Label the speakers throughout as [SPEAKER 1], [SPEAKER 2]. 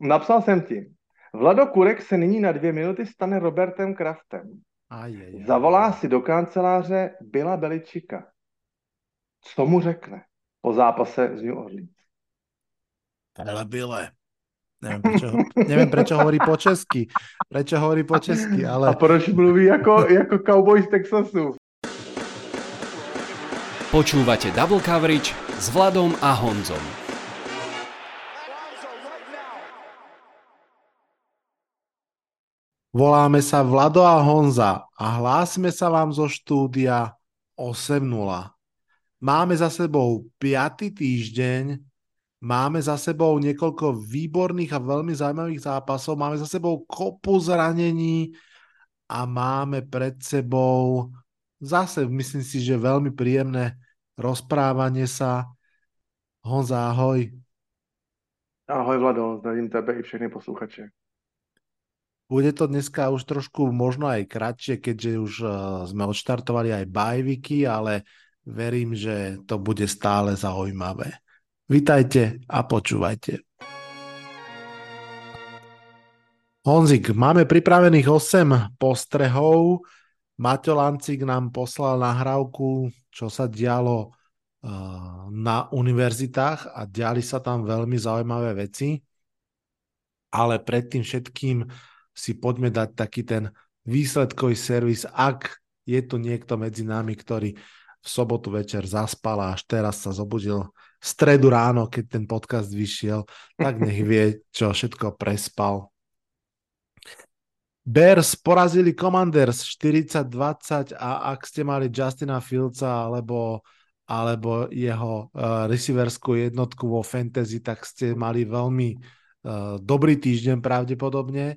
[SPEAKER 1] Napsal jsem ti. Vlado Kurek se nyní na dvě minuty stane Robertem Kraftem.
[SPEAKER 2] Aj, aj, aj.
[SPEAKER 1] Zavolá si do kanceláře Bila Beličika. Co mu řekne po zápase z New Orleans?
[SPEAKER 2] Ale byle. Neviem prečo, neviem, prečo hovorí po česky. Prečo hovorí po česky,
[SPEAKER 1] A
[SPEAKER 2] ale
[SPEAKER 1] proč mluví jako, jako cowboy z Texasu?
[SPEAKER 3] Počúvate Double Coverage s Vladom a Honzom.
[SPEAKER 2] Voláme sa Vlado a Honza a hlásime sa vám zo štúdia 8.0. Máme za sebou 5. týždeň, máme za sebou niekoľko výborných a veľmi zaujímavých zápasov, máme za sebou kopu zranení a máme pred sebou zase, myslím si, že veľmi príjemné rozprávanie sa. Honza, ahoj.
[SPEAKER 1] Ahoj Vlado, zdravím tebe i všechny posluchače.
[SPEAKER 2] Bude to dneska už trošku možno aj kratšie, keďže už uh, sme odštartovali aj bajviky, ale verím, že to bude stále zaujímavé. Vítajte a počúvajte. Honzik, máme pripravených 8 postrehov. Maťo Lancik nám poslal nahrávku, čo sa dialo uh, na univerzitách a diali sa tam veľmi zaujímavé veci. Ale predtým všetkým si poďme dať taký ten výsledkový servis, ak je tu niekto medzi nami, ktorý v sobotu večer zaspal a až teraz sa zobudil v stredu ráno, keď ten podcast vyšiel, tak nech vie, čo všetko prespal. Bears porazili Commanders 40-20 a ak ste mali Justina Fieldsa alebo, alebo jeho uh, receiverskú jednotku vo fantasy, tak ste mali veľmi uh, dobrý týždeň pravdepodobne.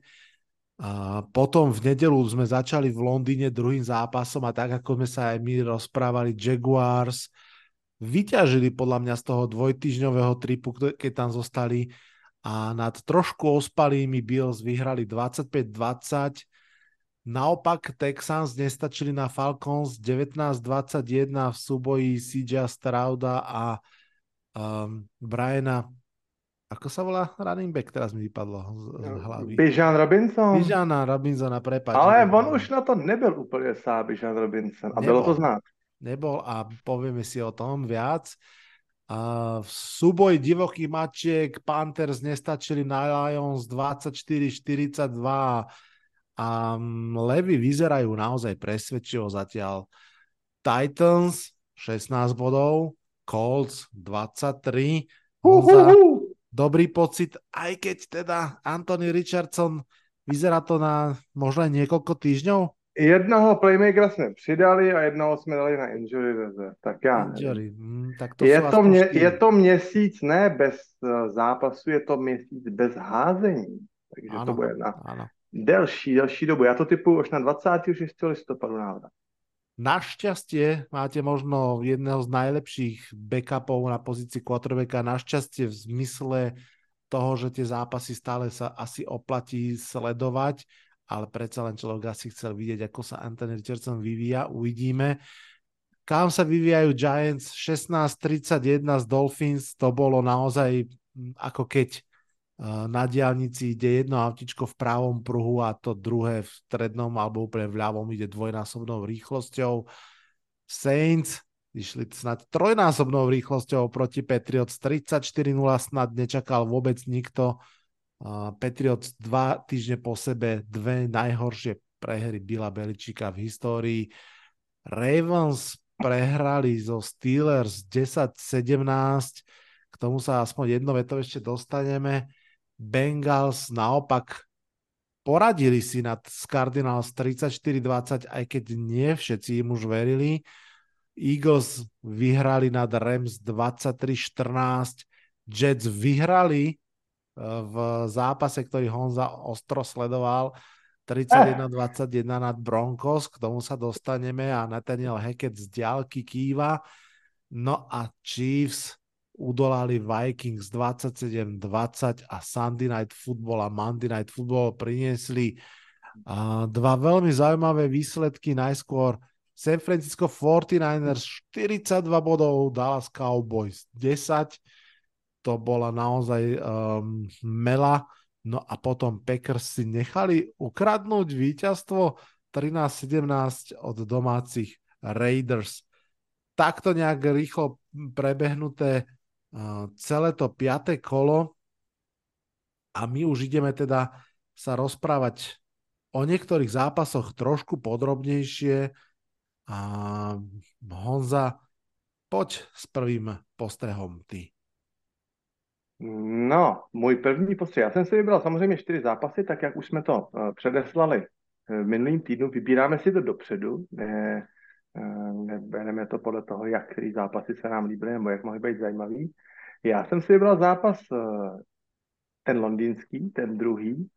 [SPEAKER 2] A potom v nedelu sme začali v Londýne druhým zápasom a tak, ako sme sa aj my rozprávali, Jaguars vyťažili podľa mňa z toho dvojtyžňového tripu, keď tam zostali a nad trošku ospalými Bills vyhrali 25-20. Naopak Texans nestačili na Falcons 19-21 v súboji CJ Strauda a um, Briana ako sa volá running back? Teraz mi vypadlo z, z hlavy.
[SPEAKER 1] Bijan Robinson?
[SPEAKER 2] Bijana Robinsona, prepáč.
[SPEAKER 1] Ale
[SPEAKER 2] nebol.
[SPEAKER 1] on už na to nebyl úplně sám, Bijan Robinson. A
[SPEAKER 2] Nebol.
[SPEAKER 1] bylo to znát.
[SPEAKER 2] Nebol a povieme si o tom viac. A v súboji divokých mačiek Panthers nestačili na Lions 24-42 a mm, Levy vyzerajú naozaj presvedčivo zatiaľ. Titans 16 bodov, Colts 23, Honza. Dobrý pocit, aj keď teda Anthony Richardson vyzerá to na možno niekoľko týždňov.
[SPEAKER 1] Jednoho playmakera jsme přidali a jednoho jsme dali na injury reserve. Tak já.
[SPEAKER 2] Injury. Mm, tak to
[SPEAKER 1] Je to, mě, je to měsíc ne bez eh, zápasu, je to měsíc bez házení. Takže
[SPEAKER 2] Áno,
[SPEAKER 1] to bude na
[SPEAKER 2] áno.
[SPEAKER 1] delší, delší dobu. Já to typuju už na 26. listopadu návrat.
[SPEAKER 2] Našťastie máte možno jedného z najlepších backupov na pozícii quarterbacka. Našťastie v zmysle toho, že tie zápasy stále sa asi oplatí sledovať, ale predsa len človek asi chcel vidieť, ako sa Anthony Richardson vyvíja. Uvidíme. Kam sa vyvíjajú Giants 16-31 z Dolphins, to bolo naozaj mm, ako keď na diálnici ide jedno autičko v pravom pruhu a to druhé v strednom alebo úplne v ľavom ide dvojnásobnou rýchlosťou. Saints išli snad trojnásobnou rýchlosťou proti Patriots 34-0 snad nečakal vôbec nikto. Patriots dva týždne po sebe dve najhoršie prehry Bila Beličika v histórii. Ravens prehrali zo Steelers 10-17, k tomu sa aspoň jedno veto ešte dostaneme. Bengals naopak poradili si nad Cardinals 34-20, aj keď nie všetci im už verili. Eagles vyhrali nad Rams 23-14, Jets vyhrali eh, v zápase, ktorý Honza ostro sledoval, 31-21 nad Broncos, k tomu sa dostaneme a Nathaniel Hackett z diálky kýva. No a Chiefs udolali Vikings 27-20 a Sunday Night Football a Monday Night Football priniesli dva veľmi zaujímavé výsledky. Najskôr San Francisco 49ers 42 bodov, Dallas Cowboys 10. To bola naozaj um, mela No a potom Packers si nechali ukradnúť víťazstvo 13-17 od domácich Raiders. Takto nejak rýchlo prebehnuté celé to piaté kolo a my už ideme teda sa rozprávať o niektorých zápasoch trošku podrobnejšie. A Honza, poď s prvým postrehom ty.
[SPEAKER 1] No, můj první postřeh. Já jsem si vybral samozřejmě čtyři zápasy, tak jak už jsme to uh, předeslali v minulým týdnu. Vybíráme si to dopředu, ne, uh, nebereme to podle toho, jak který zápasy se nám líbily nebo jak mohly být zajímavý. Já jsem si vybral zápas uh, ten londýnský, ten druhý,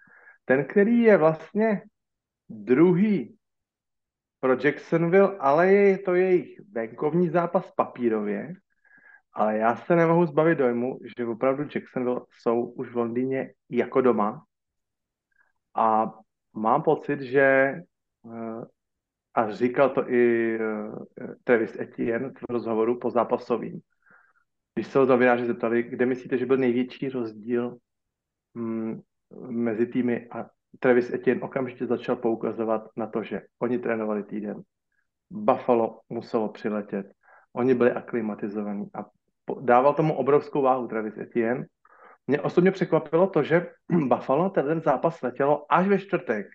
[SPEAKER 1] ten, který je vlastně druhý pro Jacksonville, ale je to jejich venkovní zápas papírově, ale já se nemohu zbavit dojmu, že opravdu Jacksonville jsou už v Londýně jako doma. A mám pocit, že eh, a říkal to i eh, Travis Etienne v rozhovoru po zápasovým, když se ho novináři zeptali, kde myslíte, že byl největší rozdíl mm, mezi týmy a Travis Etienne okamžitě začal poukazovat na to, že oni trénovali týden, Buffalo muselo přiletět, oni byli aklimatizovaní a dával tomu obrovskou váhu Travis Etienne. Mě osobně překvapilo to, že Buffalo ten zápas letělo až ve čtvrtek.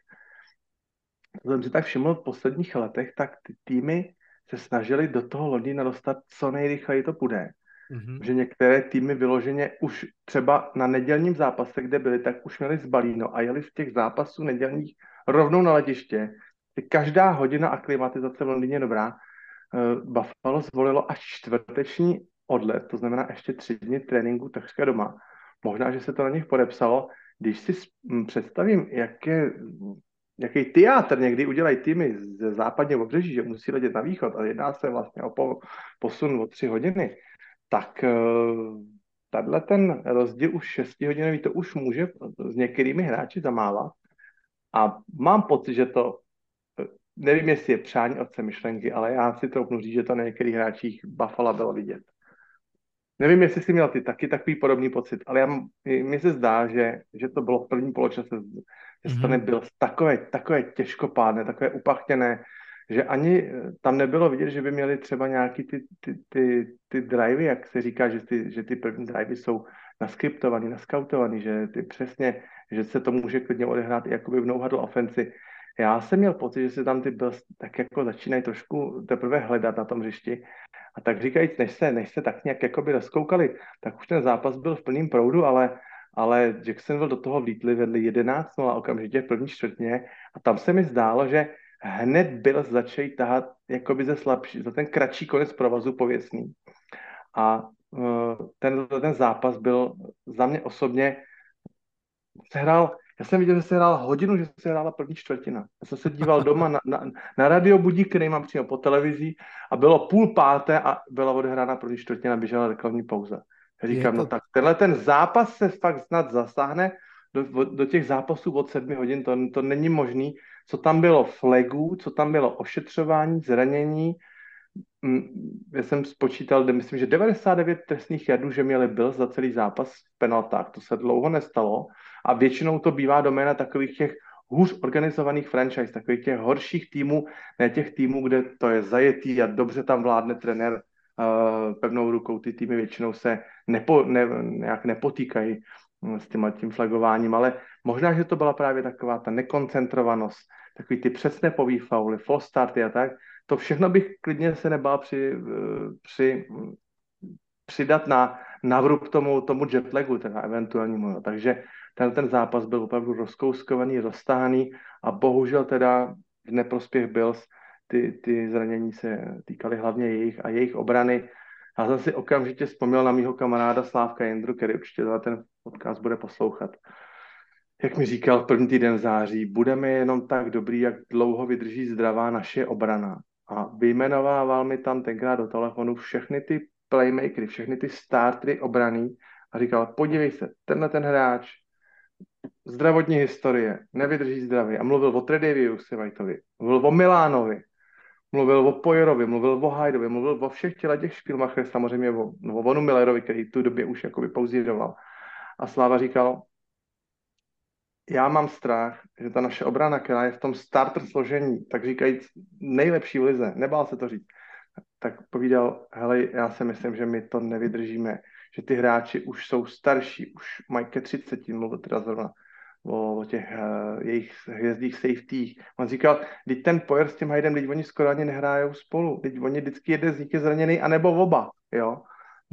[SPEAKER 1] Jsem si tak všiml v posledních letech, tak ty týmy se snažili do toho Londýna dostat co nejrychleji to půjde. Mm-hmm. Že některé týmy vyloženě už třeba na nedělním zápase, kde byli, tak už měli zbalíno a jeli z těch zápasů nedělních rovnou na letiště. Každá hodina aklimatizace v Londýně dobrá. Eh, Buffalo zvolilo až čtvrteční odlet, to znamená ještě tři dny tréninku takřka doma. Možná, že se to na nich podepsalo. Když si představím, jaké, jaký teátr někdy udělají týmy ze západního pobřeží, že musí letět na východ a jedná se vlastně o po, posun o tři hodiny, tak eh, tadyhle ten rozdíl už 6 hodinový to už může s některými hráči zamávat. A mám pocit, že to, eh, nevím, jestli je přání otce myšlenky, ale já si troufnu říct, že to na některých hráčích Buffalo bylo vidět. Nevím, jestli jsi měl ty taky takový podobný pocit, ale já, mně se zdá, že, že to bylo v první poločase, že mm-hmm. nebylo takové, takové těžkopádné, takové upachtěné, že ani eh, tam nebylo vidět, že by měli třeba nějaký ty, ty, ty, ty drivey, jak se říká, že ty, že ty první drivey jsou naskriptovaný, naskautovaný, že ty přesně, že se to může klidně odehrát i jakoby v no offensi. Já jsem měl pocit, že se tam ty byl, tak jako začínají trošku teprve hledat na tom hřišti. A tak říkajíc, než se, než se tak nějak jakoby rozkoukali, tak už ten zápas byl v plném proudu, ale, ale Jacksonville do toho vlítli, vedli 11 a okamžitě v první čtvrtině a tam se mi zdálo, že hned byl začít tahat jakoby ze slabší, za ten kratší konec provazu pověstný. A uh, ten, ten zápas byl za mě osobně, se hrál, já jsem viděl, že se hrál hodinu, že se hrála první čtvrtina. Já jsem se díval doma na, na, na radio budík, který mám přímo po televizi a bylo půl páté a byla odehrána první čtvrtina, běžela reklamní pauza. Říkám, to... no tak tenhle ten zápas se fakt snad zasáhne do, do těch zápasů od sedmi hodin, to, to není možný co tam bylo flagů, co tam bylo ošetřování, zranění. Mm, já jsem spočítal, myslím, že 99 trestných jardů, že měli byl za celý zápas v penaltách. To se dlouho nestalo a většinou to bývá doména takových těch hůř organizovaných franchise, takových těch horších týmů, ne těch týmů, kde to je zajetý a dobře tam vládne trenér pevnou rukou. Ty týmy většinou se nepo, ne, nějak nepotýkají mm, s tím, tím flagováním, ale možná, že to byla právě taková ta nekoncentrovanost, takový ty přesné fauly, false starty a tak, to všechno bych klidně se nebál při, při, přidat na, na vrub tomu, tomu jetlagu, teda eventuálnímu. Takže ten, ten zápas byl opravdu rozkouskovaný, roztáhaný a bohužel teda v neprospěch Bills ty, ty zranění se týkaly hlavně jejich a jejich obrany. Já jsem si okamžitě vzpomněl na mýho kamaráda Slávka Jendru, který určitě ten podcast bude poslouchat jak mi říkal první týden v září, budeme jenom tak dobrý, jak dlouho vydrží zdravá naše obrana. A vyjmenovával mi tam tenkrát do telefonu všechny ty playmakery, všechny ty startery obrany a říkal, podívej se, tenhle ten hráč, zdravotní historie, nevydrží zdravý. A mluvil o Tredeviusi Whiteovi, mluvil o Milánovi, mluvil o Pojerovi, mluvil o Hajdovi, mluvil o všech těch špilmachech, samozřejmě o, o Vonu Millerovi, který tu době už jako vypouzíroval. A Sláva říkal, já mám strach, že ta naše obrana, která je v tom starter složení, tak říkajíc nejlepší v lize, nebál se to říct, tak povídal, hele, já si myslím, že my to nevydržíme, že ty hráči už jsou starší, už mají ke 30, mluvil teda zrovna o, o těch uh, jejich hvězdných safetích. On říkal, teď ten Poyer s tím Hajdem, teď oni skoro ani nehrajou spolu, teď oni vždycky jeden z nich je zraněný, anebo oba, jo. Hmm.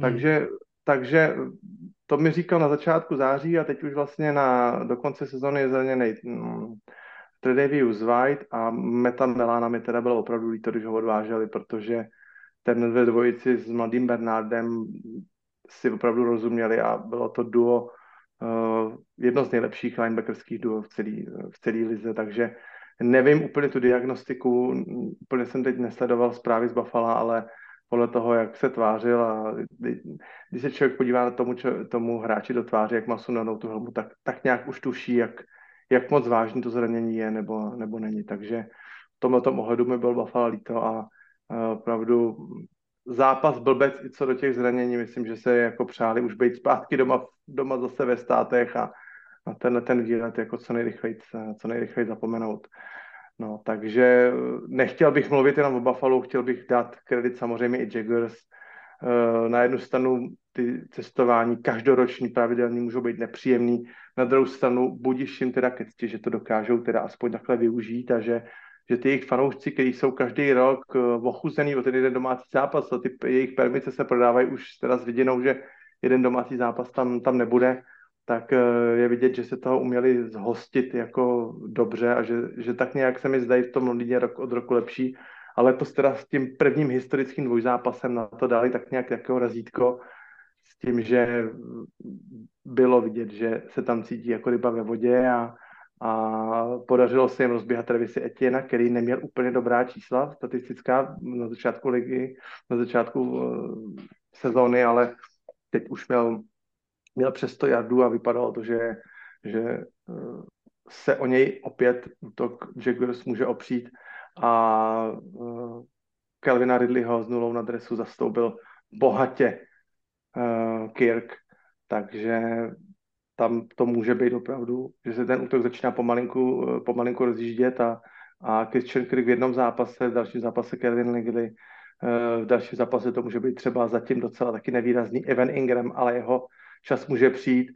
[SPEAKER 1] Takže, takže to mi říkal na začátku září a teď už vlastně na, do konce sezóny je zraněný hmm, Tredevius White a Meta Melana mi teda bylo opravdu líto, když ho odváželi, protože ten ve dvojici s mladým Bernardem si opravdu rozuměli a bylo to duo, jedno z nejlepších linebackerských duo v celé v celý lize, takže nevím úplně tu diagnostiku, úplně jsem teď nesledoval zprávy z Buffalo, ale podle toho, jak se tvářil a když se člověk podívá na tomu, čo, tomu hráči do tváře, jak má sundanou tu helmu, tak, tak nějak už tuší, jak, jak moc vážný to zranění je nebo, nebo není. Takže v tomhle tom ohledu mi byl Buffalo líto a opravdu zápas blbec i co do těch zranění. Myslím, že se jako přáli už být zpátky doma, doma zase ve státech a, a tenhle ten výlet jako co nejrychleji, co nejrychleji zapomenout. No, takže nechtěl bych mluvit jenom o Buffalo, chtěl bych dát kredit samozřejmě i Jaggers. Eh, na jednu stranu ty cestování každoroční pravidelně můžou být nepříjemný, na druhou stranu budíš jim teda ke že to dokážou teda aspoň takhle využít a že že ty jejich fanoušci, kteří jsou každý rok eh, ochuzený o ten jeden domácí zápas, a ty jejich permice se prodávají už teda s viděnou, že jeden domácí zápas tam, tam nebude, tak eh, je vidět, že se toho uměli zhostit jako dobře a že, že tak nějak se mi zdají v tom Londýně rok od roku lepší. Ale to teda s tím prvním historickým dvojzápasem na to dali tak nějak jako razítko s tím, že bylo vidět, že se tam cítí jako ryba ve vodě a, a podařilo se jim rozběhat Trevisi Etiena, který neměl úplně dobrá čísla statistická na začátku ligy, na začátku uh, sezóny, ale teď už měl, měl přes 100 jardů a vypadalo to, že, že uh, se o něj opět útok Jaguars může opřít. A Kelvina Ridleyho s nulou na dresu zastoupil bohatě Kirk, takže tam to může být opravdu, že se ten útok začíná pomalinku, eh, pomalinku rozjíždět a, a Christian Kirk v jednom zápase, v dalším zápase Kevin Ligley, eh, v dalším zápase to může být třeba zatím docela taky nevýrazný Evan Ingram, ale jeho čas může přijít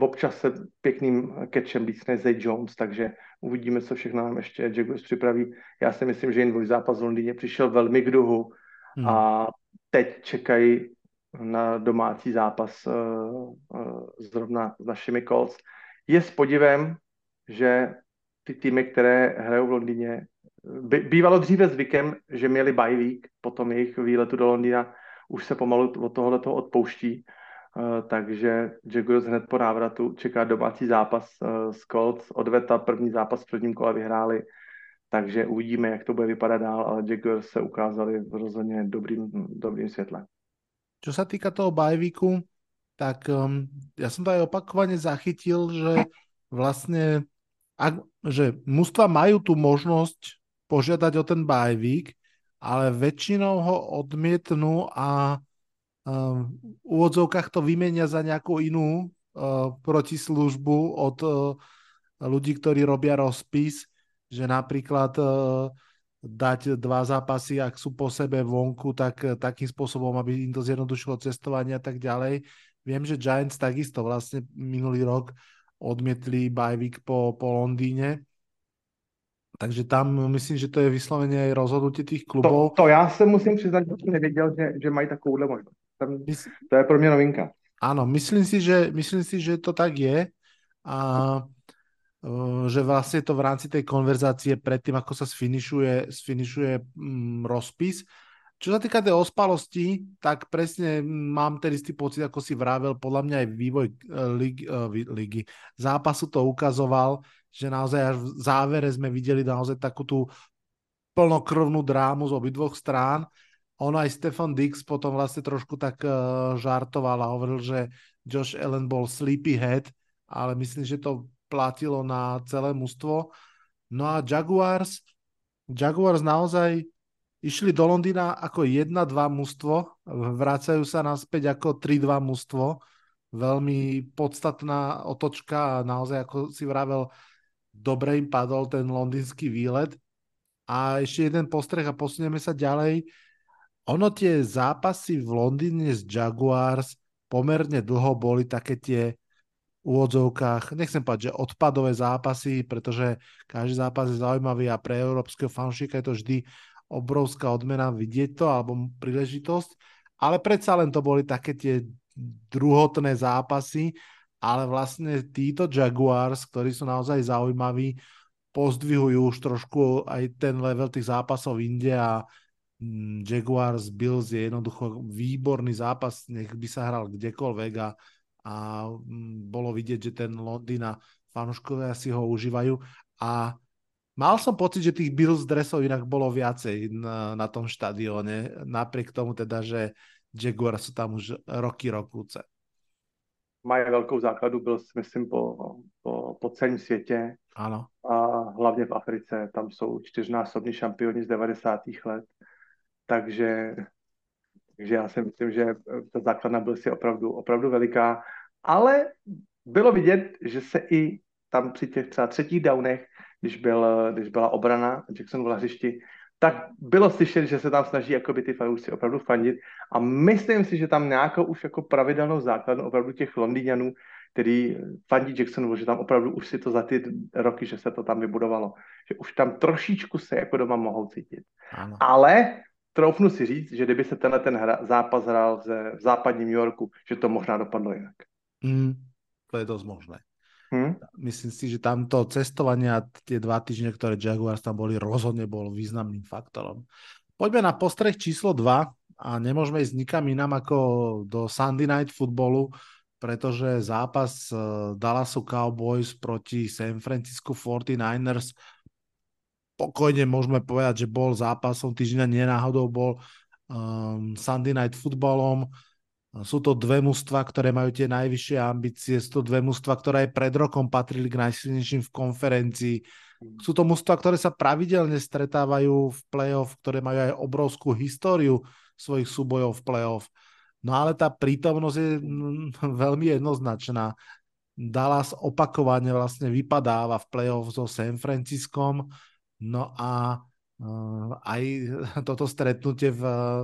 [SPEAKER 1] občas se pěkným catchem víc než Zay Jones, takže uvidíme, co všechno nám ještě Jaguars připraví. Já si myslím, že jen zápas v Londýně přišel velmi k duhu hmm. a teď čekají na domácí zápas uh, uh, zrovna s našimi Colts. Je s podivem, že ty týmy, které hrajou v Londýně, by, bývalo dříve zvykem, že měli bye week po tom jejich výletu do Londýna, už se pomalu od tohoto odpouští, uh, takže Jaguars hned po návratu čeká domácí zápas s Colts, odveta první zápas v prvním kole vyhráli, takže uvidíme, jak to bude vypadat dál, ale Jaguars se ukázali v rozhodně dobrým, dobrým světle.
[SPEAKER 2] Čo sa týka toho bajvíku, tak um, ja som to aj opakovane zachytil, že vlastne ak, že mužstva majú tú možnosť požiadať o ten bajvík, ale väčšinou ho odmietnú a um, v úvodzovkách to vymenia za nejakú inú uh, protislužbu od uh, ľudí, ktorí robia rozpis, že napríklad uh, dať dva zápasy, ak sú po sebe vonku, tak eh, takým spôsobom, aby im to zjednodušilo cestovanie a tak ďalej. Viem, že Giants takisto vlastne minulý rok odmietli bajvik po, po Londýne. Takže tam myslím, že to je vyslovene aj rozhodnutie tých klubov.
[SPEAKER 1] To, to já se musím přiznat, že jsem nevěděl, že, že mají takovouhle možnost. To je pro mě novinka.
[SPEAKER 2] Áno, myslím si, že, myslím si, že to tak je. A že vlastne to v rámci tej konverzácie predtým, ako sa sfinišuje, sfinišuje mm, rozpis. Čo sa týka tej ospalosti, tak presne mám ten istý pocit, ako si vravel, podľa mňa aj vývoj e, e, ligy zápasu to ukazoval, že naozaj až v závere sme videli naozaj takú tú plnokrvnú drámu z obidvoch strán. Ono aj Stefan Dix potom vlastne trošku tak e, žartoval a hovoril, že Josh Allen bol sleepyhead, ale myslím, že to platilo na celé mužstvo. No a Jaguars, Jaguars naozaj išli do Londýna ako 1-2 mužstvo, vracajú sa naspäť ako 3-2 mužstvo, veľmi podstatná otočka a naozaj, ako si vravel, dobre im padol ten londýnsky výlet. A ešte jeden postreh a posunieme sa ďalej. Ono tie zápasy v Londýne s Jaguars pomerne dlho boli také tie úvodzovkách, nechcem povedať, že odpadové zápasy, pretože každý zápas je zaujímavý a pre európskeho fanšika je to vždy obrovská odmena vidieť to, alebo príležitosť, ale predsa len to boli také tie druhotné zápasy, ale vlastne títo Jaguars, ktorí sú naozaj zaujímaví, pozdvihujú už trošku aj ten level tých zápasov inde a mm, Jaguars Bills je jednoducho výborný zápas, nech by sa hral kdekoľvek a, a mm, bolo vidieť, že ten Londýn a fanúškovia si ho užívajú a mal som pocit, že tých Bills dresov inak bolo viacej na, na tom štadióne, napriek tomu teda, že Jaguar sú tam už roky, rokúce
[SPEAKER 1] mají velkou základu, byl myslím po, po, po celém světě.
[SPEAKER 2] Ano.
[SPEAKER 1] A hlavně v Africe, tam jsou čtyřnásobní šampioni z 90. let. Takže, takže já si myslím, že ta základna byl si opravdu, opravdu veliká. Ale bylo vidět, že se i tam při těch třeba třetích downech, když, byl, když byla obrana Jackson v hřišti, tak bylo slyšet, že se tam snaží jakoby ty fanoušci opravdu fandit a myslím si, že tam nějakou už jako pravidelnou základnu opravdu těch Londýňanů, který fandí Jacksonu, že tam opravdu už si to za ty roky, že se to tam vybudovalo, že už tam trošičku se jako doma mohou cítit. Ano. Ale troufnu si říct, že kdyby se tenhle ten hra, zápas hrál v, v západním New Yorku, že to možná dopadlo jinak.
[SPEAKER 2] Mm, to je dosť možné. Hmm? Myslím si, že tamto cestovanie a tie dva týždne, ktoré Jaguars tam boli, rozhodne bol významným faktorom. Poďme na postreh číslo 2 a nemôžeme ísť nikam inám ako do Sunday Night Footballu, pretože zápas eh, Dallasu Cowboys proti San Francisco 49ers pokojne môžeme povedať, že bol zápasom týždňa, nenáhodou bol um, Sunday Night Footballom. Sú to dve mužstva, ktoré majú tie najvyššie ambície, sú to dve mužstva, ktoré aj pred rokom patrili k najsilnejším v konferencii. Sú to mužstva, ktoré sa pravidelne stretávajú v play-off, ktoré majú aj obrovskú históriu svojich súbojov v play-off. No ale tá prítomnosť je veľmi jednoznačná. Dallas opakovane vlastne vypadáva v play-off so San Franciskom, no a uh, aj toto stretnutie v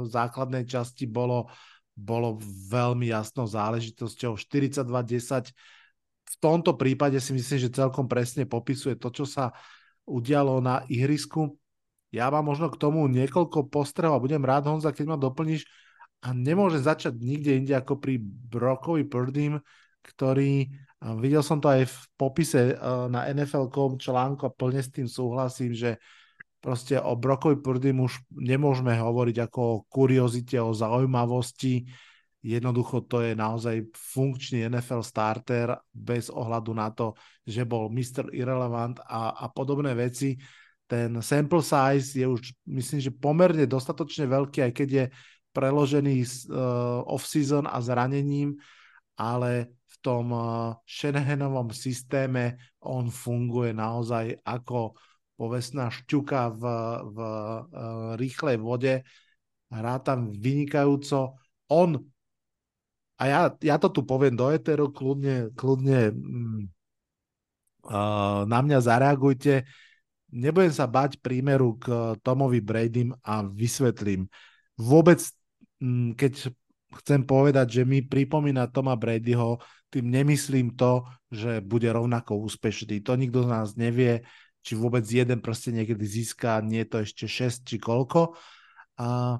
[SPEAKER 2] základnej časti bolo bolo veľmi jasnou záležitosťou. 42-10 v tomto prípade si myslím, že celkom presne popisuje to, čo sa udialo na ihrisku. Ja mám možno k tomu niekoľko postrehov a budem rád, Honza, keď ma doplníš. A nemôžem začať nikde inde ako pri Brokovi Purdym, ktorý, videl som to aj v popise na NFL.com článku a plne s tým súhlasím, že proste o Brokovi Purdym už nemôžeme hovoriť ako o kuriozite, o zaujímavosti. Jednoducho to je naozaj funkčný NFL starter bez ohľadu na to, že bol Mr. Irrelevant a, a podobné veci. Ten sample size je už, myslím, že pomerne dostatočne veľký, aj keď je preložený uh, off-season a zranením, ale v tom uh, Shanahanovom systéme on funguje naozaj ako povestná šťuka v, v uh, rýchlej vode, hrá tam vynikajúco. On, a ja, ja to tu poviem do eteru, kľudne, kľudne mm, uh, na mňa zareagujte. Nebudem sa bať prímeru k Tomovi Bradym a vysvetlím. Vôbec, mm, keď chcem povedať, že mi pripomína Toma Bradyho, tým nemyslím to, že bude rovnako úspešný. To nikto z nás nevie či vôbec jeden proste niekedy získa, nie je to ešte 6 či koľko. A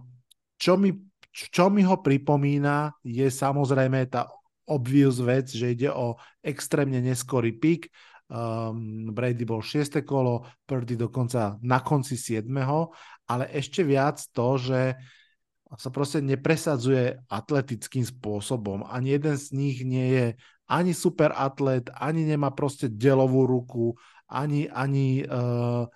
[SPEAKER 2] čo mi, čo mi ho pripomína, je samozrejme tá obvious vec, že ide o extrémne neskorý pík. Um, Brady bol 6. kolo, Purdy dokonca na konci 7. Ale ešte viac to, že sa proste nepresadzuje atletickým spôsobom. Ani jeden z nich nie je ani super atlet, ani nemá proste delovú ruku, ani, ani uh,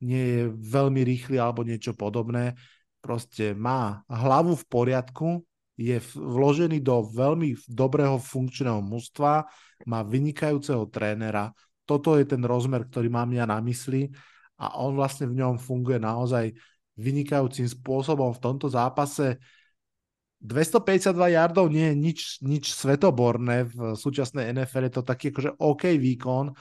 [SPEAKER 2] nie je veľmi rýchly alebo niečo podobné. Proste má hlavu v poriadku, je vložený do veľmi dobrého funkčného mužstva, má vynikajúceho trénera. Toto je ten rozmer, ktorý mám ja na mysli a on vlastne v ňom funguje naozaj vynikajúcim spôsobom. V tomto zápase 252 yardov nie je nič, nič svetoborné v súčasnej NFL, je to taký akože OK výkon,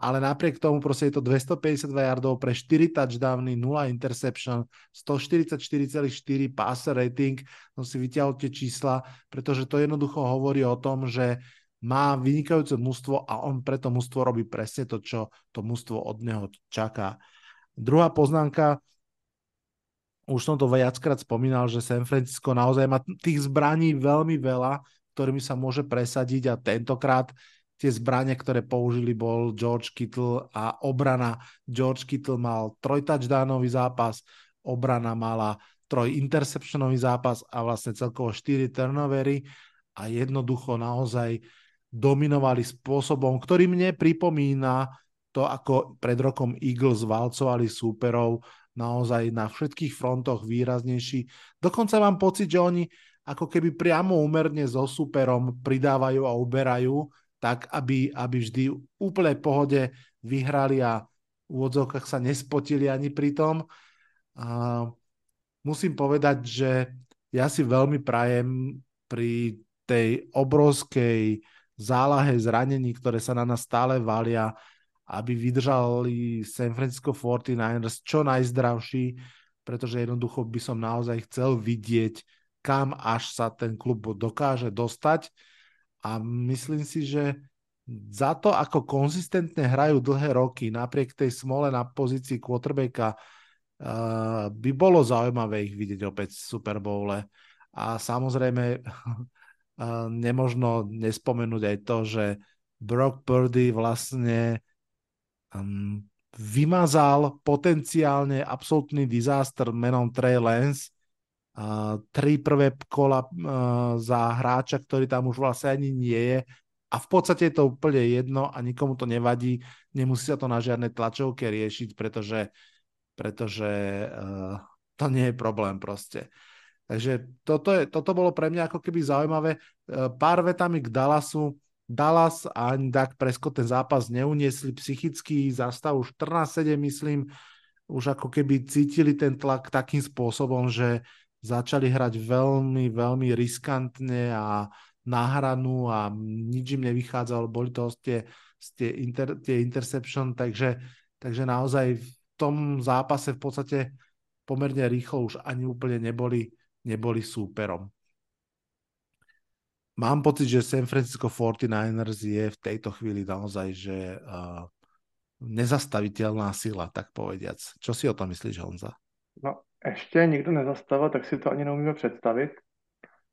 [SPEAKER 2] ale napriek tomu proste je to 252 yardov pre 4 touchdowny, 0 interception, 144,4 passer rating, som si vyťahol tie čísla, pretože to jednoducho hovorí o tom, že má vynikajúce mužstvo a on preto mužstvo robí presne to, čo to mužstvo od neho čaká. Druhá poznámka, už som to viackrát spomínal, že San Francisco naozaj má tých zbraní veľmi veľa, ktorými sa môže presadiť a tentokrát tie zbranie, ktoré použili, bol George Kittle a obrana. George Kittle mal trojtouchdownový zápas, obrana mala troj interceptionový zápas a vlastne celkovo 4 turnovery a jednoducho naozaj dominovali spôsobom, ktorý mne pripomína to, ako pred rokom Eagles valcovali súperov naozaj na všetkých frontoch výraznejší. Dokonca mám pocit, že oni ako keby priamo úmerne so superom pridávajú a uberajú, tak aby, aby vždy úplne pohode vyhrali a v úvodzovkách sa nespotili ani pri tom. A musím povedať, že ja si veľmi prajem pri tej obrovskej zálahe zranení, ktoré sa na nás stále valia, aby vydržali San Francisco 49ers čo najzdravší, pretože jednoducho by som naozaj chcel vidieť, kam až sa ten klub dokáže dostať a myslím si, že za to, ako konzistentne hrajú dlhé roky, napriek tej smole na pozícii quarterbacka, uh, by bolo zaujímavé ich vidieť opäť v Super Bowle. A samozrejme, uh, nemožno nespomenúť aj to, že Brock Purdy vlastne um, vymazal potenciálne absolútny disaster menom Trey Lance. Uh, tri prvé kola uh, za hráča, ktorý tam už vlastne ani nie je. A v podstate je to úplne jedno a nikomu to nevadí. Nemusí sa to na žiadne tlačovke riešiť, pretože, pretože uh, to nie je problém proste. Takže toto, je, toto bolo pre mňa ako keby zaujímavé. Uh, pár vetami k Dallasu Dallas a ani Dak Prescott ten zápas neuniesli psychicky, za stavu 14-7 myslím, už ako keby cítili ten tlak takým spôsobom, že začali hrať veľmi, veľmi riskantne a náhranu a nič im nevychádzalo, boli to tie, tie, inter, tie interception, takže, takže naozaj v tom zápase v podstate pomerne rýchlo už ani úplne neboli, neboli súperom. Mám pocit, že San Francisco 49ers je v tejto chvíli naozaj, že uh, nezastaviteľná sila, tak povediac. Čo si o tom myslíš, Honza?
[SPEAKER 1] No, ještě nikdo nezastavil, tak si to ani neumíme představit.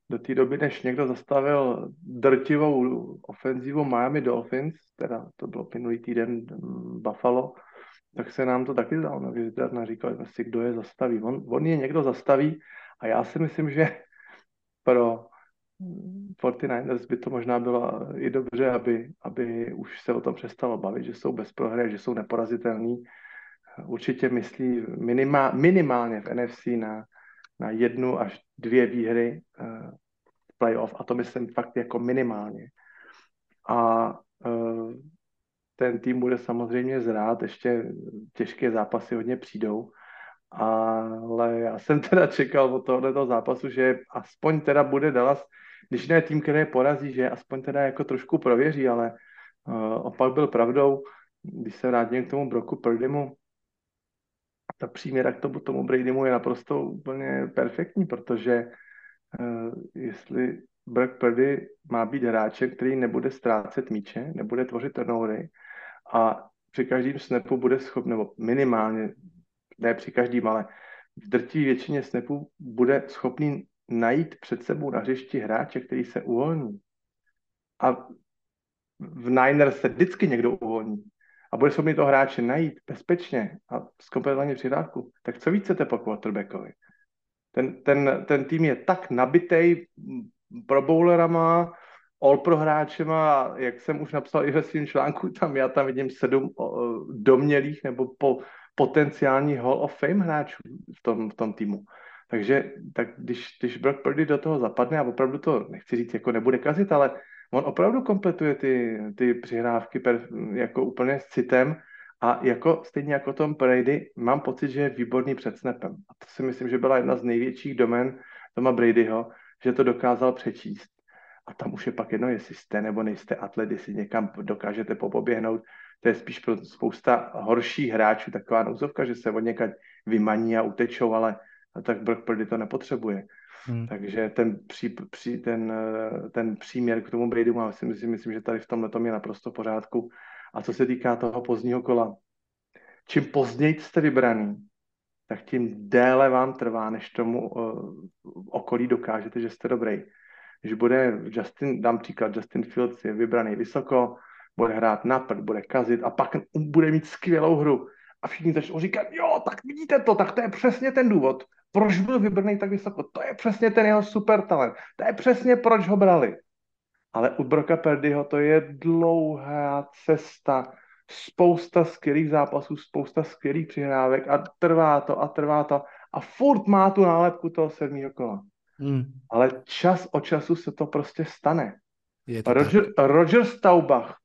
[SPEAKER 1] Do té doby, než někdo zastavil drtivou ofenzívu Miami Dolphins, teda to bylo minulý týden mm, Buffalo, tak se nám to taky zdalo neuvěřitelné. Říkali jsme si, kdo je zastaví. On, on je někdo zastaví a já si myslím, že pro 49ers by to možná bylo i dobře, aby, aby už se o tom přestalo bavit, že jsou bez prohry, že jsou neporazitelní. Určitě myslí minima, minimálně v NFC na, na jednu až dvě výhry uh, playoff a to myslím fakt jako minimálně. A uh, ten tým bude samozřejmě zrát, ještě těžké zápasy hodně přijdou, ale já jsem teda čekal od tohoto zápasu, že aspoň teda bude Dallas když ne tým, který porazí, že aspoň teda jako trošku prověří, ale uh, opak byl pravdou, když se vrátím k tomu Broku Purdymu, ta příměra k tomu, tomu Bradymu je naprosto úplně perfektní, protože uh, jestli Brock Purdy má být hráčem, který nebude ztrácet míče, nebude tvořit turnovery a při každém snapu bude schopný, nebo minimálně, ne při každém, ale v drtí většině snapů bude schopný najít před sebou na hřišti hráče, který se uvolní. A v Niners se vždycky někdo uvolní a bude schopný toho hráče najít bezpečně a zkompletovaně přihrávku, tak co víc chcete po quarterbackovi? Ten, ten, ten tým je tak nabitej pro bowlerama, all pro hráčema, jak jsem už napsal i ve svém článku, tam já tam vidím sedm domělých nebo po, potenciální Hall of Fame hráčů v tom, v tom týmu. Takže tak když, když Brock Purdy do toho zapadne, a opravdu to nechci říct, jako nebude kazit, ale on opravdu kompletuje ty, ty přihrávky per, jako úplně s citem a jako stejně jako Tom Brady mám pocit, že je výborný před snapem. A to si myslím, že byla jedna z největších domen Toma Bradyho, že to dokázal přečíst. A tam už je pak jedno, jestli jste nebo nejste atlet, jestli někam dokážete popoběhnout. To je spíš pro spousta horších hráčů taková nouzovka, že se od někať vymaní a utečou, ale tak Brock Purdy to nepotřebuje. Hmm. Takže ten, pří, pří, ten, ten příměr k tomu Bradymu, já si myslím, myslím, že tady v tomhle tom je naprosto v pořádku. A co se týká toho pozdního kola, čím později jste vybraný, tak tím déle vám trvá, než tomu uh, okolí dokážete, že jste dobrý. Když bude Justin, dám příklad, Justin Fields je vybraný vysoko, bude hrát napad, bude kazit a pak bude mít skvělou hru. A všichni začnou říkat, jo, tak vidíte to, tak to je přesně ten důvod, proč byl vybraný tak vysoko. To je přesně ten jeho super talent. To je přesně proč ho brali. Ale u Broka Perdyho to je dlouhá cesta, spousta skvělých zápasů, spousta skvělých přihrávek a trvá to a trvá to a furt má tu nálepku toho sedmého kola. Hmm. Ale čas od času se to prostě stane. Je to Roger, Roger Staubach,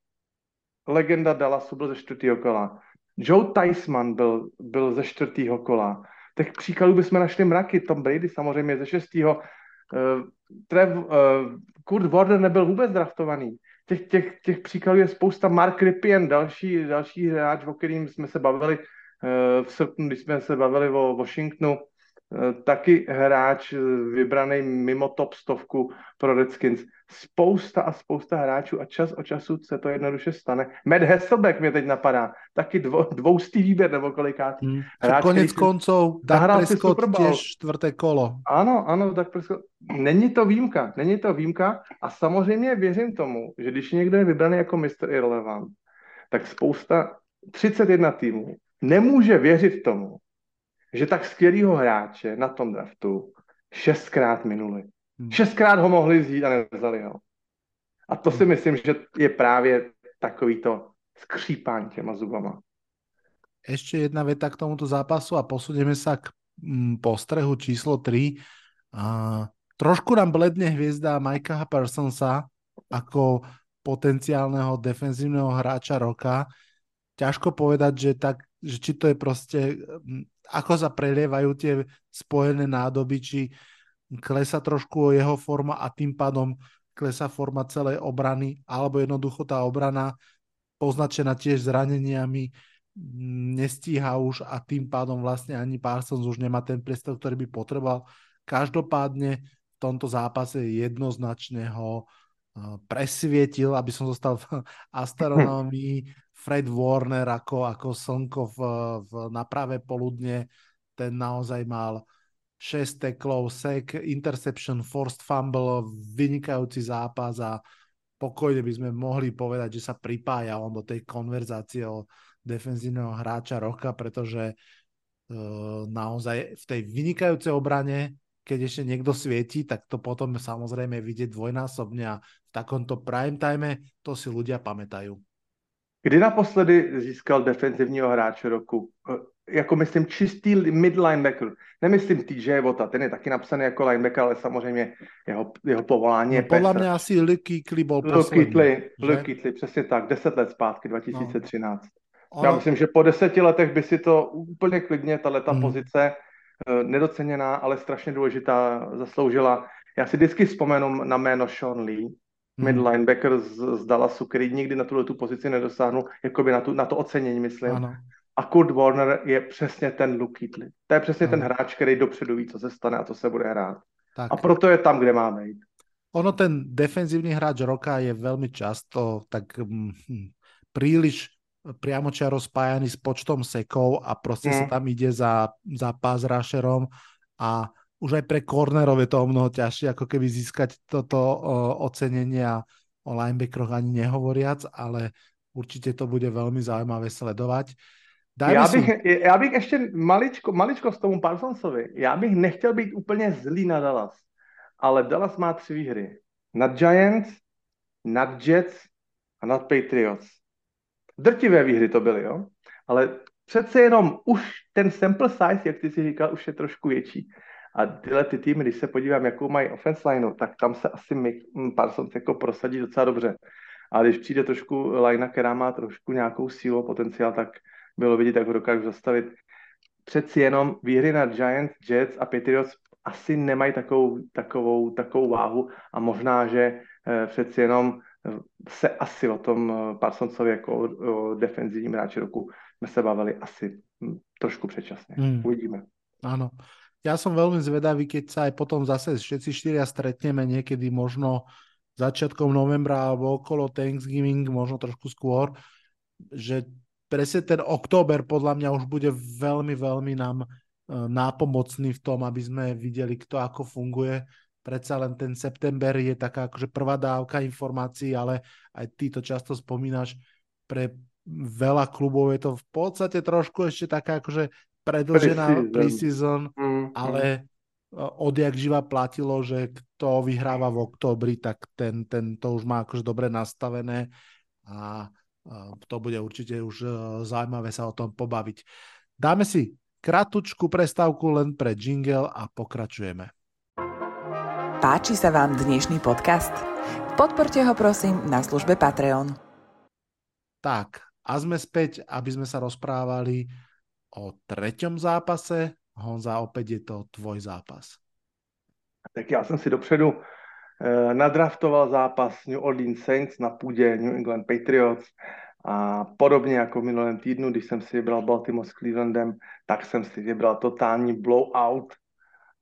[SPEAKER 1] legenda Dallasu, byl ze čtvrtého kola. Joe Tysman byl, byl ze čtvrtého kola. Těch příkladů bychom našli mraky. Tom Brady samozřejmě ze šestého. Uh, Trev, uh, Kurt Warner nebyl vůbec draftovaný. Těch, těch, těch příkladů je spousta. Mark Ripien, další, další hráč, o kterým jsme se bavili uh, v srpnu, když jsme se bavili o Washingtonu, Eh, taky hráč eh, vybraný mimo top stovku pro Redskins. Spousta a spousta hráčů a čas od času se to jednoduše stane. Matt Hasselbeck mě teď napadá. Taky dvo, dvoustý výběr nebo kolikátý. Hmm.
[SPEAKER 2] Hráč, Konec koncov, Dak Prescott těž čtvrté kolo.
[SPEAKER 1] Ano, ano, Prescott. Není to výjimka, není to výjimka a samozřejmě věřím tomu, že když někdo je vybraný jako Mr. Irrelevant, tak spousta 31 týmů nemůže věřit tomu, že tak skvělého hráče na tom draftu šestkrát minuli. Hmm. Šestkrát ho mohli vzít a nevzali ho. A to si hmm. myslím, že je právě takovýto skřípání těma zubama.
[SPEAKER 2] Ešte jedna veta k tomuto zápasu a posunieme sa k mm, postrehu číslo 3. A trošku nám bledne hviezda Mikea Parsonsa ako potenciálneho defenzívneho hráča roka. Ťažko povedať, že, tak, že či to je proste mm, ako sa prelievajú tie spojené nádoby, či klesa trošku jeho forma a tým pádom klesa forma celej obrany, alebo jednoducho tá obrana poznačená tiež zraneniami nestíha už a tým pádom vlastne ani Parsons už nemá ten priestor, ktorý by potreboval. Každopádne v tomto zápase jednoznačne ho eh, presvietil, aby som zostal v astronomii Fred Warner ako, ako slnko v, v, na pravé poludne, ten naozaj mal 6 teklov, sek, interception, forced fumble, vynikajúci zápas a pokojne by sme mohli povedať, že sa pripája on do tej konverzácie o defenzívneho hráča roka, pretože uh, naozaj v tej vynikajúcej obrane, keď ešte niekto svieti, tak to potom samozrejme vidieť dvojnásobne a v takomto prime time to si ľudia pamätajú.
[SPEAKER 1] Kdy naposledy získal defenzivního hráče roku? E, jako myslím čistý mid linebacker. Nemyslím TJ Vota, ten je taky napsaný jako linebacker, ale samozřejmě jeho, jeho povolání no, je
[SPEAKER 2] Podle mě asi Luke Kitley byl
[SPEAKER 1] poslední. Luke přesně tak, deset let zpátky, 2013. No. Já myslím, že po deseti letech by si to úplně klidně, tato hmm. pozice, e, nedoceněná, ale strašně důležitá, zasloužila. Já si vždycky vzpomenu na jméno Sean Lee, mid hmm. linebacker z, z Dallasu, který nikdy na tuhle tu pozici nedosáhnul, jakoby na, tu, na to ocenění, myslím. Ano. A Kurt Warner je přesně ten Luke Keatley. To je přesně ano. ten hráč, který dopředu ví, co se stane a co se bude hrát. Tak. A proto je tam, kde má být.
[SPEAKER 2] Ono ten defenzívny hráč roka je veľmi často tak hm, hm príliš priamočiaro spájaný s počtom sekov a proste mm. sa tam ide za, za pass rusherom a už aj pre cornerov je to o mnoho ťažšie, ako keby získať toto o, ocenenie a o linebackeroch ani nehovoriac, ale určite to bude veľmi zaujímavé sledovať.
[SPEAKER 1] Dajme já bych, si... já bych ještě maličko, maličko s tomu Parsonsovi. Já bych nechtěl být úplně zlý na Dallas, ale Dallas má tři výhry. Nad Giants, nad Jets a nad Patriots. Drtivé výhry to byly, jo? Ale přece jenom už ten sample size, jak ty si říkal, už je trošku větší. A tyhle ty týmy, když se podívám, jakou mají offense lineu, tak tam se asi mm, Parsons jako prosadí docela dobře. A když přijde trošku linea, která má trošku nějakou sílu potenciál, tak bylo vidět, jak ho dokážu zastavit. Přeci jenom výhry na Giants, Jets a Patriots asi nemají takovou, takovou, takovou váhu a možná, že přeci jenom se asi o tom Parsonsovi jako o, o defenzivním hráči roku jsme se bavili asi hm, trošku předčasně. Hmm. Uvidíme.
[SPEAKER 2] Áno. Ja som veľmi zvedavý, keď sa aj potom zase všetci štyria stretneme niekedy možno začiatkom novembra alebo okolo Thanksgiving, možno trošku skôr, že presne ten október podľa mňa už bude veľmi, veľmi nám e, nápomocný v tom, aby sme videli, kto ako funguje. Predsa len ten september je taká akože prvá dávka informácií, ale aj ty to často spomínaš, pre veľa klubov je to v podstate trošku ešte taká akože predlžená preseason, mm, ale mm. odjak živa platilo, že kto vyhráva v októbri, tak ten, ten to už má akože dobre nastavené a to bude určite už e, zaujímavé sa o tom pobaviť. Dáme si kratučku prestávku len pre jingle a pokračujeme.
[SPEAKER 4] Páči sa vám dnešný podcast? Podporte ho prosím na službe Patreon.
[SPEAKER 2] Tak, a sme späť, aby sme sa rozprávali o treťom zápase. Honza, opäť je to tvoj zápas.
[SPEAKER 1] Tak já jsem si dopředu eh, nadraftoval zápas New Orleans Saints na půdě New England Patriots a podobně jako v minulém týdnu, když jsem si vybral Baltimore s Clevelandem, tak jsem si vybral totální blowout.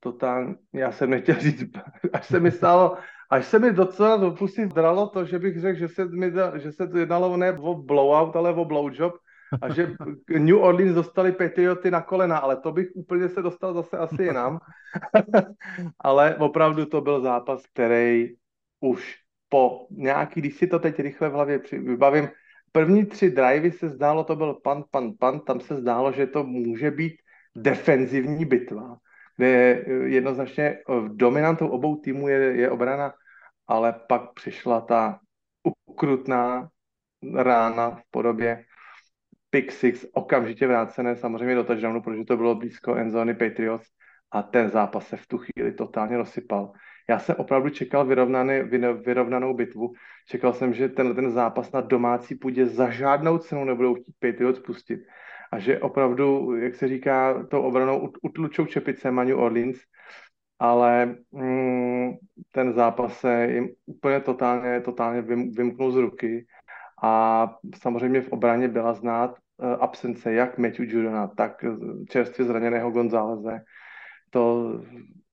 [SPEAKER 1] Totální, já jsem nechtěl říct, až se mi stalo, až se mi docela do pusy zdralo to, že bych řekl, že se, mi, že se to jednalo ne o blowout, ale o blowjob, a že New Orleans dostali Patrioty na kolena, ale to bych úplně se dostal zase asi jinam. ale opravdu to byl zápas, který už po nějaký, když si to teď rychle v hlavě vybavím, první tři drivey se zdálo, to byl pan, pan, pan, tam se zdálo, že to může být defenzivní bitva, kde jednoznačně dominantou obou týmů je, je obrana, ale pak přišla ta ukrutná rána v podobě pick six, okamžitě vrácené samozřejmě do touchdownu, protože to bylo blízko endzóny Patriots a ten zápas se v tu chvíli totálně rozsypal. Já jsem opravdu čekal vyrovnaný, vyrovnanou bitvu. Čekal jsem, že ten, ten zápas na domácí půdě za žádnou cenu nebudou chtít Patriots pustit. A že opravdu, jak se říká, tou obranou utlučou čepice Manu Orleans, ale mm, ten zápas se jim úplně totálně, totálně vymknul z ruky a samozřejmě v obraně byla znát absence jak Matthew Judona, tak čerstvě zraněného Gonzáleze. To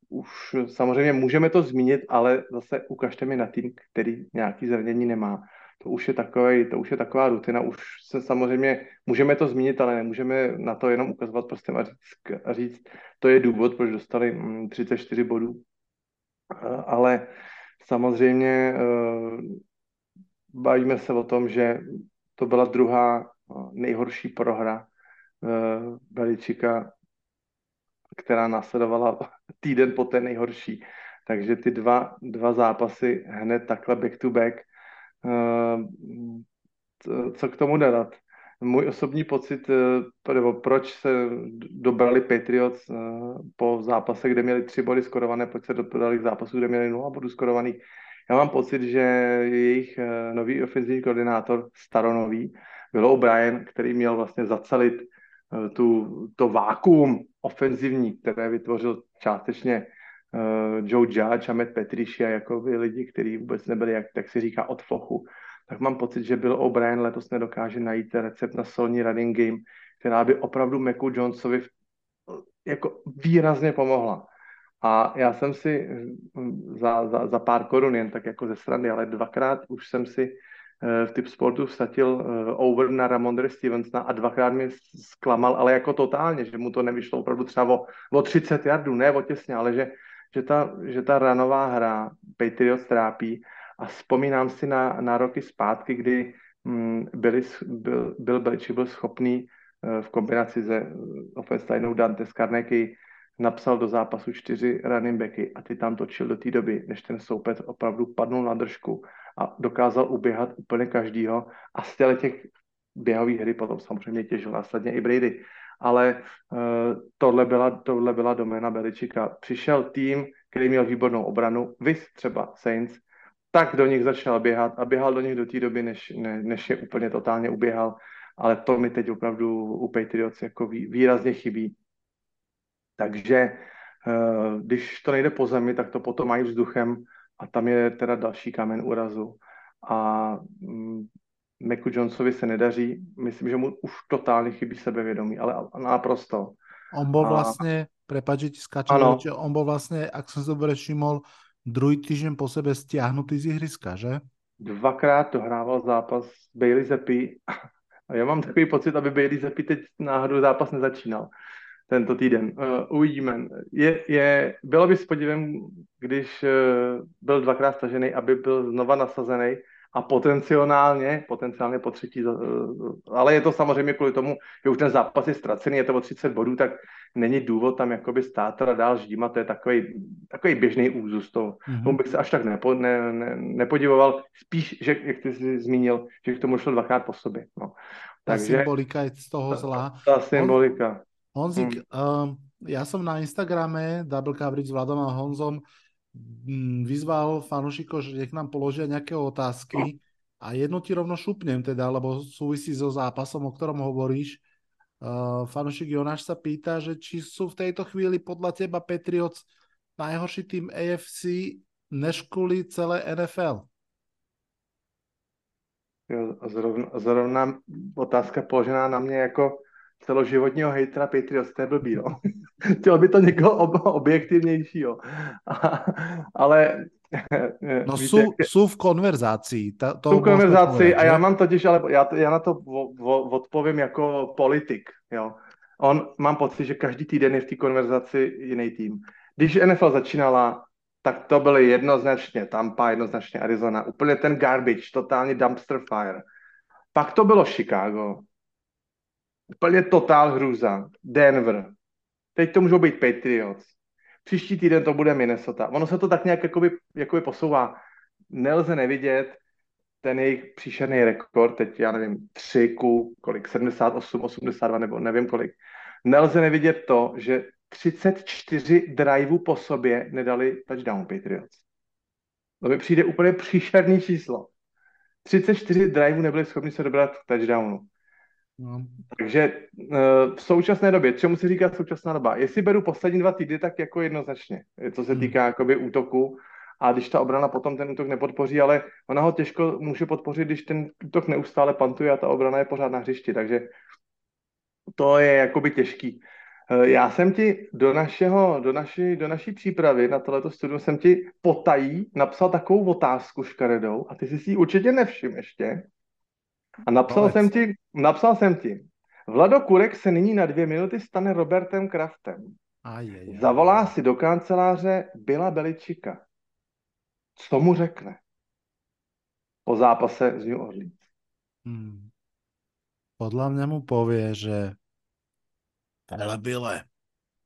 [SPEAKER 1] už samozřejmě můžeme to zmínit, ale zase ukažte mi na tým, který nějaký zranění nemá. To už je, takový, to už je taková rutina, už se samozřejmě můžeme to zmínit, ale nemůžeme na to jenom ukazovat prstem a říct, a říct to je důvod, proč dostali 34 mm, bodů. Eh, ale samozřejmě eh, bavíme se o tom, že to byla druhá nejhorší prohra uh, Beličika, která následovala týden po té nejhorší. Takže ty dva, dva zápasy hned takhle back to back. Uh, co k tomu dodat? Můj osobní pocit, nebo proč se dobrali Patriots po zápase, kde měli tři body skorované, proč se dobrali k zápasu, kde měli nula bodů skorovaných. Já mám pocit, že jejich nový ofenzivní koordinátor, staronový, Bill O'Brien, který měl vlastně zacelit uh, tu, to vákuum ofenzivní, které vytvořil částečně uh, Joe Judge a Matt Patricia, jako by lidi, kteří vůbec nebyli, jak tak si říká, od flochu. Tak mám pocit, že Bill O'Brien letos nedokáže najít recept na solní running game, která by opravdu Meku Jonesovi jako výrazně pomohla. A já jsem si za, za, za pár korun, jen tak jako ze strany, ale dvakrát už jsem si Eh, v typ sportu vstatil eh, over na Ramondre Stevensona a dvakrát mi zklamal, ale jako totálně, že mu to nevyšlo opravdu třeba o, o 30 jardů, ne o těsně, ale že, že, ta, že ta ranová hra Patriots trápí. A vzpomínám si na, na roky zpátky, kdy mm, byli, byl, byl Belichick byl schopný uh, v kombinaci se offense Dante Skarneky napsal do zápasu čtyři running backy a ty tam točil do té doby, než ten soupec opravdu padnul na držku a dokázal uběhat úplně každýho a z těch běhových hry potom samozřejmě těžil následně i Brady. Ale uh, tohle, byla, tohle byla doména Beličika. Přišel tým, který měl výbornou obranu, vys třeba Saints, tak do nich začal běhat a běhal do nich do té doby, než, ne, než je úplně totálně uběhal. Ale to mi teď opravdu u Patriots jako vý, výrazně chybí. Takže Eh, když to nejde po zemi, tak to potom mají vzduchem a tam je teda další kámen úrazu. A mm, Meku Johnsovi se nedaří. Myslím, že mu už totálně chybí sebevědomí, ale naprosto.
[SPEAKER 2] On bol vlastne, že ti skáčem, on bol vlastne, ak som si dobre všimol, druhý týždeň po sebe stiahnutý z ihriska, že?
[SPEAKER 1] Dvakrát dohrával zápas Bailey Zeppi a já mám takový pocit, aby Bailey Zeppi teď náhodou zápas nezačínal tento týden. Uh, uvidíme. Je, je, bylo by s podívem, když uh, byl dvakrát stažený, aby byl znova nasazený a potenciálně, potenciálně po třetí, uh, ale je to samozřejmě kvůli tomu, že už ten zápas je ztracený, je to o 30 bodů, tak není důvod tam jakoby stát a dál ždímat, to je takový, takový běžný úzus. To, mm-hmm. Tomu bych se až tak nepo, ne, ne, nepodivoval. Spíš, že, jak ty jsi zmínil, že k tomu šlo dvakrát po sobě. No.
[SPEAKER 2] Ta Takže, symbolika je z toho zlá.
[SPEAKER 1] Ta, ta symbolika.
[SPEAKER 2] Honzik, hmm. um, ja som na Instagrame Double Coverage s Vladom a Honzom mm, vyzval fanúšikov, že nech nám položia nejaké otázky a jednu ti rovno šupnem teda, lebo súvisí so zápasom, o ktorom hovoríš. Uh, fanúšik Jonáš sa pýta, že či sú v tejto chvíli podľa teba Patriots najhorší tým AFC než kvôli celé NFL?
[SPEAKER 1] Jo, zrovna, zrovna otázka položená na mě jako celoživotního hejtra Patriots, to je blbý, no. Chtěl by to někoho ob- objektivnějšího. ale...
[SPEAKER 2] No víte, sú, jak... sú v konverzácii.
[SPEAKER 1] Ta, to sú v konverzácii a já mám totiž, ale já, já na to vo, vo, odpovím jako politik, jo. On, mám pocit, že každý týden je v té konverzaci jiný tým. Když NFL začínala, tak to byly jednoznačně Tampa, jednoznačně Arizona, úplně ten garbage, totálně dumpster fire. Pak to bylo Chicago, Úplně totál hrůza. Denver. Teď to můžou být Patriots. Příští týden to bude Minnesota. Ono se to tak nějak jakoby, jakoby posouvá. Nelze nevidět ten jejich příšerný rekord, teď já nevím, 3 ku kolik, 78, 82 nebo nevím kolik. Nelze nevidět to, že 34 driveů po sobě nedali touchdown Patriots. To mi přijde úplně příšerný číslo. 34 driveů nebyli schopni se dobrat k touchdownu. No. Takže uh, v současné době, čemu se říká současná doba? Jestli beru poslední dva týdny, tak jako jednoznačně, co se hmm. týká jakoby útoku, a když ta obrana potom ten útok nepodpoří, ale ona ho těžko může podpořit, když ten útok neustále pantuje a ta obrana je pořád na hřišti, takže to je jakoby těžký. Eh, já jsem ti do, našeho, do, naší, do naší přípravy na tohleto studium jsem ti potají napsal takovou otázku škaredou a ty jsi si ji určitě nevšim ještě. A napsal jsem ti, napsal jsem ti, Vlado Kurek se nyní na dvě minuty stane Robertem Kraftem. Ajajaj. Zavolá si do kanceláře Bila Beličika. Co mu řekne? Po zápase z New Orleans. Hmm.
[SPEAKER 2] Podľa mňa mu povie, že ale Bile,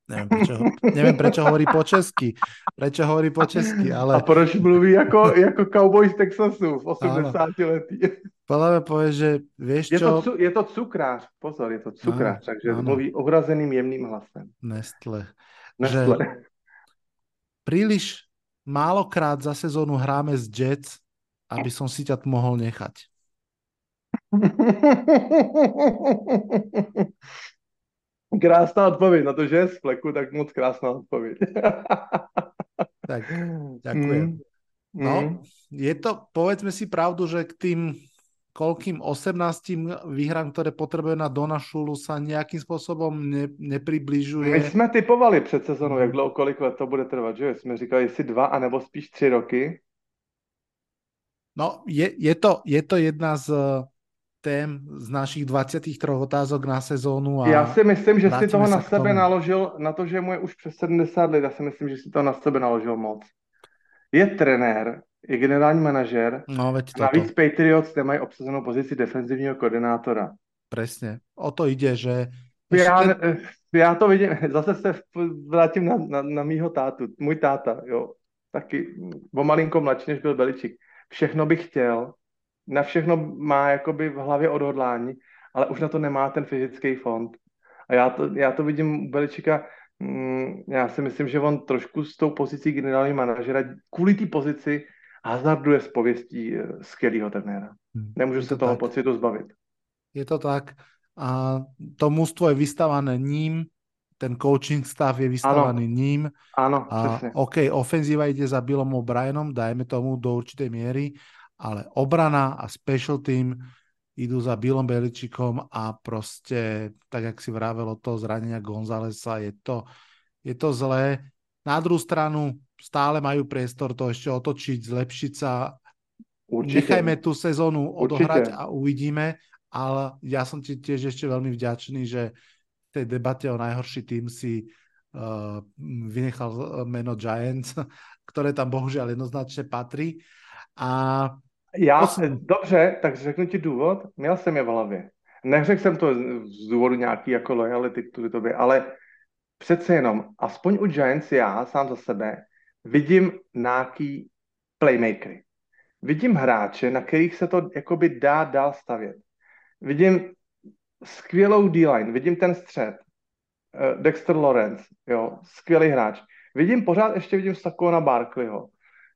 [SPEAKER 2] Neviem prečo, neviem, prečo hovorí po česky. Prečo hovorí po česky, ale...
[SPEAKER 1] A proč mluví jako, jako cowboy z Texasu v 80 letí.
[SPEAKER 2] Podľa mňa povie, že vieš
[SPEAKER 1] je čo... To, je to cukrář, pozor, je to cukrář, áno, takže áno. mluví ohrazeným jemným hlasem.
[SPEAKER 2] Nestle. Nestle. Že príliš málokrát za sezónu hráme z Jets, aby som si ťa mohol nechať.
[SPEAKER 1] Krásná odpověď, na to, že je z fleku, tak moc krásná odpověď.
[SPEAKER 2] tak, ďakujem. Mm. No, mm. je to, povedzme si pravdu, že k tým koľkým 18 výhrám, ktoré potrebuje na Dona Šulu, sa nejakým spôsobom ne, nepribližuje.
[SPEAKER 1] My jsme typovali před sezónou, jak dlouho, kolik let to bude trvat, že? Jsme říkali, jestli dva, anebo spíš tři roky.
[SPEAKER 2] No, je, je, to, je to jedna z tém z našich 23 otázok na sezónu. A
[SPEAKER 1] já si myslím, že si toho na sebe naložil, na to, že mu je už přes 70 let, já si myslím, že si to na sebe naložil moc. Je trenér, je generální manažer,
[SPEAKER 2] no, veď
[SPEAKER 1] toto. navíc Patriots nemají obsazenou pozici defenzivního koordinátora.
[SPEAKER 2] Presně, o to jde, že...
[SPEAKER 1] Já, já to vidím, zase se vrátím na, na, na mýho tátu, můj táta, jo, taky o malinko mladší, než byl Beličik. Všechno bych chtěl, na všechno má jakoby v hlavě odhodlání, ale už na to nemá ten fyzický fond. A já to, já to vidím u Beličika, mm, já si myslím, že on trošku s tou pozicí generálního manažera kvůli té pozici hazarduje s pověstí eh, skvělého trenéra. Hmm. Nemůžu se to toho tak. pocitu zbavit.
[SPEAKER 2] Je to tak. A to mužstvo je vystavané ním, ten coaching stav je vystavaný ano. ním.
[SPEAKER 1] Áno,
[SPEAKER 2] a, OK, ofenzíva ide za Billom O'Brienom, dajme tomu do určitej miery, ale obrana a special team idú za Billom Beličikom a proste, tak jak si vravel od toho zranenia Gonzalesa, je to, je to zlé. Na druhú stranu stále majú priestor to ešte otočiť, zlepšiť sa. Určite. Nechajme tú sezónu odohrať Určite. a uvidíme, ale ja som ti tiež ešte veľmi vďačný, že v tej debate o najhorší tým si uh, vynechal meno Giants, ktoré tam bohužiaľ jednoznačne patrí. A
[SPEAKER 1] já, Osm. dobře, tak řeknu ti důvod. Měl jsem je v hlavě. Neřekl jsem to z důvodu nějaký jako lojality k tobě, ale přece jenom, aspoň u Giants já sám za sebe, vidím nějaký playmakery. Vidím hráče, na kterých se to jakoby dá dál stavět. Vidím skvělou D-line, vidím ten střed. Uh, Dexter Lawrence, jo, skvělý hráč. Vidím pořád, ještě vidím Sakona Barkleyho,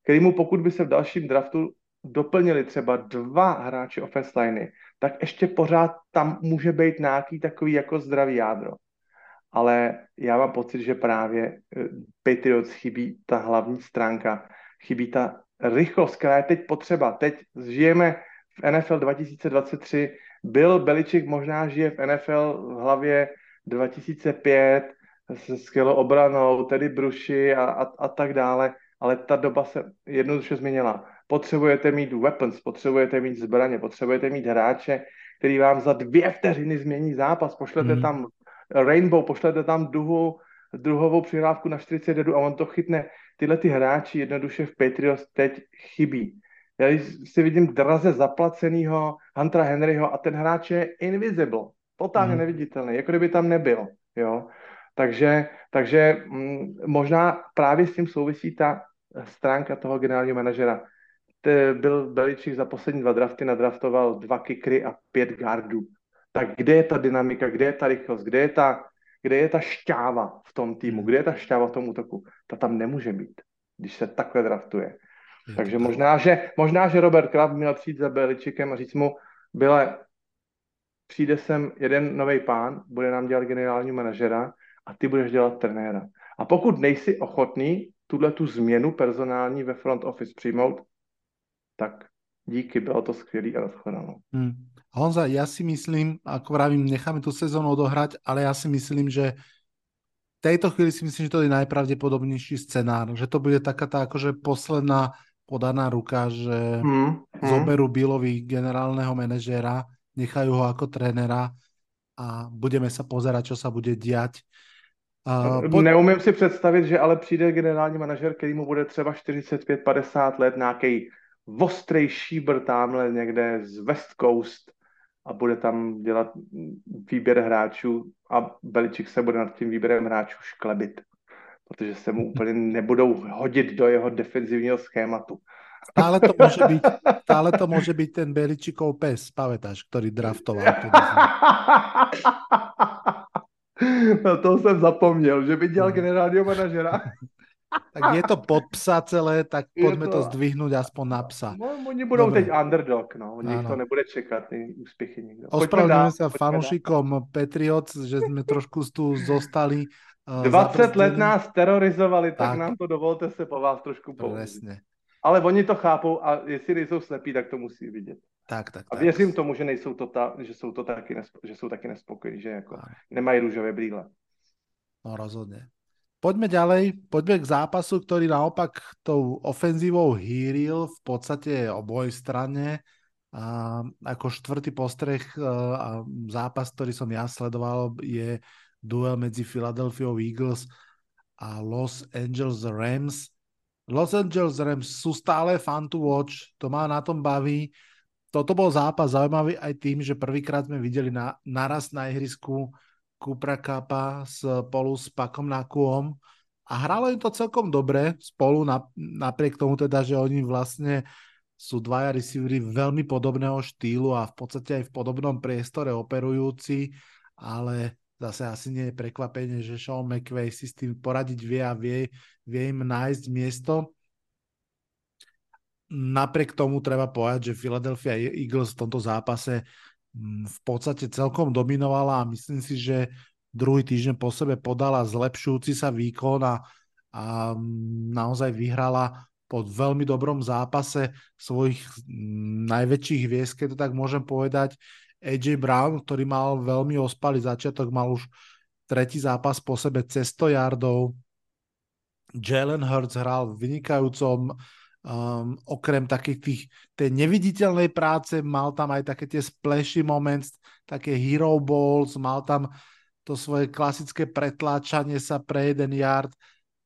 [SPEAKER 1] který mu pokud by se v dalším draftu doplnili třeba dva hráče offense liney, tak ještě pořád tam může být nějaký takový jako zdravý jádro. Ale já mám pocit, že právě eh, Patriots chybí ta hlavní stránka, chybí ta rychlost, která je teď potřeba. Teď žijeme v NFL 2023, byl Beličik možná žije v NFL v hlavě 2005 se skvělou obranou, tedy Bruši a, a, a tak dále, ale ta doba se jednoduše změnila. Potřebujete mít weapons, potřebujete mít zbraně, potřebujete mít hráče, který vám za dvě vteřiny změní zápas, pošlete mm. tam Rainbow, pošlete tam duhu, druhovou přihrávku na 40 dedů a on to chytne. Tyhle ty hráči jednoduše v Patriots teď chybí. Já si vidím draze zaplaceného Huntera Henryho a ten hráč je invisible, totálně mm. neviditelný, jako kdyby tam nebyl. Jo? Takže, takže m, mm, možná právě s tím souvisí ta stránka toho generálního manažera byl Beličík za poslední dva drafty nadraftoval dva kikry a pět guardů. Tak kde je ta dynamika, kde je ta rychlost, kde je ta, kde je ta šťáva v tom týmu, kde je ta šťáva v tom útoku? Ta tam nemůže být, když se takhle draftuje. Je Takže to možná že, možná, že Robert Kraft měl přijít za Beličikem a říct mu, byle, přijde sem jeden nový pán, bude nám dělat generální manažera a ty budeš dělat trenéra. A pokud nejsi ochotný tuhle tu změnu personální ve front office přijmout, tak díky, bylo to skvělý a nashledanou.
[SPEAKER 2] Hmm. Honza, ja si myslím, ako vravím, necháme tú sezónu odohrať, ale ja si myslím, že v tejto chvíli si myslím, že to je najpravdepodobnejší scenár, že to bude taká tá akože posledná podaná ruka, že hmm. Hmm. zoberú Billovi generálneho manažéra, nechajú ho ako trénera a budeme sa pozerať, čo sa bude diať.
[SPEAKER 1] Uh, pod... Neumím si představit, že ale přijde generální manažer, který mu bude třeba 45-50 let, nějaký ostrý šíbr tamhle někde z West Coast a bude tam dělat výběr hráčů a Beličik se bude nad tím výběrem hráčů šklebit, protože se mu úplně nebudou hodit do jeho defenzivního schématu.
[SPEAKER 2] Stále to môže byť, stále to môže byť ten Beličikov pes, pamätáš, ktorý draftoval.
[SPEAKER 1] No to jsem zapomněl, že by dělal generálního manažera.
[SPEAKER 2] Tak je to pod psa celé, tak poďme to... to zdvihnúť aspoň na psa.
[SPEAKER 1] No, oni budou Dobre. teď underdog, no. Nech to nebude čekat, ty úspěchy nikdo.
[SPEAKER 2] Ospravedlňujem sa fanúšikom Patriots, že sme trošku tu zostali.
[SPEAKER 1] Uh, eh, 20 let nás terorizovali, tak, tak nám to dovolte se po vás trošku použiť. Ale oni to chápou a jestli nejsou slepí, tak to musí vidět.
[SPEAKER 2] Tak, tak,
[SPEAKER 1] a věřím tomu, že nejsou to ta, že jsou to taky, nespo, že jsou taky nespokojení, že jako nemají růžové brýle.
[SPEAKER 2] No rozhodne. Poďme ďalej, poďme k zápasu, ktorý naopak tou ofenzívou hýril v podstate oboj strane. A ako štvrtý postreh e, a zápas, ktorý som ja sledoval, je duel medzi Philadelphia Eagles a Los Angeles Rams. Los Angeles Rams sú stále fun to watch, to má na tom baví. Toto bol zápas zaujímavý aj tým, že prvýkrát sme videli na, naraz na ihrisku Kupra Kappa spolu s Pakom Nakuom a hralo im to celkom dobre spolu napriek tomu teda, že oni vlastne sú dvaja receivery veľmi podobného štýlu a v podstate aj v podobnom priestore operujúci, ale zase asi nie je prekvapenie, že Sean McVay si s tým poradiť vie a vie, vie im nájsť miesto. Napriek tomu treba povedať, že Philadelphia Eagles v tomto zápase v podstate celkom dominovala a myslím si, že druhý týždeň po sebe podala zlepšujúci sa výkon a, a naozaj vyhrala po veľmi dobrom zápase svojich najväčších hviezd, keď to tak môžem povedať. AJ Brown, ktorý mal veľmi ospalý začiatok, mal už tretí zápas po sebe cez 100 yardov. Jalen Hurts hral vynikajúcom um, okrem takých tých, tej neviditeľnej práce, mal tam aj také tie splashy moments, také hero balls, mal tam to svoje klasické pretláčanie sa pre jeden yard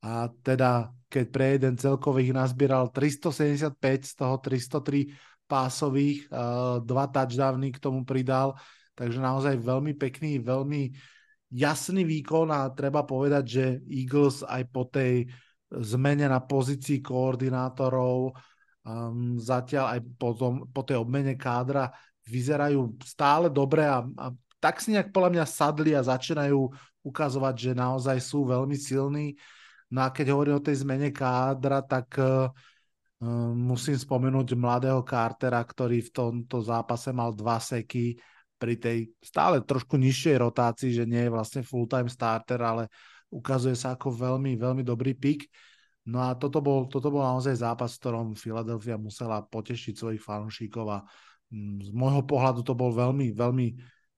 [SPEAKER 2] a teda keď pre jeden celkových nazbieral 375, z toho 303 pásových, uh, dva touchdowny k tomu pridal, takže naozaj veľmi pekný, veľmi jasný výkon a treba povedať, že Eagles aj po tej zmene na pozícii koordinátorov, um, zatiaľ aj po, tom, po tej obmene kádra vyzerajú stále dobre a, a tak si nejak podľa mňa sadli a začínajú ukazovať, že naozaj sú veľmi silní. No a keď hovorím o tej zmene kádra, tak uh, musím spomenúť mladého Cartera, ktorý v tomto zápase mal dva seky pri tej stále trošku nižšej rotácii, že nie je vlastne full-time starter, ale ukazuje sa ako veľmi, veľmi dobrý pik. No a toto bol, toto bol naozaj zápas, v ktorom Philadelphia musela potešiť svojich fanúšikov a mm, z môjho pohľadu to bol veľmi, veľmi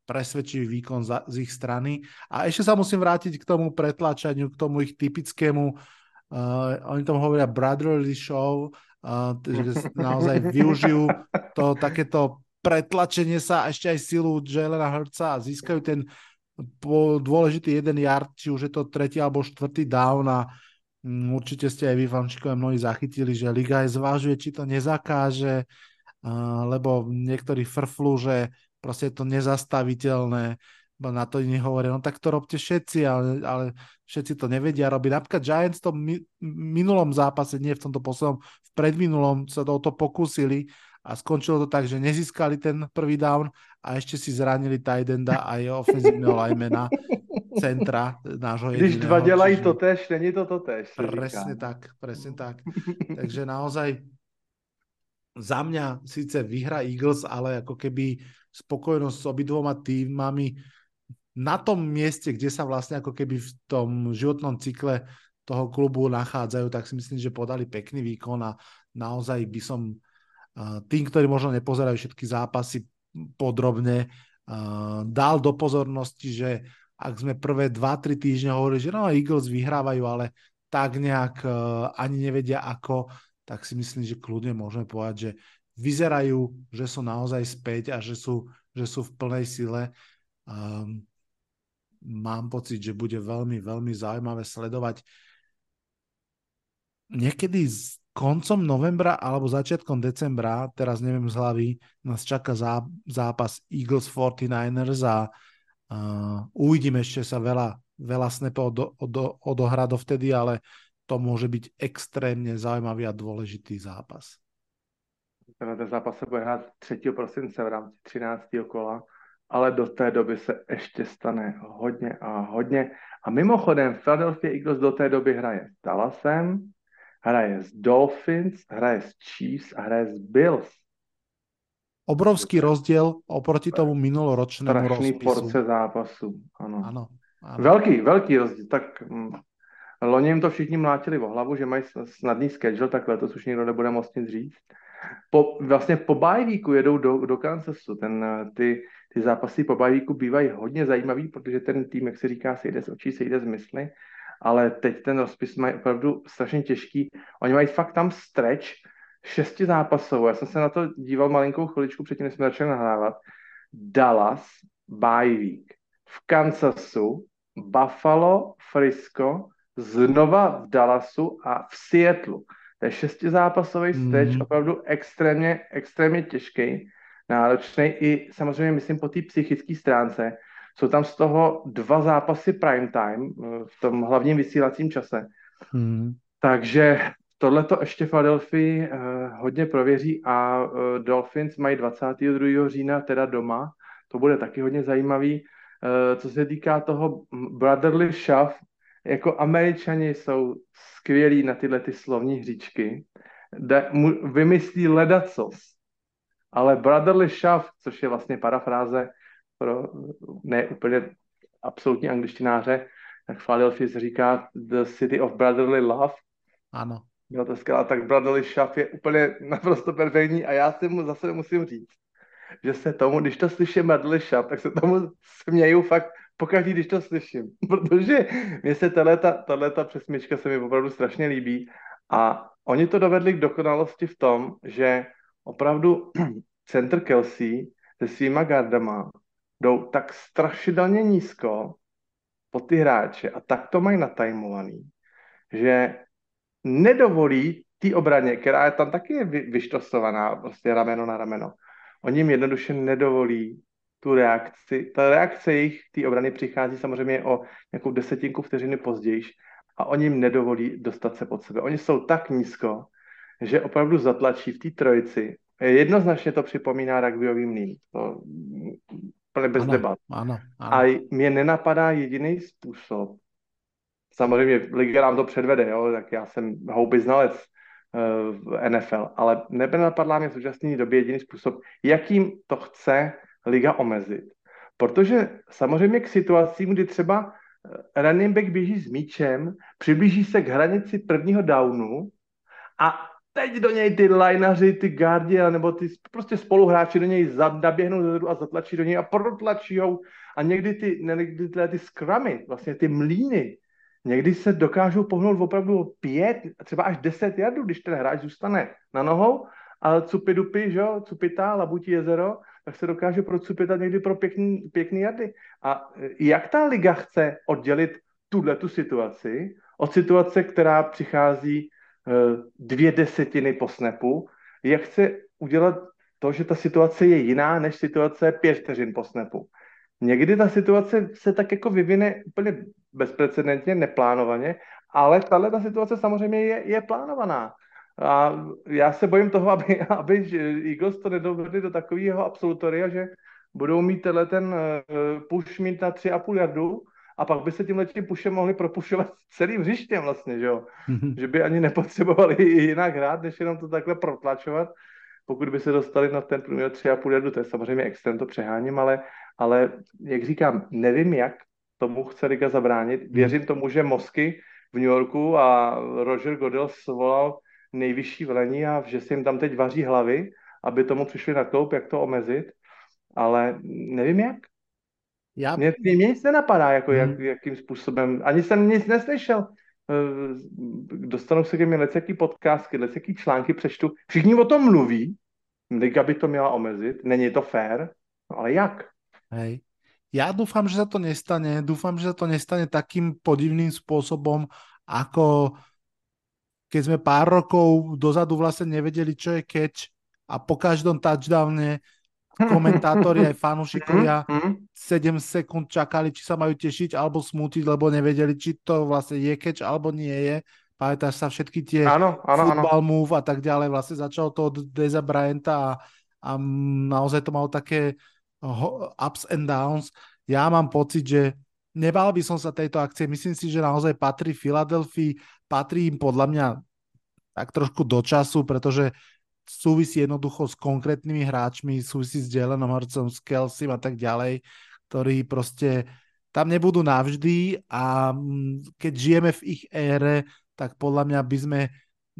[SPEAKER 2] presvedčivý výkon za, z ich strany. A ešte sa musím vrátiť k tomu pretlačaniu, k tomu ich typickému, uh, oni tomu hovoria brotherly show, uh, že naozaj využijú to takéto pretlačenie sa a ešte aj silu Jelena Hurtsa a získajú ten po dôležitý jeden yard, či už je to tretí alebo štvrtý down a um, určite ste aj vy, fančikové, mnohí zachytili, že Liga aj zvážuje, či to nezakáže, lebo niektorí frflu, že proste je to nezastaviteľné, na to iní hovoria, no tak to robte všetci, ale, ale všetci to nevedia robiť. Napríklad Giants to v minulom zápase, nie v tomto poslednom, v predminulom sa to o to pokúsili a skončilo to tak, že nezískali ten prvý down a ešte si zranili Tidenda aj ofenzívneho linemana centra nášho
[SPEAKER 1] Když dva dělají to tež, není to to tež.
[SPEAKER 2] Presne říká. tak, presne tak. Takže naozaj za mňa síce vyhra Eagles, ale ako keby spokojnosť s obidvoma týmami na tom mieste, kde sa vlastne ako keby v tom životnom cykle toho klubu nachádzajú, tak si myslím, že podali pekný výkon a naozaj by som tým, ktorí možno nepozerajú všetky zápasy podrobne, dal do pozornosti, že ak sme prvé 2-3 týždne hovorili, že no Eagles vyhrávajú, ale tak nejak e, ani nevedia ako, tak si myslím, že kľudne môžeme povedať, že vyzerajú, že sú naozaj späť a že sú, že sú v plnej sile. Um, mám pocit, že bude veľmi, veľmi zaujímavé sledovať niekedy koncom novembra alebo začiatkom decembra, teraz neviem z hlavy, nás čaká zá, zápas Eagles 49ers a uh, uvidíme ešte sa veľa, veľa od, od, odohrá dovtedy, ale to môže byť extrémne zaujímavý a dôležitý zápas.
[SPEAKER 1] Ten zápas se bude hrát 3. prosince v rámci 13. kola, ale do té doby se ještě stane hodně a hodně. A mimochodem Philadelphia Eagles do té doby hraje s Dallasem, hraje z Dolphins, hraje z Chiefs a hraje z Bills.
[SPEAKER 2] Obrovský rozdiel oproti tomu minuloročnému
[SPEAKER 1] Strašný
[SPEAKER 2] rozpisu.
[SPEAKER 1] porce zápasu, ano.
[SPEAKER 2] ano, ano.
[SPEAKER 1] Velký, velký rozdíl. Tak hm, loni jim to všichni mlátili o hlavu, že mají snadný schedule, tak letos už nikdo nebude moc nic říct. Po, vlastně po bajvíku jedou do, do Kansasu. Ten, ty, ty zápasy po bajvíku bývají hodně zajímavý, protože ten tým, jak se říká, se jde z očí, se jde z mysli ale teď ten rozpis mají opravdu strašně těžký. Oni mají fakt tam stretch šesti zápasů. Já jsem se na to díval malinkou chviličku předtím, než jsme začali nahrávat. Dallas, bye week. V Kansasu, Buffalo, Frisco, znova v Dallasu a v Seattleu. To je šestizápasový stretch, mm. opravdu extrémně, extrémně těžký, náročný i samozřejmě, myslím, po té psychické stránce, jsou tam z toho dva zápasy prime time eh, v tom hlavním vysílacím čase. Hmm. Takže tohle to ještě Philadelphia uh, hodně prověří a uh, Dolphins mají 22. října teda doma. To bude taky hodně zajímavý. Co se týká toho brotherly shove, jako američani jsou skvělí na tyhle ty slovní hříčky. De, mu, vymyslí ledacos. Ale brotherly shove, což je vlastně parafráze pro ne úplně absolutní angličtináře, tak Philadelphia říká The City of Brotherly Love.
[SPEAKER 2] Ano.
[SPEAKER 1] Jo, to skvělá, tak Brotherly Shove je úplně naprosto perfektní a já si mu zase musím říct, že se tomu, když to slyším Brotherly Shove, tak se tomu směju fakt pokaždý, když to slyším, protože mě se tato, ta přesmička se mi opravdu strašně líbí a oni to dovedli k dokonalosti v tom, že opravdu center Kelsey se svýma gardama jdou tak strašidelně nízko po ty hráče a tak to mají natajmovaný, že nedovolí té obraně, která je tam taky je vyštosovaná, prostě rameno na rameno. Oni jim jednoduše nedovolí tu reakci. Ta reakce jejich té obrany přichází samozřejmě o nějakou desetinku vteřiny později a oni jim nedovolí dostat se pod sebe. Oni jsou tak nízko, že opravdu zatlačí v té trojici. Jednoznačně to připomíná rugbyový mlín. To úplně bez
[SPEAKER 2] ano,
[SPEAKER 1] debat.
[SPEAKER 2] Ano, ano.
[SPEAKER 1] A mě nenapadá jediný způsob. Samozřejmě Liga nám to předvede, jo? tak já jsem houby znalec uh, v NFL, ale nenapadla mě v současné době jediný způsob, jakým to chce Liga omezit. Protože samozřejmě k situacím, kdy třeba eh, running back běží s míčem, přiblíží se k hranici prvního downu a teď do něj ty lineaři, ty gardi, nebo ty prostě spoluhráči do něj naběhnou dozadu a zatlačí do něj a protlačí ho. A někdy ty, někdy tyhle ty scrumy, vlastně ty mlíny, někdy se dokážou pohnout opravdu o pět, třeba až deset jardů, když ten hráč zůstane na nohou, ale cupy dupy, že jo, cupitá, labutí jezero, tak se dokáže procupitat někdy pro pěkný, pěkný jardy. A jak ta liga chce oddělit tuhle tu situaci od situace, která přichází dvě desetiny po snapu, jak chce udělat to, že ta situace je jiná než situace pět vteřin po snapu. Někdy ta situace se tak jako vyvine úplně bezprecedentně, neplánovaně, ale tahle ta situace samozřejmě je, je plánovaná. A já se bojím toho, aby, aby Eagles to nedovedli do takového absolutoria, že budou mít tenhle ten uh, push mít na 3,5 jardu a pak by se tím letím pušem mohli propušovat celým hřištěm vlastně, že jo? Mm-hmm. Že by ani nepotřebovali jinak hrát, než jenom to takhle protlačovat, pokud by se dostali na ten průměr 3,5 jardu, to je samozřejmě extrém, to přeháním, ale, ale jak říkám, nevím, jak tomu chce Liga zabránit. Mhm. Věřím tomu, že Mosky v New Yorku a Roger Godel svolal nejvyšší velení a že si jim tam teď vaří hlavy, aby tomu přišli na kloup, jak to omezit, ale nevím jak. Já... Mě, mě nic nenapadá, jako hmm. jak, jakým způsobem. Ani jsem nic neslyšel. Eh, dostanou se ke mně lecjaký podcastky, lecjaký články, přečtu. Všichni o tom mluví. Liga by to měla omezit. Není to fér. No ale jak?
[SPEAKER 2] Hej. Ja dúfam, že sa to nestane. Dúfam, že sa to nestane takým podivným spôsobom, ako keď sme pár rokov dozadu vlastne nevedeli, čo je catch a po každom touchdowne komentátori aj fanúšikovia 7 sekúnd čakali, či sa majú tešiť alebo smútiť, lebo nevedeli, či to vlastne je catch alebo nie je. Pamätáš sa všetky tie
[SPEAKER 1] áno, áno,
[SPEAKER 2] football áno. move a tak ďalej. Vlastne začalo to od Deza Bryanta a, a naozaj to malo také ups and downs. Ja mám pocit, že nebal by som sa tejto akcie. Myslím si, že naozaj patrí Filadelfii, patrí im podľa mňa tak trošku do času, pretože súvisí jednoducho s konkrétnymi hráčmi, súvisí s Jelenom Hurtsom, s Kelsim a tak ďalej, ktorí proste tam nebudú navždy a mm, keď žijeme v ich ére, tak podľa mňa by sme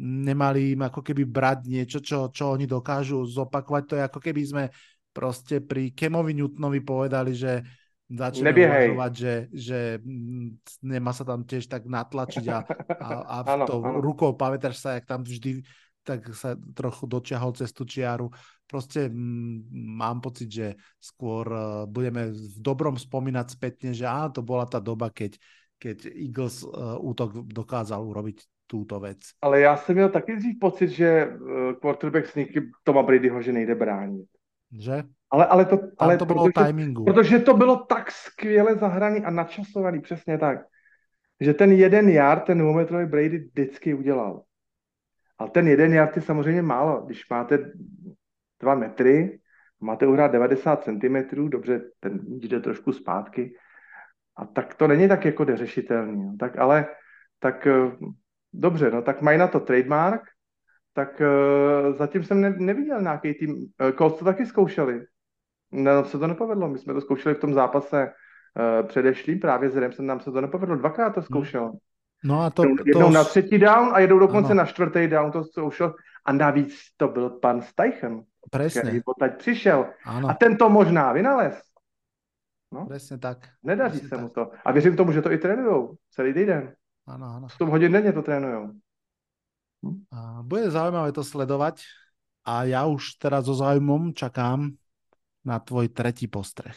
[SPEAKER 2] nemali im ako keby brať niečo, čo, čo oni dokážu zopakovať. To je ako keby sme proste pri Kemovi Newtonovi povedali, že začneme uvažovať, že, že mm, nemá sa tam tiež tak natlačiť a, a, a ano, to ano. rukou, pamätáš sa, jak tam vždy tak sa trochu dočiahol cez tú čiaru. Proste m, mám pocit, že skôr uh, budeme v dobrom spomínať spätne, že á, to bola tá doba, keď, keď Eagles uh, útok dokázal urobiť túto vec.
[SPEAKER 1] Ale já jsem měl taky dřív pocit, že uh, quarterback sneaky Toma Bradyho, že nejde bránit.
[SPEAKER 2] Že?
[SPEAKER 1] Ale, ale to, ale
[SPEAKER 2] to bylo protože, timingu.
[SPEAKER 1] Protože to bylo tak skvěle zahraný a načasovaný, přesně tak. Že ten jeden jar, ten dvoumetrový Brady vždycky udělal. Ale ten jeden yard je samozřejmě málo. Když máte dva metry, máte uhrát 90 cm, dobře, ten jde trošku zpátky, a tak to není tak jako neřešitelný. No. Tak ale, tak eh, dobře, no tak mají na to trademark, tak uh, zatím jsem ne, neviděl nějaký tým. Uh, to taky zkoušeli. No, se to nepovedlo. My jsme to zkoušeli v tom zápase uh, předešlým právě s Ramsem nám se to nepovedlo, dvakrát to zkoušel.
[SPEAKER 2] No a to,
[SPEAKER 1] jednou,
[SPEAKER 2] to...
[SPEAKER 1] na třetí down a jednou dokonce
[SPEAKER 2] ano.
[SPEAKER 1] na čtvrtý down to zkoušel a navíc to byl pan Steichen,
[SPEAKER 2] Presne.
[SPEAKER 1] který teď přišel
[SPEAKER 2] Áno,
[SPEAKER 1] a ten to možná vynalez.
[SPEAKER 2] presne tak.
[SPEAKER 1] Nedaří
[SPEAKER 2] Presne
[SPEAKER 1] se
[SPEAKER 2] tak.
[SPEAKER 1] mu to. A věřím tomu, že to i trénujou celý týden.
[SPEAKER 2] Áno, áno.
[SPEAKER 1] 100 hodin denně to trénujou.
[SPEAKER 2] A bude zaujímavé to sledovať a ja už teraz so záujmom čakám na tvoj tretí postreh.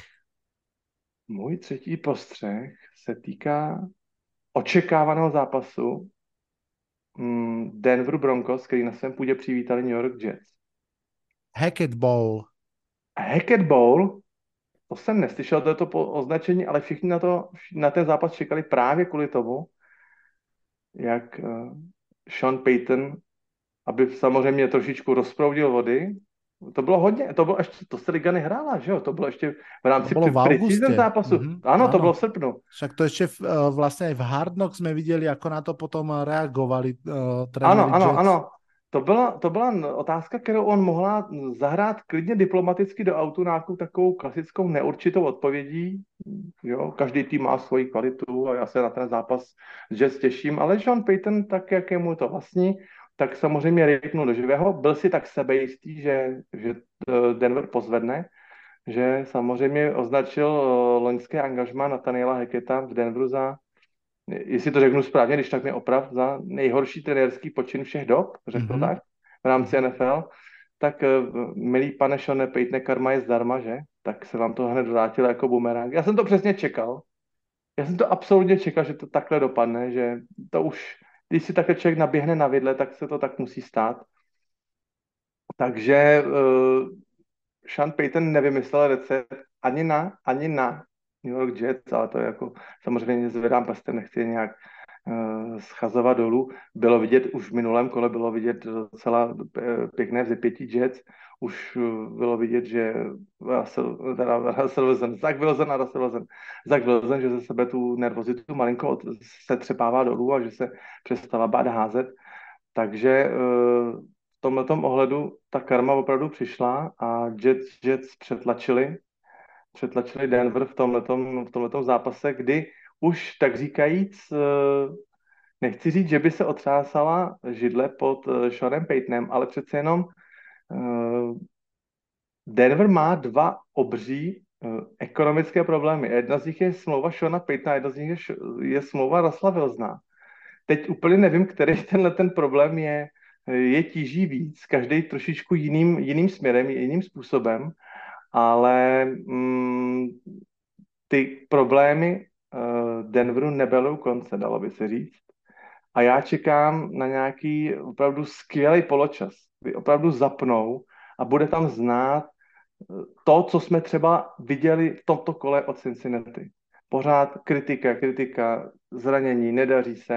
[SPEAKER 1] Můj třetí postřeh se týká očekávaného zápasu mm, Denver Broncos, který na svém půdě přivítali New York Jets.
[SPEAKER 2] Hackett Bowl.
[SPEAKER 1] Hackett Bowl, to jsem neslyšel, to je to označení, ale všichni na, to, na ten zápas čekali právě kvůli tomu, jak uh, Sean Payton, aby samozřejmě trošičku rozproudil vody, to bylo hodně, to bylo ještě, to se liga nehrála, že jo, to bylo ještě v rámci
[SPEAKER 2] To bylo v
[SPEAKER 1] zápasu.
[SPEAKER 2] Mhm,
[SPEAKER 1] Ano, to
[SPEAKER 2] ano.
[SPEAKER 1] bylo v srpnu.
[SPEAKER 2] Však to ešte uh, vlastne aj v Hard Knock sme videli, ako na to potom reagovali uh,
[SPEAKER 1] ano,
[SPEAKER 2] Jets.
[SPEAKER 1] ano. To byla, to byla otázka, kterou on mohla zahrát klidně diplomaticky do autu nějakou takovou klasickou neurčitou odpovědí. Jo, každý tým má svoji kvalitu a já se na ten zápas Jets těším, ale Sean Payton, tak jak je mu to vlastní, tak samozřejmě ryknul do živého. Byl si tak sebejistý, že, že Denver pozvedne, že samozřejmě označil eh, loňské angažma Nathaniela Hacketa v Denveru za jestli to řeknu správně, když tak mě oprav, za nejhorší trenérský počin všech dob, řekl
[SPEAKER 2] Mhm.
[SPEAKER 1] mm-hmm. tak, v rámci NFL, tak eh, milý pane Šone Pejtne, karma je zdarma, že? Tak se vám to hned vrátilo jako bumerang. Já jsem to přesně čekal. Já jsem to absolutně čekal, že to takhle dopadne, že to už, když si takhle člověk naběhne na vidle, tak se to tak musí stát. Takže uh, Sean Payton nevymyslel recept ani na, ani na New York Jets, ale to je jako, samozřejmě zvedám prstem, nechci nějak uh, schazovat dolů. Bylo vidět, už v minulém kole bylo vidět docela eh, pěkné vzepětí Jets, už uh, bylo vidět, že Russell, teda Russell Wilson, Zach Wilson a Russell Wilson, Zach Wilson, že ze sebe tu nervozitu malinko se třepává dolů a že se přestala bát házet. Takže uh, v tomto ohledu ta karma opravdu přišla a Jets, Jets přetlačili, přetlačili Denver v tomhletom, v tomhletom zápase, kdy už tak říkajíc, eh, nechci říct, že by se otřásala židle pod eh, Seanem Paytonem, ale přece jenom eh, Denver má dva obří eh, ekonomické problémy. Jedna z nich je smlouva Seana Paytona, jedna z nich je, je smlouva Rasla Vilsna. Teď úplně nevím, který tenhle ten problém je, je tíží víc, každý trošičku jiným, jiným směrem, jiným způsobem, ale mm, ty problémy uh, Denveru nebelou konce, dalo by se říct. A já čekám na nějaký opravdu skvělý poločas, opravdu zapnou a bude tam znát eh, to, co jsme třeba viděli v tomto kole od Cincinnati. Pořád kritika, kritika, zranění, nedaří se.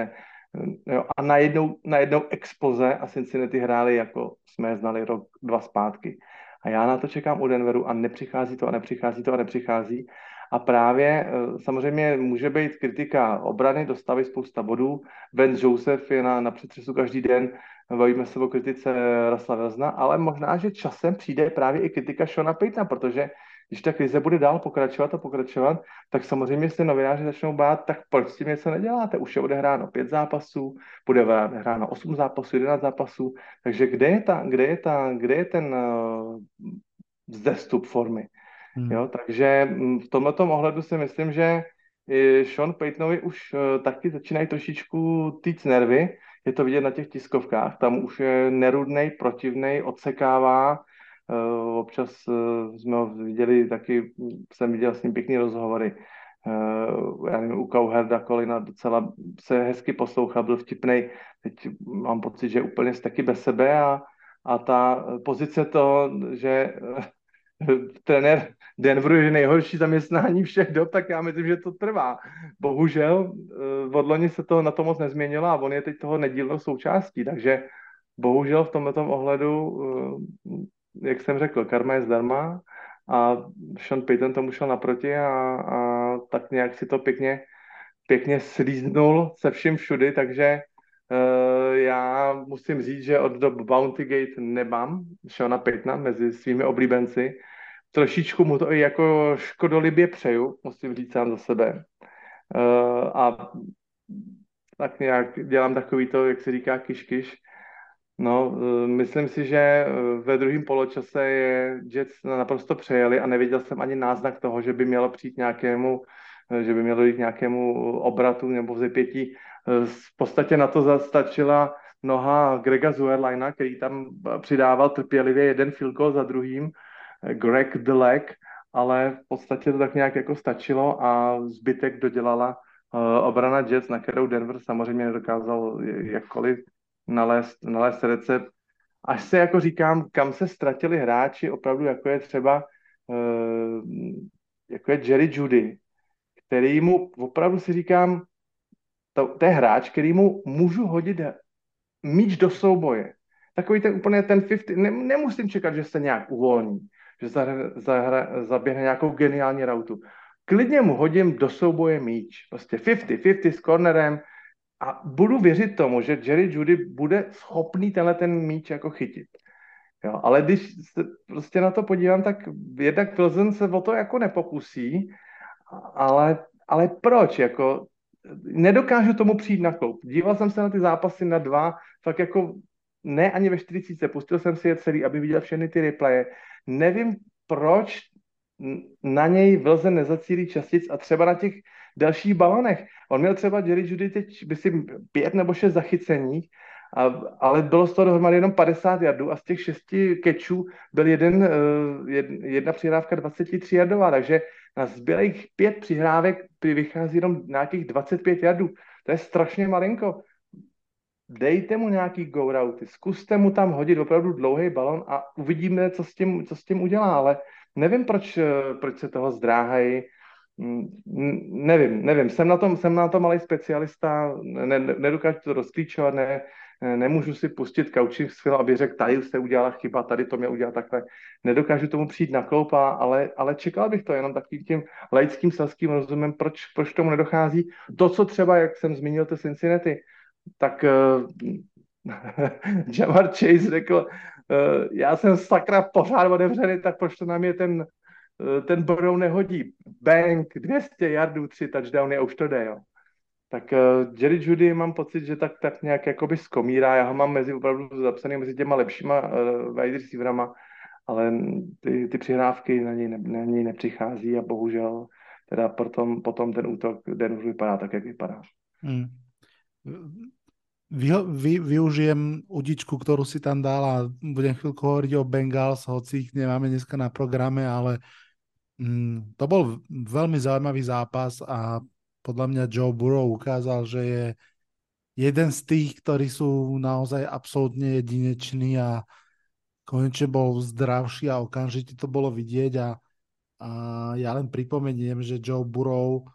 [SPEAKER 1] eh, Jo, a najednou, najednou expoze a Cincinnati hráli, jako jsme je znali rok, dva zpátky. A já na to čekám u Denveru a nepřichází to a nepřichází to a nepřichází. A právě eh, samozřejmě může být kritika obrany, dostaví spousta bodů. Ben Joseph je na, na přetřesu každý den, bavíme se o kritice Rasla Velzna, ale možná, že časem přijde právě i kritika Shona Paytona, protože když ta krize bude dál pokračovat a pokračovat, tak samozřejmě se novináři začnou bát, tak proč s tím něco neděláte? Už je odehráno pět zápasů, bude odehráno osm zápasů, jedenáct zápasů, takže kde je, ta, kde je, ta, kde je ten uh, vzestup formy?
[SPEAKER 2] Hmm.
[SPEAKER 1] Jo, takže mm, v tomto ohledu si myslím, že i Sean Paytonovi už uh, taky začínají trošičku týct nervy. Je to vidět na těch tiskovkách. Tam už je nerudnej, protivnej, odsekává. Uh, občas jsme ho viděli taky, jsem viděl s ním pěkný rozhovory. Já nevím, u Cowherda Colina docela se hezky poslouchal, byl vtipnej. Teď mám pocit, že je úplně taky bez sebe a, a ta pozice to, že trenér Denveru je nejhorší zaměstnání všech dob, tak já myslím, že to trvá. Bohužel v odloni se to na to moc nezměnilo a on je teď toho nedílnou součástí, takže bohužel v tomto ohledu, jak jsem řekl, karma je zdarma a Sean Payton tomu šel naproti a, a tak nějak si to pěkně, pěkně slíznul se vším všudy, takže uh, já musím říct, že od dob Bounty Gate nemám Seana Paytona mezi svými oblíbenci, trošičku mu to i jako škodolibě přeju, musím říct sám za sebe. Uh, a tak nějak dělám takový to, jak se říká kiš-kiš. No, uh, myslím si, že ve druhém poločase je Jets naprosto přejeli a neviděl jsem ani náznak toho, že by mělo přijít nějakému, že by mělo jít nějakému obratu nebo vzepětí. V podstatě na to zastačila noha Grega Zuerleina, který tam přidával trpělivě jeden field za druhým, Greg the ale v podstatě to tak nějak jako stačilo a zbytek dodělala uh, obrana Jets, na kterou Denver samozřejmě nedokázal jakkoliv nalézt, nalézt recept. Až se jako říkám, kam se ztratili hráči, opravdu jako je třeba uh, jako je Jerry Judy, který mu opravdu si říkám, to, to je hráč, který mu můžu hodit míč do souboje. Takový ten úplně ten 50, ne, nemusím čekat, že se nějak uvolní, že zahra, zahra, zaběhne nějakou geniální rautu. Klidně mu hodím do souboje míč. Prostě 50-50 s cornerem a budu věřit tomu, že Jerry Judy bude schopný tenhle ten míč jako chytit. Jo, ale když se prostě na to podívám, tak jednak Pilsen se o to jako nepokusí, ale, ale proč? Jako, nedokážu tomu přijít na kloup. Díval jsem se na ty zápasy na dva, tak jako ne ani ve 40, pustil jsem si je celý, aby viděl všechny ty replaye. Nevím, proč na něj Vlze nezacílí častic a třeba na těch dalších balonech. On měl třeba Jerry Judy teď, myslím, pět nebo šest zachycení, a, ale bylo z toho dohromady jenom 50 jardů a z těch šesti kečů byl jeden, eh, jedna přihrávka 23 jardová, takže na zbylých pět přihrávek vychází jenom nějakých 25 jardů. To je strašně malinko. Dejte mu nějaký go routy, zkuste mu tam hodit opravdu dlouhý balon a uvidíme, co s tím, co s tím udělá, ale nevím, proč, proč se toho zdráhají. Mm, nevím, nevím, jsem na tom, jsem na tom malý specialista, ne, nedokážu to rozklíčovat, ne, nemůžu si pustit kaučích s film, aby řekl, tady se udělala chyba, tady to mě udělal takhle. Nedokážu tomu přijít na kloupa, ale, ale čekal bych to jenom takovým tím laickým selským rozumem, proč, proč tomu nedochází. To, co třeba, jak jsem zmínil, ty Cincinnati, tak uh, Jamar Chase řekl, uh, já jsem sakra pořád otevřený, tak proč to nám je ten, uh, ten Burrow nehodí. Bank, 200 yardů, tři touchdowny a už to jde, jo tak uh, Jerry Judy mám pocit, že tak, tak nějak jakoby skomírá. Já ho mám mezi opravdu zapsaný mezi těma lepšíma uh, wide receiverama, ale ty, ty přihrávky na něj, ne, na něj nepřichází a bohužel teda potom, potom ten útok Denveru vypadá tak, jak vypadá. Hmm.
[SPEAKER 2] Vy, vy, využijem udičku, ktorú si tam dal a budem chvíľku hovoriť o Bengals, hoci ich nemáme dneska na programe, ale mm, to bol veľmi zaujímavý zápas a podľa mňa Joe Burrow ukázal, že je jeden z tých, ktorí sú naozaj absolútne jedineční a konečne bol zdravší a okamžite to bolo vidieť a, a ja len pripomeniem, že Joe Burrow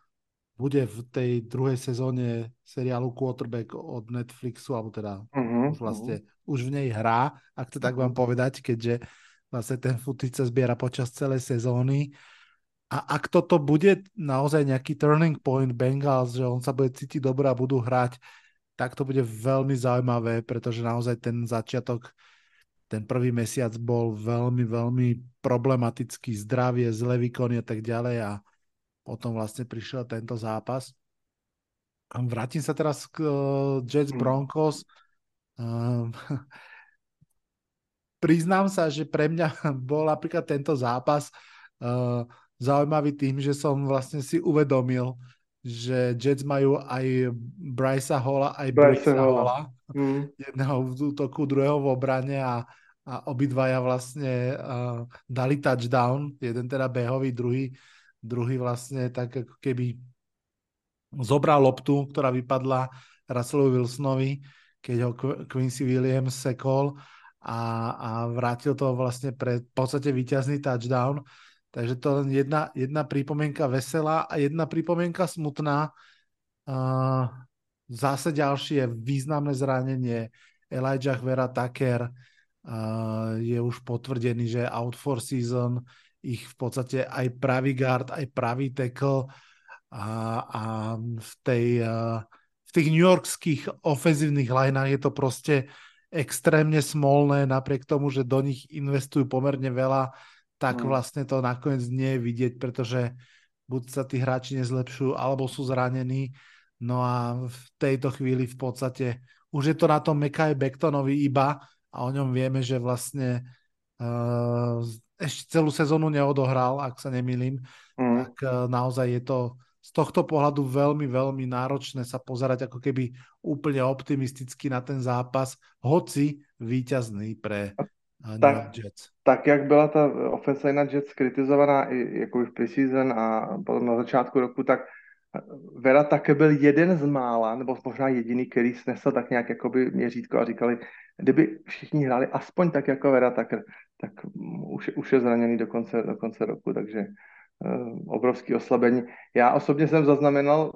[SPEAKER 2] bude v tej druhej sezóne seriálu Quarterback od Netflixu, alebo teda uh-huh, už vlastne uh-huh. už v nej hrá, ak to tak vám povedať, keďže vlastne ten footage sa zbiera počas celej sezóny. A ak toto bude naozaj nejaký turning point Bengals, že on sa bude cítiť dobre a budú hrať, tak to bude veľmi zaujímavé, pretože naozaj ten začiatok, ten prvý mesiac bol veľmi, veľmi problematický, zdravie, zlé výkony a tak ďalej a potom vlastne prišiel tento zápas. Vrátim sa teraz k uh, Jets hmm. Broncos. Uh, priznám sa, že pre mňa bol napríklad tento zápas uh, zaujímavý tým, že som vlastne si uvedomil, že Jets majú aj Brysa Holla, aj Brysa Holla. Mm. Jedného v útoku, druhého v obrane a, a obidvaja vlastne uh, dali touchdown. Jeden teda behový, druhý, druhý vlastne tak ako keby zobral loptu, ktorá vypadla Russellu Wilsonovi, keď ho Quincy Williams sekol a, a vrátil to vlastne pre v podstate víťazný touchdown. Takže to len jedna, jedna pripomienka veselá a jedna pripomienka smutná. Uh, zase ďalšie významné zranenie. Elijah Vera Tucker uh, je už potvrdený, že out for season. Ich v podstate aj pravý guard, aj pravý tackle a, a v, tej, v tých New Yorkských ofenzívnych lineách je to proste extrémne smolné, napriek tomu, že do nich investujú pomerne veľa tak hmm. vlastne to nakoniec nie je vidieť, pretože buď sa tí hráči nezlepšujú, alebo sú zranení. No a v tejto chvíli v podstate už je to na tom Mekaj Bektonovi iba a o ňom vieme, že vlastne uh, ešte celú sezónu neodohral, ak sa nemýlim, mm. tak uh, naozaj je to z tohto pohľadu veľmi, veľmi náročné sa pozerať ako keby úplne optimisticky na ten zápas, hoci víťazný pre uh,
[SPEAKER 1] tak, Jets. Tak, jak byla ta ofenzina Jets kritizovaná i jako v preseason a potom na začátku roku, tak Vera také byl jeden z mála, nebo možná jediný, který snesl tak nějak jakoby měřítko a říkali, kdyby všichni hráli aspoň tak jako Vera Tucker, tak už, už je zraněný do konce, do konce roku, takže uh, obrovský oslabení. Já osobně jsem zaznamenal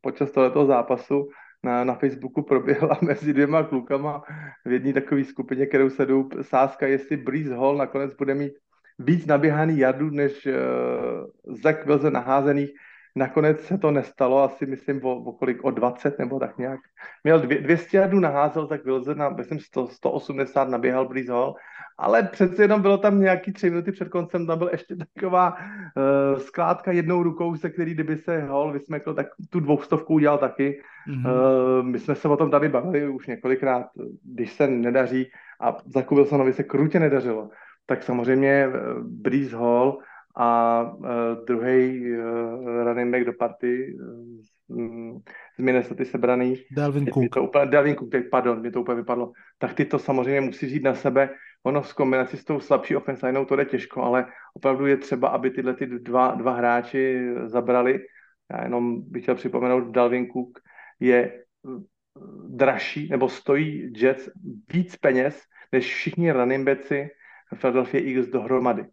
[SPEAKER 1] počas tohoto zápasu, na, na Facebooku proběhla mezi dvěma klukama v jedné takové skupině, kterou se jdou sázka, jestli Breeze Hall nakonec bude mít víc naběhaný jardů než uh, Zach Wilson naházených Nakonec se to nestalo, asi myslím o, o kolik, o 20 nebo tak nějak. Měl dvě, 200 jardů naházel, tak Wilson na, myslím, 100, 180 naběhal Breeze Hall, ale přece jenom bylo tam nějaký tři minuty před koncem, tam byl ještě taková uh, skládka jednou rukou, se který kdyby se Hall vysmekl, tak tu dvoustovku udělal taky. Mm-hmm. Uh, my jsme se o tom tady bavili už několikrát, když se nedaří a za Wilsonovi se krutě nedařilo, tak samozřejmě uh, Breeze Hall a uh, druhý uh, running back do party uh, z Minnesota sebraný.
[SPEAKER 2] Dalvin Cook.
[SPEAKER 1] to úplně, Dalvin Cook, pardon, mě to úplně vypadlo. Tak ty to samozřejmě musí říct na sebe. Ono v kombinaci s tou slabší offensive to jde těžko, ale opravdu je třeba, aby tyhle ty dva, dva hráči zabrali. Já jenom bych chtěl připomenout, Dalvin Cook je dražší, nebo stojí Jets víc peněz, než všichni running backi Philadelphia Eagles dohromady.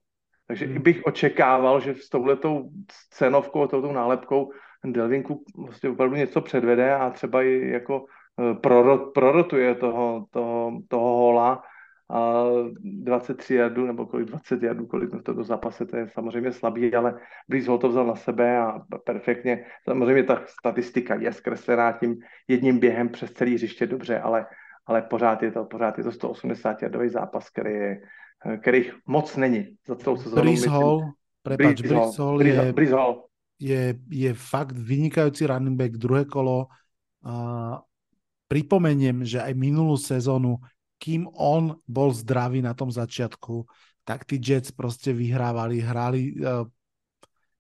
[SPEAKER 1] Takže hmm. bych očekával, že s touhletou cenovkou, touto nálepkou Delvinku vlastně opravdu něco předvede a třeba i jako eh, prorot, prorotuje toho, toho, toho hola a 23 jardů nebo kolik 20 jardů, kolik v tomto zápase, to je samozřejmě slabý, ale Breeze Hall to vzal na sebe a perfektně. Samozřejmě ta statistika je zkreslená tím jedním během přes celý hřiště dobře, ale, ale pořád je to, pořád je to 180 jardový zápas, který je, kterých moc není za celou sezónu.
[SPEAKER 2] Hall, prepáč, Hall, je. Je, je fakt vynikajúci running back, druhé kolo. Uh, pripomeniem, že aj minulú sezónu, kým on bol zdravý na tom začiatku, tak tí Jets proste vyhrávali, hrali uh,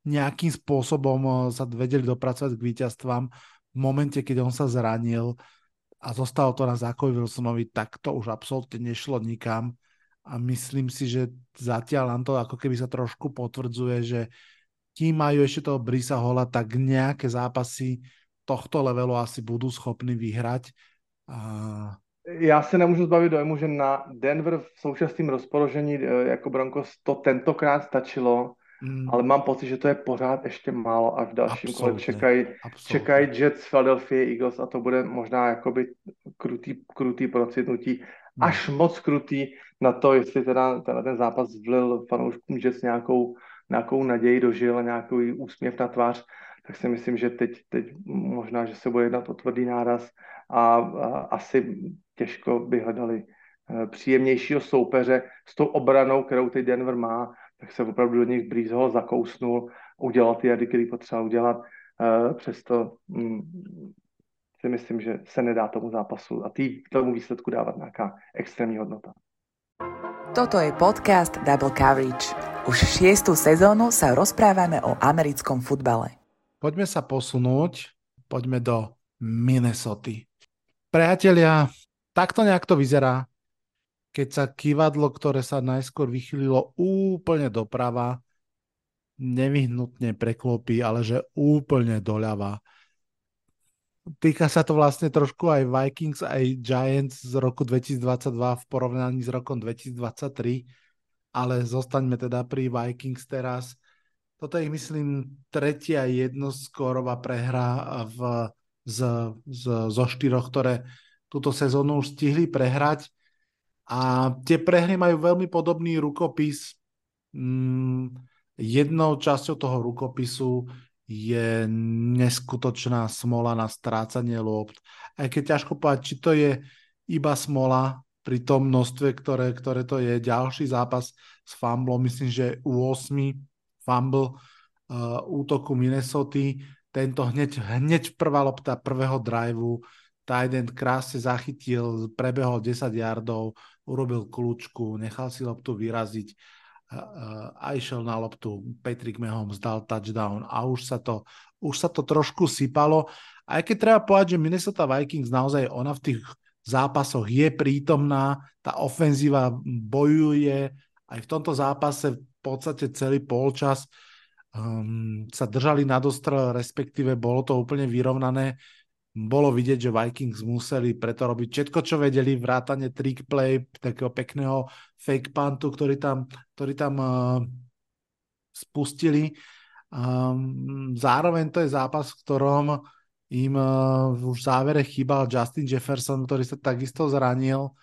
[SPEAKER 2] nejakým spôsobom uh, sa vedeli dopracovať k víťazstvám. V momente, keď on sa zranil a zostalo to na Zákovi Wilsonovi, tak to už absolútne nešlo nikam a myslím si, že zatiaľ nám to ako keby sa trošku potvrdzuje, že kým majú ešte toho Brisa Hola, tak nejaké zápasy tohto levelu asi budú schopní vyhrať. A...
[SPEAKER 1] Já se nemůžu zbavit dojmu, že na Denver v současném rozpoložení e, jako Broncos to tentokrát stačilo, mm. ale mám pocit, že to je pořád ještě málo a v dalším kole čekají, čekají Jets, Philadelphia Eagles a to bude možná jakoby krutý, krutý procitnutí. Až moc krutý na to, jestli teda, teda ten zápas vlil fanouškům Jets nějakou, nějakou naději dožil a nějaký úsměv na tvář, tak si myslím, že teď, teď možná, že se bude jednat o tvrdý náraz a, a asi těžko by hledali eh, příjemnějšího soupeře s tou obranou, kterou teď Denver má, tak se opravdu do nich Hall zakousnul, udělal ty jady, který potřeba udělat. Uh, přesto mm, si myslím, že se nedá tomu zápasu a tý, tomu výsledku dávat nějaká extrémní hodnota.
[SPEAKER 4] Toto je podcast Double Coverage. Už šiestu sezónu sa rozprávame o americkom futbale.
[SPEAKER 2] Poďme sa posunúť, poďme do Minnesota. Priatelia, takto nejak to vyzerá, keď sa kývadlo, ktoré sa najskôr vychylilo úplne doprava, nevyhnutne preklopí, ale že úplne doľava týka sa to vlastne trošku aj Vikings, aj Giants z roku 2022 v porovnaní s rokom 2023, ale zostaňme teda pri Vikings teraz. Toto je, myslím, tretia jednoskórová prehra v, z, z, zo štyroch, ktoré túto sezónu už stihli prehrať. A tie prehry majú veľmi podobný rukopis. Mm, jednou časťou toho rukopisu je neskutočná smola na strácanie lopt. Aj keď ťažko povedať, či to je iba smola, pri tom množstve, ktoré, ktoré to je. Ďalší zápas s fumblom, myslím, že u 8 fumble uh, útoku Minnesota. Tento hneď, hneď prvá lopta prvého driveu. Titan krásne zachytil, prebehol 10 yardov, urobil kľúčku, nechal si loptu vyraziť a išiel na loptu. Patrick Mahomes dal touchdown a už sa to, už sa to trošku sypalo. Aj keď treba povedať, že Minnesota Vikings naozaj ona v tých zápasoch je prítomná, tá ofenzíva bojuje, aj v tomto zápase v podstate celý polčas um, sa držali na dostrel, respektíve bolo to úplne vyrovnané bolo vidieť, že Vikings museli preto robiť všetko, čo vedeli, vrátane trick play, takého pekného fake puntu, ktorý tam, ktorý tam uh, spustili. Um, zároveň to je zápas, v ktorom im uh, už v závere chýbal Justin Jefferson, ktorý sa takisto zranil.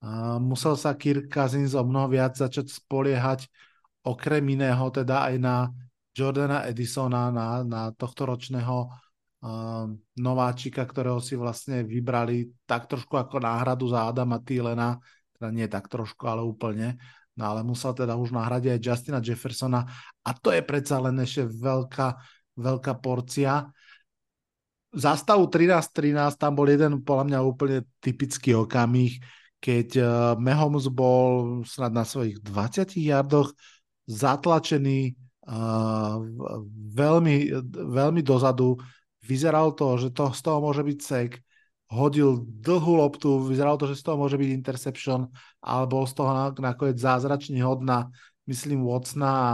[SPEAKER 2] Uh, musel sa Kirk Cousins o mnoho viac začať spoliehať okrem iného teda aj na Jordana Edisona, na, na tohto ročného nováčika, ktorého si vlastne vybrali tak trošku ako náhradu za Adama Thielena, teda nie tak trošku, ale úplne, no ale musel teda už nahradiť aj Justina Jeffersona. A to je predsa len ešte veľká, veľká porcia. Za stavu 13-13 tam bol jeden podľa mňa úplne typický okamih, keď uh, Mahomes bol snad na svojich 20 yardoch zatlačený uh, veľmi, veľmi dozadu, vyzeralo to, že to, z toho môže byť sek, hodil dlhú loptu, vyzeralo to, že z toho môže byť interception, ale bol z toho nakoniec zázračný hod na, myslím, Watsona a,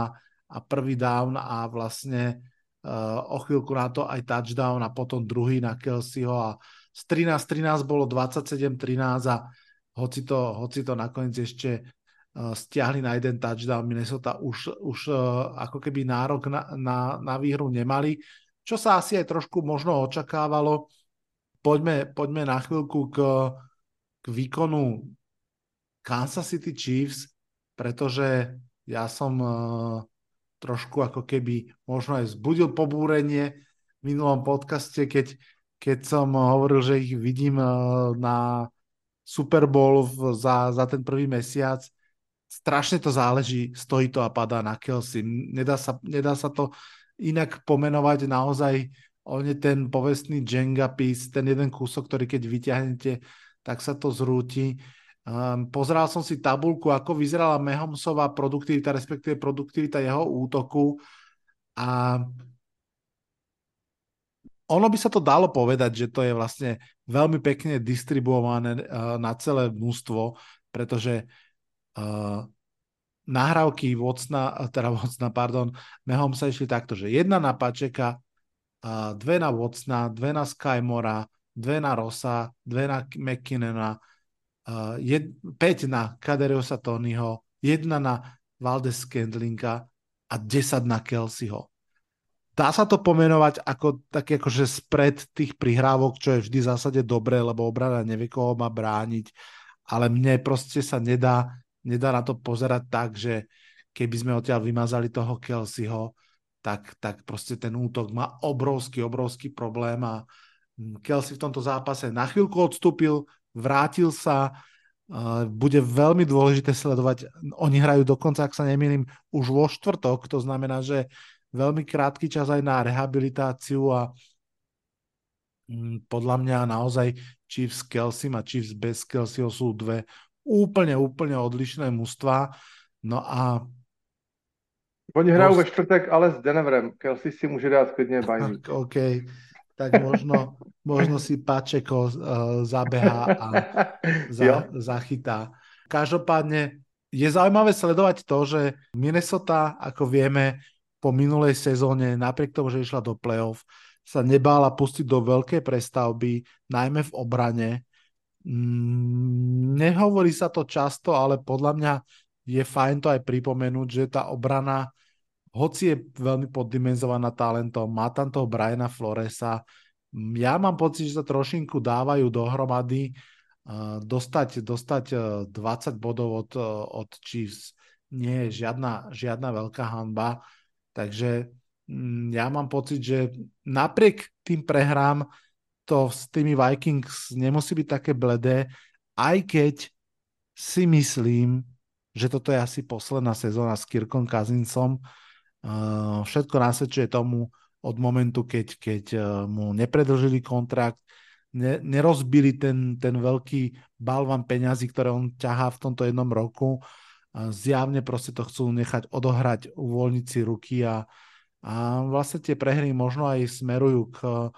[SPEAKER 2] a prvý down a vlastne uh, o chvíľku na to aj touchdown a potom druhý na Kelseyho a z 13-13 bolo 27-13 a hoci to, hoci to nakoniec ešte uh, stiahli na jeden touchdown, Minnesota už, už uh, ako keby nárok na, na, na výhru nemali čo sa asi aj trošku možno očakávalo. Poďme, poďme na chvíľku k, k výkonu Kansas City Chiefs, pretože ja som uh, trošku ako keby možno aj zbudil pobúrenie v minulom podcaste, keď, keď som hovoril, že ich vidím uh, na Super Bowl v, za, za ten prvý mesiac. Strašne to záleží, stojí to a padá na Kelsey. Nedá sa, nedá sa to inak pomenovať naozaj on je ten povestný Jenga piece, ten jeden kúsok, ktorý keď vyťahnete, tak sa to zrúti. Um, pozeral som si tabulku, ako vyzerala Mahomesová produktivita, respektíve produktivita jeho útoku a ono by sa to dalo povedať, že to je vlastne veľmi pekne distribuované uh, na celé mústvo, pretože uh, nahrávky Vocna, teda Vocna, pardon, Mehom sa išli takto, že jedna na Pačeka, dve na Vocna, dve na Skymora, dve na Rosa, dve na McKinnena, jed, 5 na Kaderiosa Tonyho, jedna na Valdes Kendlinka a 10 na Kelseyho. Dá sa to pomenovať ako taký akože spred tých prihrávok, čo je vždy v zásade dobré, lebo obrana nevie, koho má brániť, ale mne proste sa nedá nedá na to pozerať tak, že keby sme odtiaľ vymazali toho Kelseyho, tak, tak proste ten útok má obrovský, obrovský problém a mm, Kelsey v tomto zápase na chvíľku odstúpil, vrátil sa, bude veľmi dôležité sledovať. Oni hrajú dokonca, ak sa nemýlim, už vo štvrtok, to znamená, že veľmi krátky čas aj na rehabilitáciu a mm, podľa mňa naozaj Chiefs Kelsey a Chiefs bez Kelseyho sú dve úplne, úplne odlišné mužstva. No a
[SPEAKER 1] Oni hrajú ve čtvrtek, ale s Denverem. Kelsey si môže dať klidne bajný.
[SPEAKER 2] OK, tak možno, možno si Pačeko uh, zabeha a za, zachytá. Každopádne je zaujímavé sledovať to, že Minnesota, ako vieme, po minulej sezóne, napriek tomu, že išla do playoff, sa nebála pustiť do veľkej prestavby, najmä v obrane. Mm, nehovorí sa to často, ale podľa mňa je fajn to aj pripomenúť, že tá obrana, hoci je veľmi poddimenzovaná talentom, má tam toho Briana Floresa, mm, ja mám pocit, že sa trošinku dávajú dohromady, dostať, dostať 20 e, bodov od, e, od Chiefs nie je žiadna, žiadna veľká hanba, takže mm, ja mám pocit, že napriek tým prehrám to s tými Vikings nemusí byť také bledé, aj keď si myslím, že toto je asi posledná sezóna s Kirkom Kazinsom. Uh, všetko nasvedčuje tomu od momentu, keď, keď mu nepredlžili kontrakt, ne, nerozbili ten, ten veľký balvan peňazí, ktoré on ťahá v tomto jednom roku. Zjavne proste to chcú nechať odohrať, uvoľniť si ruky a, a vlastne tie prehry možno aj smerujú k,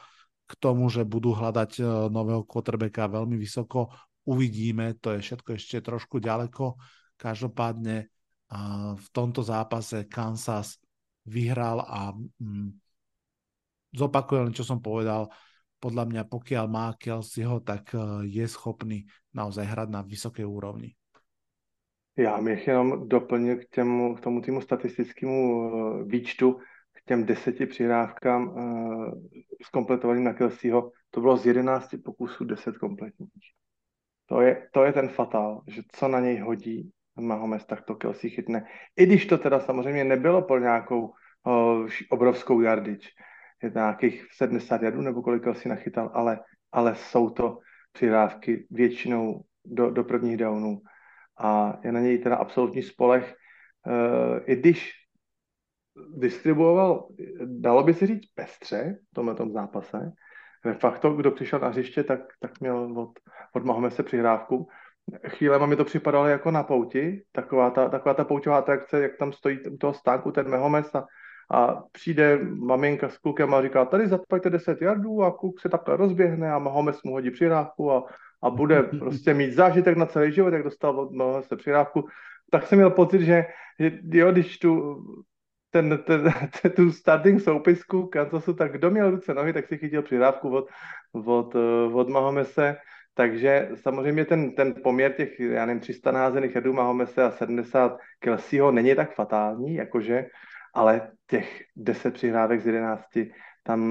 [SPEAKER 2] k tomu, že budú hľadať e, nového quarterbacka veľmi vysoko. Uvidíme, to je všetko ešte trošku ďaleko. Každopádne v tomto zápase Kansas vyhral a mm, zopakujem len, čo som povedal. Podľa mňa, pokiaľ má Kelseyho, tak e, je schopný naozaj hrať na vysokej úrovni.
[SPEAKER 1] Já bych jenom doplnil k, těmu, k tomu týmu statistickému e, výčtu těm deseti přihrávkám uh, zkompletovaným na Kelseyho, to bylo z 11 pokusů 10 kompletních. To je, to je ten fatál, že co na něj hodí Mahomes, tak to Kelsey chytne. I když to teda samozřejmě nebylo pro nějakou uh, obrovskou yardič, je nějakých 70 jardů nebo kolik Kelsey nachytal, ale, ale jsou to přihrávky většinou do, do prvních downů a je na něj teda absolutní spolech. Uh, I když distribuoval, dalo by se říct, pestře v tomhle tom zápase. Ve faktu, kdo přišel na hřiště, tak, tak měl od, od Mahomese přihrávku. Chvílema mi to připadalo jako na pouti, taková ta, taková ta pouťová atrakce, jak tam stojí u toho stánku ten Mahomes a, a přijde maminka s klukem a říká, tady zaplaťte 10 jardů a kluk se takhle rozběhne a Mahomes mu hodí přihrávku a, a bude prostě mít zážitek na celý život, jak dostal od Mahomese přihrávku. Tak jsem měl pocit, že, že jo, když tu ten, ten, ten, tu starting soupisku Kansasu, tak kdo měl ruce nohy, tak si chytil přidávku od, od, eh, od Mahomese, takže samozřejmě ten, ten poměr těch, já nevím, 300 názených jadů Mahomese a 70 Kelseyho není tak fatální, jakože, ale těch 10 přihrávek z 11 tam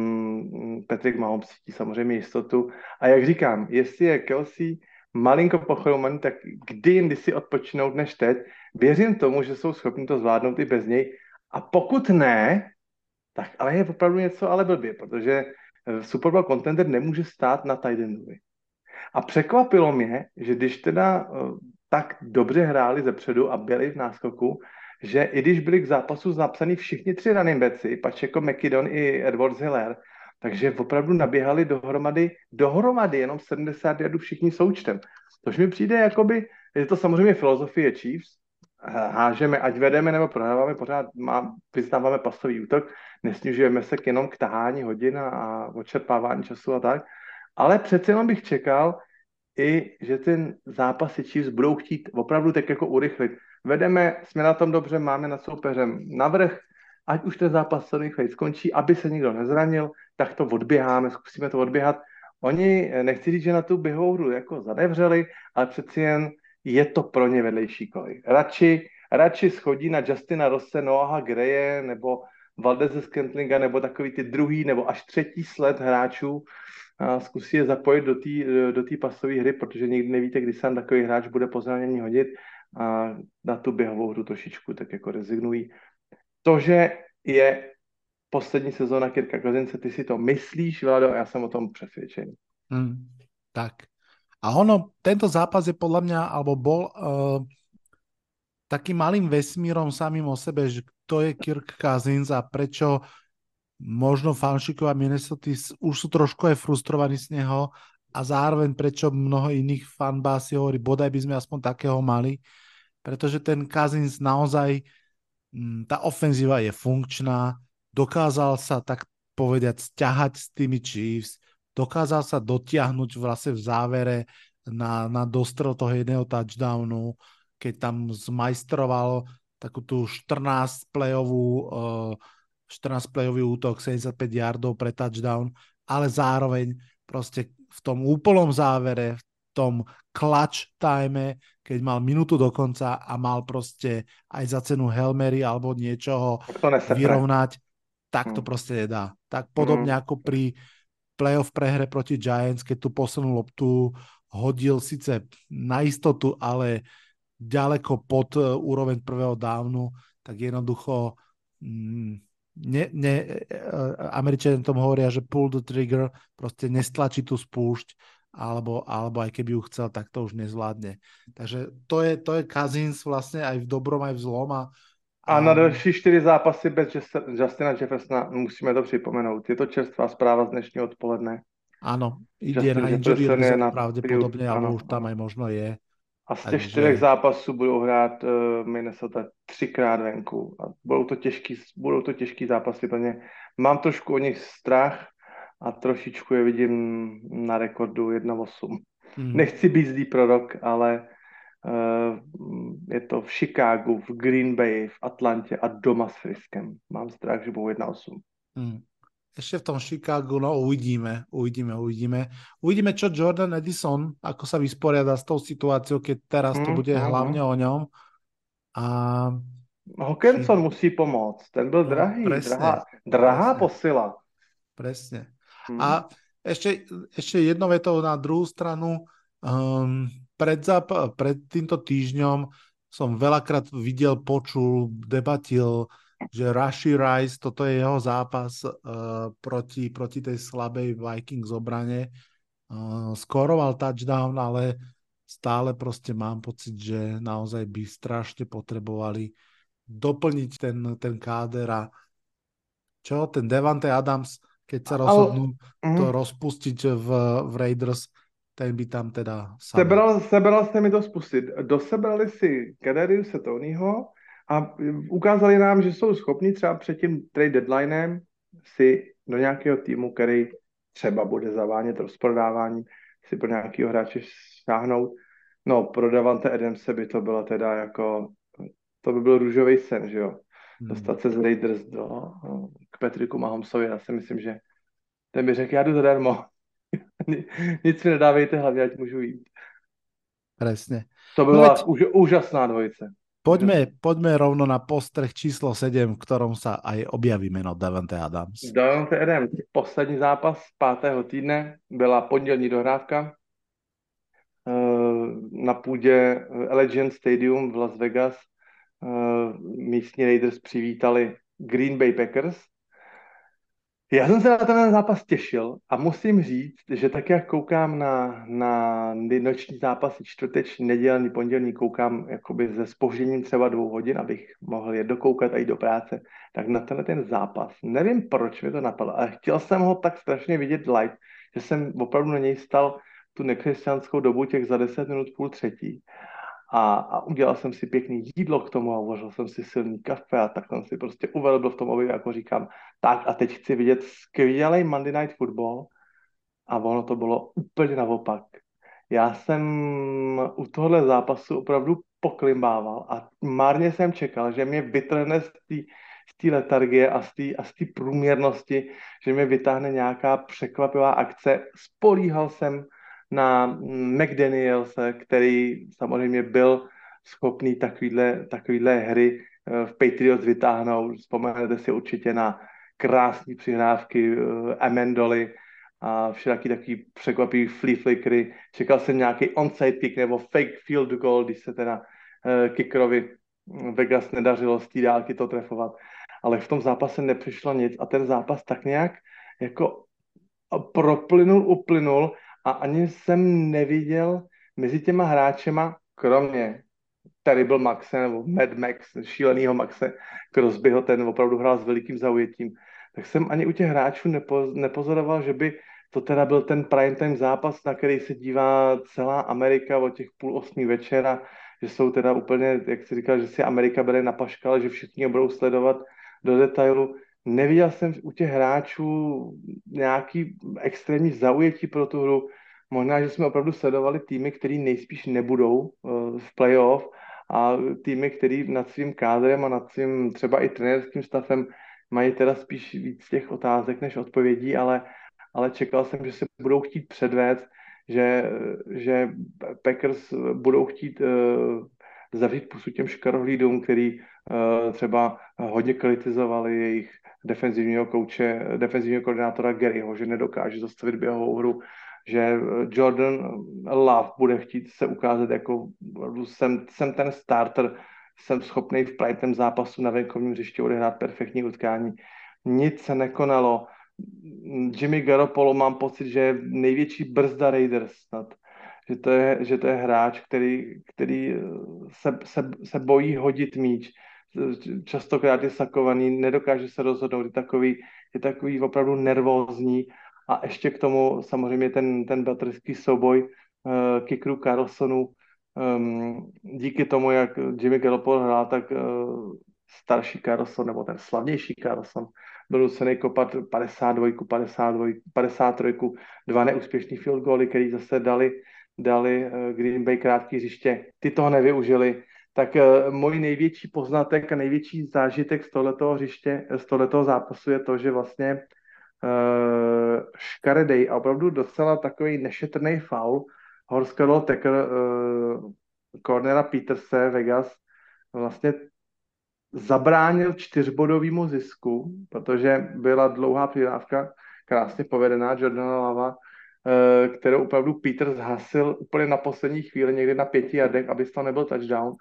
[SPEAKER 1] Patrick Mahomes cítí samozřejmě jistotu. A jak říkám, jestli je Kelsey malinko pochromaný, tak kdy jindy si odpočinout než teď. Věřím tomu, že jsou schopni to zvládnout i bez něj, a pokud ne, tak ale je opravdu něco ale blbě, protože eh, Super Bowl contender nemůže stát na tight endovi. A překvapilo mě, že když teda eh, tak dobře hráli ze předu a byli v náskoku, že i když byli k zápasu napsaný všichni tři running backi, Pacheco, McKiddon i Edwards Hiller, takže opravdu naběhali dohromady, dohromady jenom 70 jardů všichni součtem. Tož mi přijde jakoby, je to samozřejmě filozofie Chiefs, hážeme, ať vedeme nebo prohráváme, pořád má, vyznáváme pasový útok, nesnižujeme se k jenom k tahání hodin a odčerpávání času a tak, ale přece jenom bych čekal i, že ten zápas si Chiefs budou chtít opravdu tak jako urychlit. Vedeme, jsme na tom dobře, máme nad soupeřem navrh, ať už ten zápas co rychleji skončí, aby se nikdo nezranil, tak to odběháme, zkusíme to odběhat. Oni, nechci říct, že na tu běhovou hru jako zanevřeli, ale přeci jen je to pro ně vedlejší kolej. Radši, radši schodí na Justina Rosse, Noaha Greje nebo Valdeze Skentlinga nebo takový ty druhý nebo až třetí sled hráčů a zkusí je zapojit do té do tý pasové hry, protože nikdy nevíte, kdy tam takový hráč bude po zranění hodit a na tu běhovou hru trošičku tak jako rezignují. To, že je poslední sezóna Kirka Kozince, ty si to myslíš, Vlado, a já jsem o tom přesvědčený.
[SPEAKER 2] Hmm, tak. A ono, tento zápas je podľa mňa, alebo bol uh, takým malým vesmírom samým o sebe, že kto je Kirk Cousins a prečo možno fanšikov a Minnesota už sú trošku aj frustrovaní z neho a zároveň prečo mnoho iných fanbásy hovorí, bodaj by sme aspoň takého mali, pretože ten Cousins naozaj, mm, tá ofenzíva je funkčná, dokázal sa tak povedať stiahať s tými Chiefs, dokázal sa dotiahnuť vlastne v závere na, na dostrel toho jedného touchdownu, keď tam zmajstroval takú tú 14 playovú uh, 14 playový útok, 75 yardov pre touchdown, ale zároveň proste v tom úplnom závere, v tom clutch time, keď mal minútu do konca a mal proste aj za cenu Helmery alebo niečoho vyrovnať, tak to hmm. proste nedá. Tak podobne hmm. ako pri playoff prehre proti Giants, keď tú poslednú loptu hodil síce na istotu, ale ďaleko pod uh, úroveň prvého dávnu, tak jednoducho mm, ne, ne, uh, Američania tomu hovoria, že pull the trigger, proste nestlačí tú spúšť alebo, alebo aj keby ju chcel, tak to už nezvládne. Takže to je, to je Cousins vlastne aj v dobrom, aj v zlom a,
[SPEAKER 1] a na další čtyři zápasy bez Justina Jeffersona musíme to připomenout. Je to čerstvá zpráva z dnešního odpoledne.
[SPEAKER 2] Áno, ide Justin na injury reserve pravdepodobne, alebo už tam aj možno je.
[SPEAKER 1] A z těch čtyřech zápasů budou hrát uh, Minnesota třikrát venku. A budou to těžký, budou to těžký zápasy pro ně. Mám trošku o nich strach a trošičku je vidím na rekordu 1-8. Hmm. Nechci být zlý prorok, ale je to v Chicagu, v Green Bay, v Atlantě a doma s Friskem. Mám strach, že budou 1-8. Hmm
[SPEAKER 2] ešte v tom Chicagu, no uvidíme, uvidíme, uvidíme. Uvidíme, čo Jordan Edison, ako sa vysporiada s tou situáciou, keď teraz to bude mm, hlavne o ňom. A...
[SPEAKER 1] Hawkinson musí pomôcť, ten byl no, drahý, presne, drahá, drahá presne. posila.
[SPEAKER 2] Presne. Hmm. A ešte, ešte jednou vetou na druhú stranu, um, pred, zap- pred týmto týždňom som veľakrát videl, počul, debatil že Rashi Rice, toto je jeho zápas uh, proti, proti tej slabej Vikings obrane. Uh, skoroval touchdown, ale stále proste mám pocit, že naozaj by strašne potrebovali doplniť ten, ten káder a čo, ten Devante Adams, keď sa rozhodnú ale, to mm. rozpustiť v, v Raiders, ten by tam teda...
[SPEAKER 1] Sebral, sebral ste mi to spustiť. Dosebrali si Kaderiuse Tonyho, a ukázali nám, že jsou schopni třeba před tím trade deadlinem si do nějakého týmu, který třeba bude zavánět rozprodáváním, si pro nějakého hráče šáhnout. No, pro Davante Adamse by to bylo teda jako, to by byl růžový sen, že jo? Hmm. Dostat se z Raiders do, k Petriku Mahomesovi, já si myslím, že ten by řekl, já jdu zadarmo. Nic mi nedávejte hlavně, ať můžu jít.
[SPEAKER 2] Presne.
[SPEAKER 1] To byla no, veď... úž, úžasná dvojice.
[SPEAKER 2] Poďme, poďme rovno na postreh číslo 7, v ktorom sa aj objaví meno Davante Adams.
[SPEAKER 1] Davante Adams, poslední zápas 5. týdne byla pondělní dohrávka eh, na půdě Allegiant Stadium v Las Vegas. Eh, místní Raiders přivítali Green Bay Packers já jsem se na ten zápas těšil a musím říct, že tak jak koukám na, na noční zápasy, čtvrteční, nedělní, pondělní, koukám jakoby ze spožděním třeba dvou hodin, abych mohl je dokoukat a jít do práce, tak na tenhle ten zápas, nevím proč mi to napadlo, ale chtěl jsem ho tak strašně vidět live, že jsem opravdu na něj stal tu nekřesťanskou dobu těch za 10 minut půl třetí a, a udělal jsem si pěkný jídlo k tomu a uvařil jsem si silný kafe a tak jsem si prostě uvedl v tom objevě, jako říkám, tak a teď chci vidět skvělý Monday Night Football a ono to bylo úplně naopak. Já jsem u tohohle zápasu opravdu poklimbával a márně jsem čekal, že mě vytrhne z té z té letargie a z té a z průměrnosti, že mě vytáhne nějaká překvapivá akce. Spolíhal jsem na McDanielse, který samozřejmě byl schopný takovýhle, takovýhle hry eh, v Patriots vytáhnout. Vzpomenete si určitě na krásné přihrávky eh, Amendoly a všelaký takový překvapivý flea flickery. Čekal jsem nějaký onside kick nebo fake field goal, když se teda kickerovi Vegas nedařilo z té dálky to trefovat. Ale v tom zápase nepřišlo nic a ten zápas tak nějak jako proplynul, uplynul a ani jsem neviděl mezi těma hráčema, kromě Terrible Maxe nebo Mad Max, šílenýho Maxe Crosbyho, ten opravdu hrál s velikým zaujetím, tak jsem ani u těch hráčů nepo, nepozoroval, že by to teda byl ten prime time zápas, na který se dívá celá Amerika od těch půl osmí večera, že jsou teda úplně, jak si říkal, že si Amerika bere na paškal, že všichni budou sledovat do detailu neviděl jsem u těch hráčů nějaký extrémní zaujetí pro tu hru. Možná, že jsme opravdu sledovali týmy, které nejspíš nebudou uh, v playoff a týmy, které nad svým kádrem a nad svým třeba i trenérským stavem mají teda spíš víc těch otázek než odpovědí, ale, ale čekal jsem, že se budou chtít předvést, že, že Packers budou chtít uh, zavřít pusu těm škarohlídům, který třeba hodně kritizovali jejich defenzivního kouče, defenzivního koordinátora Garyho, že nedokáže zastavit běhovou hru, že Jordan Love bude chtít se ukázat jako jsem, jsem ten starter, jsem schopný v primetime zápasu na venkovním hřišti odehrát perfektní utkání. Nic se nekonalo, Jimmy Garoppolo mám pocit, že je největší brzda Raiders snad. Že to je, že to je hráč, který, který se, se, se bojí hodit míč. Častokrát je sakovaný, nedokáže se rozhodnout, je takový, je takový opravdu nervózní a ještě k tomu samozřejmě ten, ten baterský souboj uh, kickerů Carlsonu. Um, díky tomu, jak Jimmy Garoppolo hrál, tak uh, starší Carlson, nebo ten slavnější Carlson, byl nucený kopat 52, 52, 53, dva neúspěšní field goaly, který zase dali, dali uh, Green Bay krátký hřiště. Ty toho nevyužili. Tak uh, můj největší poznatek a největší zážitek z tohletoho hřiště, z tohletoho zápasu je to, že vlastně uh, škaredej a opravdu docela takový nešetrný faul Horse Colonel Taker uh, Cornera Peterse Vegas vlastně zabránil čtyřbodovému zisku, protože byla dlouhá přidávka, krásně povedená Jordana Lava, kterou opravdu Peter zhasil úplně na poslední chvíli, někdy na pěti jardech, aby to nebyl touchdown.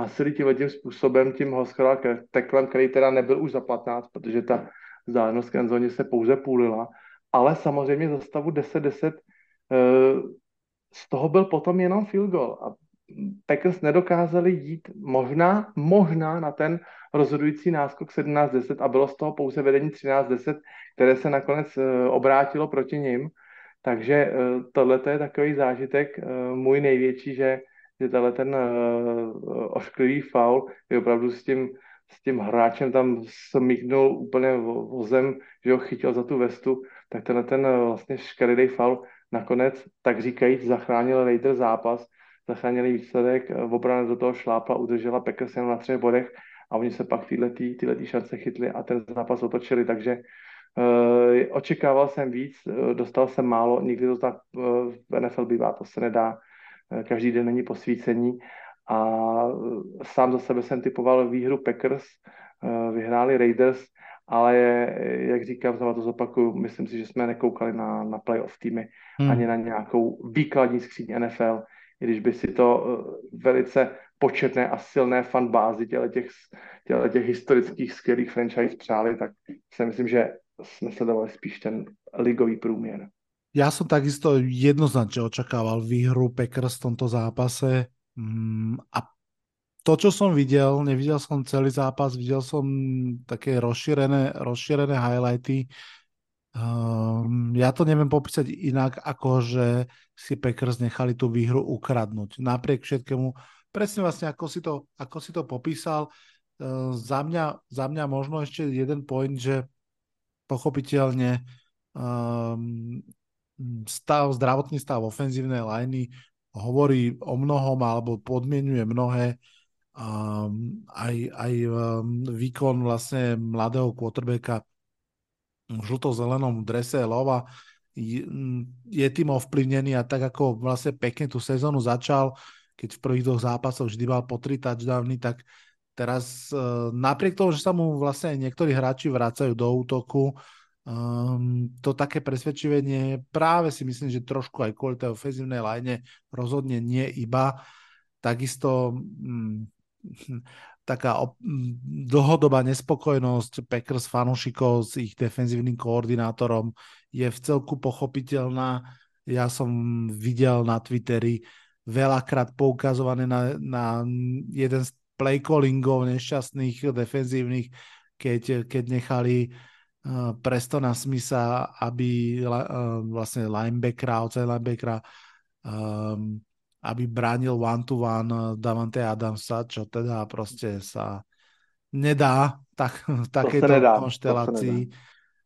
[SPEAKER 1] Hasili tím způsobem, tím Hoskala teklem, který teda nebyl už za 15, protože ta vzdálenost k se pouze půlila, ale samozřejmě za stavu 10-10 z toho byl potom jenom field goal a Packers nedokázali jít možná, možná na ten rozhodující náskok 17-10 a bylo z toho pouze vedení 13-10, které se nakonec eh, obrátilo proti ním. Takže eh, tohle je takový zážitek eh, můj největší, že, že tenhle ten ošklivý faul je opravdu s tím, s tím hráčem tam smíknul úplně vozem, že ho chytil za tu vestu, tak tenhle ten vlastně škaredý faul nakonec, tak říkajíc, zachránil Raider zápas, zachránili výsledek, obrana do toho šlápla, udržela Packers na třech bodech a oni se pak tyhle, tyhle šance chytli a ten zápas otočili, takže uh, očekával jsem víc, uh, dostal jsem málo, nikdy to tak uh, v NFL bývá, to se nedá, uh, každý den není posvícení a uh, sám za sebe jsem typoval výhru Packers, uh, vyhráli Raiders, ale jak říkám, znovu to zopakuju, myslím si, že jsme nekoukali na, na playoff týmy, hmm. ani na nějakou výkladní skříň NFL, i když by si to velice početné a silné fanbázy těle těch, těle těch historických skvělých franchise přáli, tak si myslím, že jsme sledovali spíš ten ligový průměr.
[SPEAKER 2] Ja som takisto jednoznačne očakával výhru Packers v tomto zápase mm, a to, čo som videl, nevidel som celý zápas, videl som také rozšírené, rozšírené highlighty. Um, ja to neviem popísať inak, ako že si Packers nechali tú výhru ukradnúť. Napriek všetkému, presne vlastne ako si to, ako si to popísal, uh, za, mňa, za mňa možno ešte jeden point, že pochopiteľne um, stav, zdravotný stav ofenzívnej liney hovorí o mnohom alebo podmienuje mnohé. Um, aj, aj um, výkon vlastne mladého quarterbacka v žlto-zelenom drese Lova je, je tým ovplyvnený a tak ako vlastne pekne tú sezónu začal, keď v prvých dvoch zápasoch vždy mal po tri touchdowny, tak teraz uh, napriek tomu, že sa mu vlastne niektorí hráči vracajú do útoku, um, to také presvedčivenie práve si myslím, že trošku aj kvôli tej ofenzívnej line rozhodne nie iba. Takisto um, taká op- dlhodobá nespokojnosť Packers fanúšikov s ich defenzívnym koordinátorom je v celku pochopiteľná. Ja som videl na Twitteri veľakrát poukazované na, na jeden z play nešťastných defenzívnych, keď, keď nechali Prestona Smitha, aby uh, vlastne linebackera, outside linebackera um, aby bránil one-to-one eh, Davante Adamsa, čo teda proste sa nedá tak, v takejto nedá, konštelácii, to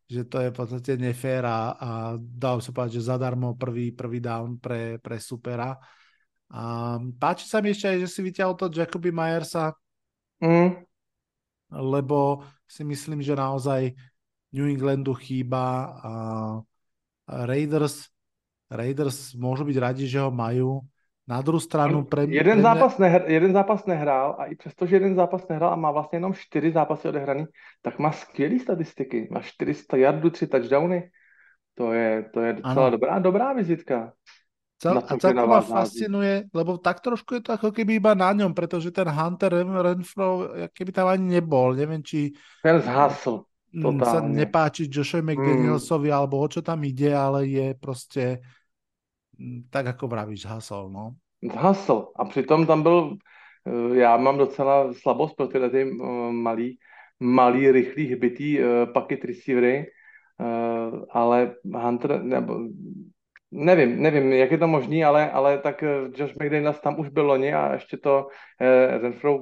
[SPEAKER 2] že to je v podstate nefér a, a dá sa povedať, že zadarmo prvý, prvý down pre, pre supera. A páči sa mi ešte aj, že si vyťahol to Jacoby Myersa, mm. lebo si myslím, že naozaj New Englandu chýba a Raiders, Raiders môžu byť radi, že ho majú, na druhou stranu pre
[SPEAKER 1] mě... Jeden, zápas nehr, jeden zápas nehrál a i přesto, že jeden zápas nehrál a má vlastně jenom čtyři zápasy odehraný, tak má skvělé statistiky. Má 400 yardů, tři touchdowny. To je, to je docela dobrá, dobrá vizitka.
[SPEAKER 2] Cel, a celkom ma fascinuje, lebo tak trošku je to ako keby iba na ňom, pretože ten Hunter Renfro keby tam ani nebol, neviem či...
[SPEAKER 1] Ten zhasl.
[SPEAKER 2] Totálne. sa nepáči Joshovi McDanielsovi mm. alebo o čo tam ide, ale je proste tak ako vravíš, hasol, no.
[SPEAKER 1] Hasl. A přitom tam byl, eh, já mám docela slabost pro tyhle ty eh, malý, malý, rychlý, hbitý uh, paket receivery, ale Hunter, nebo nevím, nevím, jak je to možný, ale, ale tak Josh McDaniels tam už byl loni a ještě to Renfro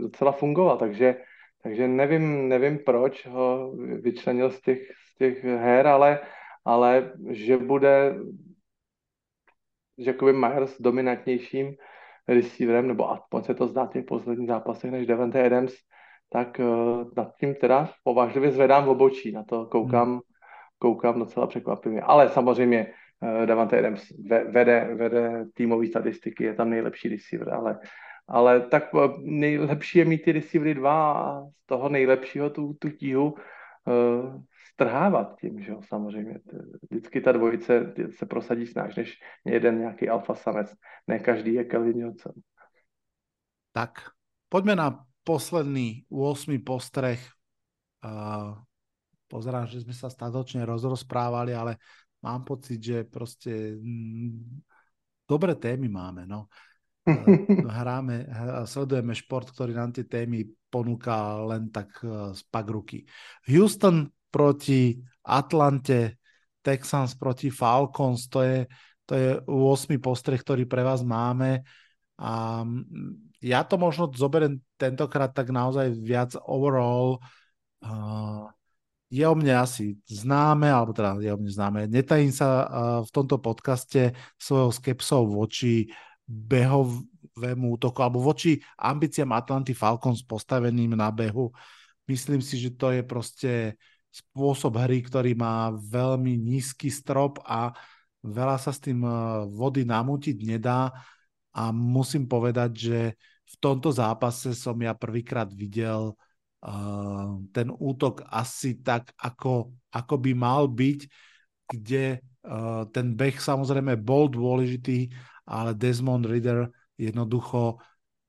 [SPEAKER 1] docela fungoval, takže, takže nevím, nevím proč ho vyčlenil z těch, z těch her, ale, ale že bude Jacoby Myers dominantnějším receiverem, nebo aspoň se to zdá v těch posledních zápasech než Devante Adams, tak uh, nad tím teda považlivě zvedám v obočí, na to koukám, hmm. koukám docela překvapivě. Ale samozřejmě uh, Davante Adams vede, vede týmové statistiky, je tam nejlepší receiver, ale, ale tak uh, nejlepší je mít ty receivery dva a z toho nejlepšího tu, tu tíhu uh, strhávat tím, že jo, samozřejmě. Vždycky ta dvojice se prosadí snáž, než jeden nějaký alfa samec. Ne každý je Kelvin Johnson.
[SPEAKER 2] Tak, poďme na posledný 8. postreh. Uh, pozerám, že sme sa statočne rozrozprávali, ale mám pocit, že proste mm, dobré témy máme, no. Hráme, sledujeme šport, ktorý nám tie témy ponúka len tak uh, z pagruky. Houston proti Atlante, Texans proti Falcons, to je, to je 8. postreh, ktorý pre vás máme. A ja to možno zoberiem tentokrát tak naozaj viac overall. Uh, je o mne asi známe, alebo teda je o mne známe. Netajím sa uh, v tomto podcaste svojou skepsou voči behovému útoku alebo voči ambíciám Atlanty Falcons postaveným na behu. Myslím si, že to je proste spôsob hry, ktorý má veľmi nízky strop a veľa sa s tým eh, vody namútiť nedá a musím povedať, že v tomto zápase som ja prvýkrát videl uh, ten útok asi tak, ako, ako by mal byť, kde uh, ten beh samozrejme bol dôležitý, ale Desmond Reader jednoducho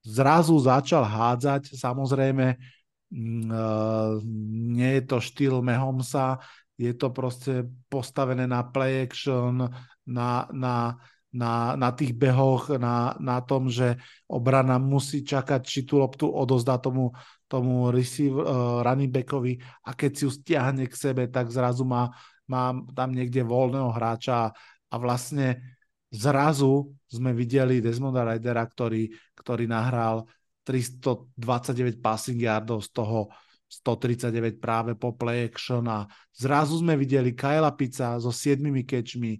[SPEAKER 2] zrazu začal hádzať, samozrejme Mm, eh, nie je to štýl Mahomesa, je to proste postavené na play action, na, na, na, na tých behoch, na, na tom, že obrana musí čakať, či tú loptu odozdá tomu, tomu receive, uh, running backovi. A keď si ju stiahne k sebe, tak zrazu má, má tam niekde voľného hráča a vlastne zrazu sme videli Desmonda Ridera, ktorý, ktorý nahral 329 passing yardov, z toho 139 práve po play action a zrazu sme videli Kyla Pizza so 7 kečmi,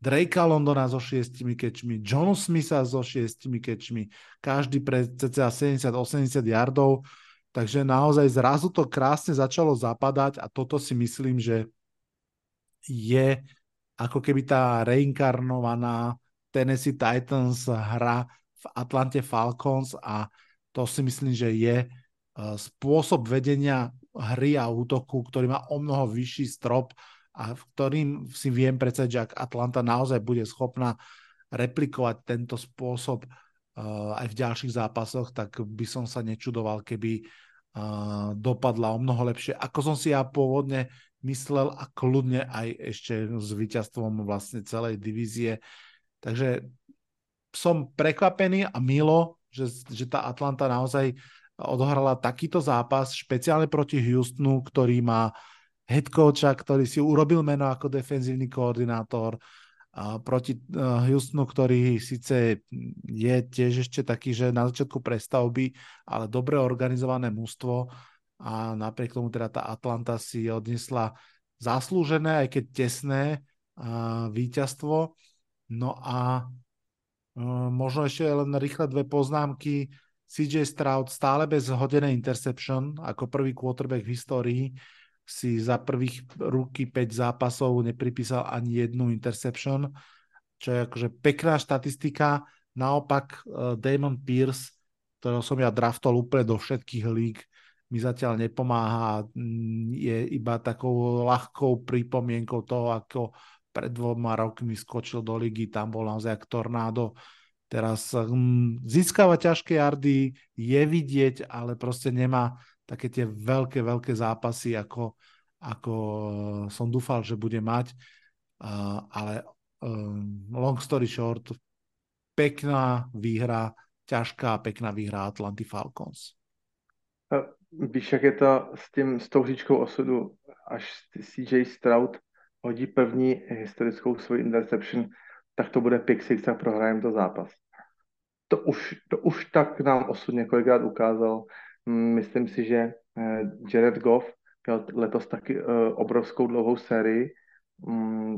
[SPEAKER 2] Drakea Londona so 6 kečmi, Johnu Smitha so 6 kečmi, každý pre cca 70-80 yardov, takže naozaj zrazu to krásne začalo zapadať a toto si myslím, že je ako keby tá reinkarnovaná Tennessee Titans hra v Atlante Falcons a to si myslím, že je e, spôsob vedenia hry a útoku, ktorý má o mnoho vyšší strop a v ktorým si viem predstaviť, že ak Atlanta naozaj bude schopná replikovať tento spôsob uh, aj v ďalších zápasoch, tak by som sa nečudoval, keby uh, dopadla o mnoho lepšie, ako som si ja pôvodne myslel a kľudne aj ešte s víťazstvom vlastne celej divízie. Takže som prekvapený a milo, že, že tá Atlanta naozaj odohrala takýto zápas, špeciálne proti Houstonu, ktorý má head coacha, ktorý si urobil meno ako defenzívny koordinátor, a proti e, Houstonu, ktorý síce je tiež ešte taký, že na začiatku prestavby, ale dobre organizované mužstvo a napriek tomu teda tá Atlanta si odnesla zaslúžené, aj keď tesné víťazstvo. No a Hm, možno ešte len rýchle dve poznámky. CJ Stroud stále bez hodenej interception, ako prvý quarterback v histórii si za prvých ruky 5 zápasov nepripísal ani jednu interception, čo je akože pekná štatistika. Naopak eh, Damon Pierce, ktorého som ja draftol úplne do všetkých líg, mi zatiaľ nepomáha, hm, je iba takou ľahkou pripomienkou toho, ako pred dvoma rokmi skočil do ligy, tam bol naozaj jak tornádo. Teraz um, získava ťažké jardy, je vidieť, ale proste nemá také tie veľké, veľké zápasy, ako, ako som dúfal, že bude mať. Ale long story short, pekná výhra, ťažká, pekná výhra Atlanty Falcons.
[SPEAKER 1] Víš, jak je to s, tím, s tou říčkou osudu, až CJ Stroud hodí první historickou svou interception, tak to bude pick six a prohrajeme to zápas. To už, to už tak nám osud několikrát ukázal. Mm, myslím si, že eh, Jared Goff měl letos taky eh, obrovskou dlouhou sérii, mm,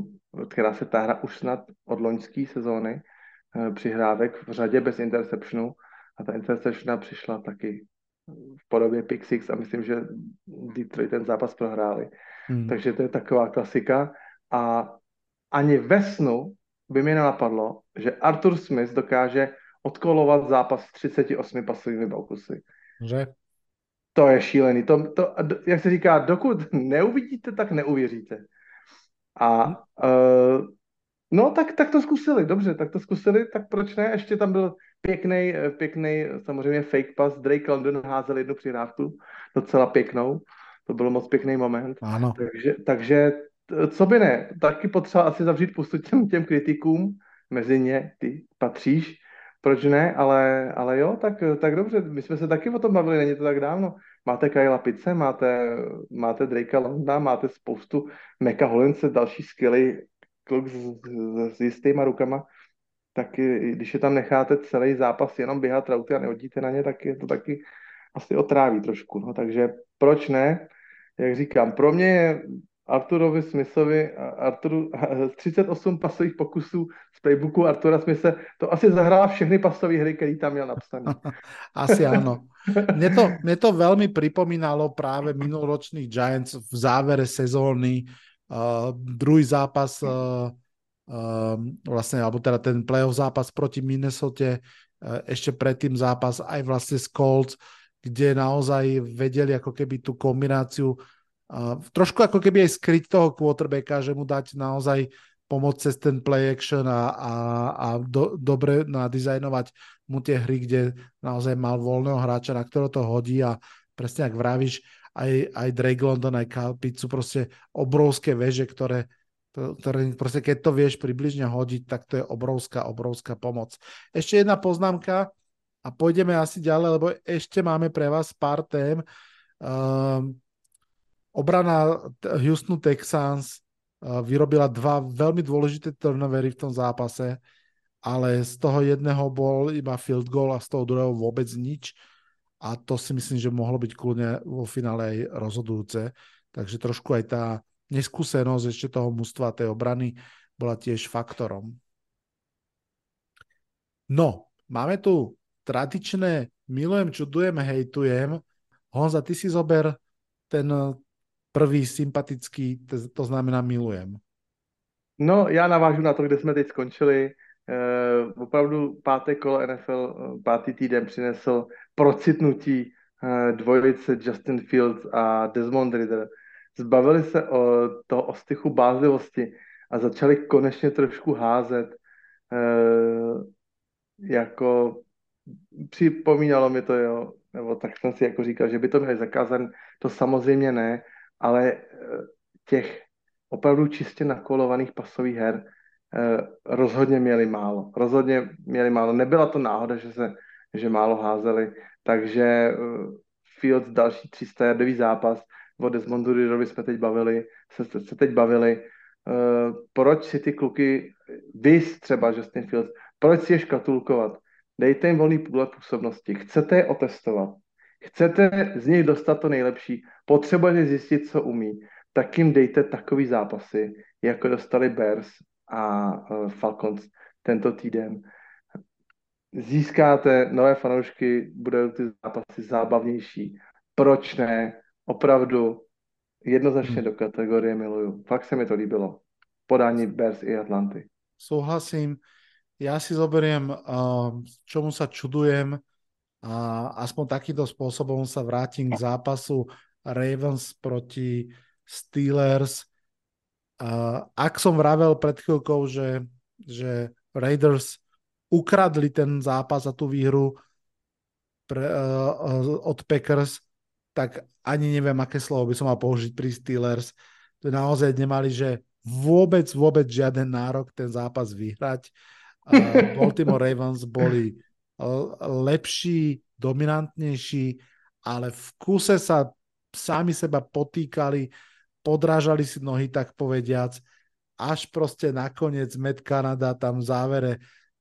[SPEAKER 1] která se táhla už snad od loňské sezóny eh, přihrávek v řadě bez interceptionu a ta interceptiona přišla taky v podobě pick six a myslím, že Detroit ten zápas prohráli. Hmm. Takže to je taková klasika a ani ve snu by mi nenapadlo, že Arthur Smith dokáže odkolovat zápas s 38 pasovými pokusy.
[SPEAKER 2] Že?
[SPEAKER 1] To je šílený. To, to, jak se říká, dokud neuvidíte, tak neuvěříte. A uh, no, tak, tak to zkusili, dobře, tak to zkusili, tak proč ne? Ještě tam byl pěkný, pěkný samozřejmě fake pass. Drake London házel jednu přihrávku, docela pěknou. To byl moc pěkný moment.
[SPEAKER 2] Ano.
[SPEAKER 1] Takže, takže co by ne, taky potřeba asi zavřít pustu těm, těm kritikům, mezi ně ty patříš, proč ne, ale, ale jo, tak, tak dobře, my jsme se taky o tom bavili, není to tak dávno. Máte Kyla Pice, máte, máte Drakea Londa, máte spoustu Meka Holince, další skvělý kluk s, s, s jistýma rukama, tak když je tam necháte celý zápas jenom běhat rauty a nehodíte na ně, tak je to taky asi otráví trošku. No. Takže proč ne? Jak říkám, pro mě je Arturovi Smithovi, Arturu, z 38 pasových pokusů z playbooku Artura Smitha, to asi zahrál všechny pasové hry, které tam měl napsané.
[SPEAKER 2] asi áno. Mne to, mne to veľmi pripomínalo práve minuloročných Giants v závere sezóny. Uh, druhý zápas uh, uh, vlastne, alebo teda ten playoff zápas proti Minnesota, uh, ešte predtým zápas aj vlastne s Colts, kde naozaj vedeli ako keby tú kombináciu Uh, trošku ako keby aj skryť toho quarterbacka, že mu dať naozaj pomoc cez ten play action a, a, a do, dobre nadizajnovať mu tie hry, kde naozaj mal voľného hráča, na ktorého to hodí a presne ak vravíš, aj, aj Drake London, aj Kalpic sú proste obrovské veže, ktoré, ktoré proste keď to vieš približne hodiť, tak to je obrovská, obrovská pomoc. Ešte jedna poznámka a pôjdeme asi ďalej, lebo ešte máme pre vás pár tém. Um, Obrana Houstonu Texans eh, vyrobila dva veľmi dôležité turnovery v tom zápase, ale z toho jedného bol iba field goal a z toho druhého vôbec nič. A to si myslím, že mohlo byť kľudne vo finále aj rozhodujúce. Takže trošku aj tá neskúsenosť ešte toho mústva tej obrany bola tiež faktorom. No, máme tu tradičné milujem, čudujem, hejtujem. Honza, ty si zober ten prvý sympatický, to znamená milujem.
[SPEAKER 1] No, já navážu na to, kde jsme teď skončili. Uh, opravdu páté kolo NFL, uh, pátý týden přinesl procitnutí uh, dvojice Justin Fields a Desmond Ritter. Zbavili se o toho ostychu bázlivosti a začali konečně trošku házet. Uh, jako připomínalo mi to, jo, nebo tak jsem si jako říkal, že by to měli zakázat, to samozřejmě ne, ale eh, těch opravdu čistě nakolovaných pasových her eh, rozhodně měli málo. Rozhodně měli málo. Nebyla to náhoda, že se že málo házeli, takže eh, Fields další 300 jardový zápas, o Desmondu Ridovi jsme teď bavili, se, se teď bavili, uh, proč si ty kluky, vy třeba Justin Fields, proč si je škatulkovat? Dejte jim volný půle působnosti, chcete je otestovat, Chcete z nich dostat to nejlepší, potřebujete zjistit, co umí, tak jim dejte takový zápasy, jako dostali Bears a uh, Falcons tento týden. Získáte nové fanoušky, budou ty zápasy zábavnější. Proč ne? Opravdu jednoznačně hmm. do kategorie miluju. Fakt se mi to líbilo. Podání Bears i Atlanty.
[SPEAKER 2] Souhlasím. Ja si zoberiem, čomu sa čudujem, a aspoň takýmto spôsobom sa vrátim k zápasu Ravens proti Steelers. A ak som vravel pred chvíľkou, že, že Raiders ukradli ten zápas a tú výhru pre, uh, od Packers, tak ani neviem, aké slovo by som mal použiť pri Steelers. Naozaj nemali, že vôbec, vôbec žiaden nárok ten zápas vyhrať. Uh, Baltimore Ravens boli lepší, dominantnejší, ale v kuse sa sami seba potýkali, podrážali si nohy, tak povediac, až proste nakoniec Met Canada tam v závere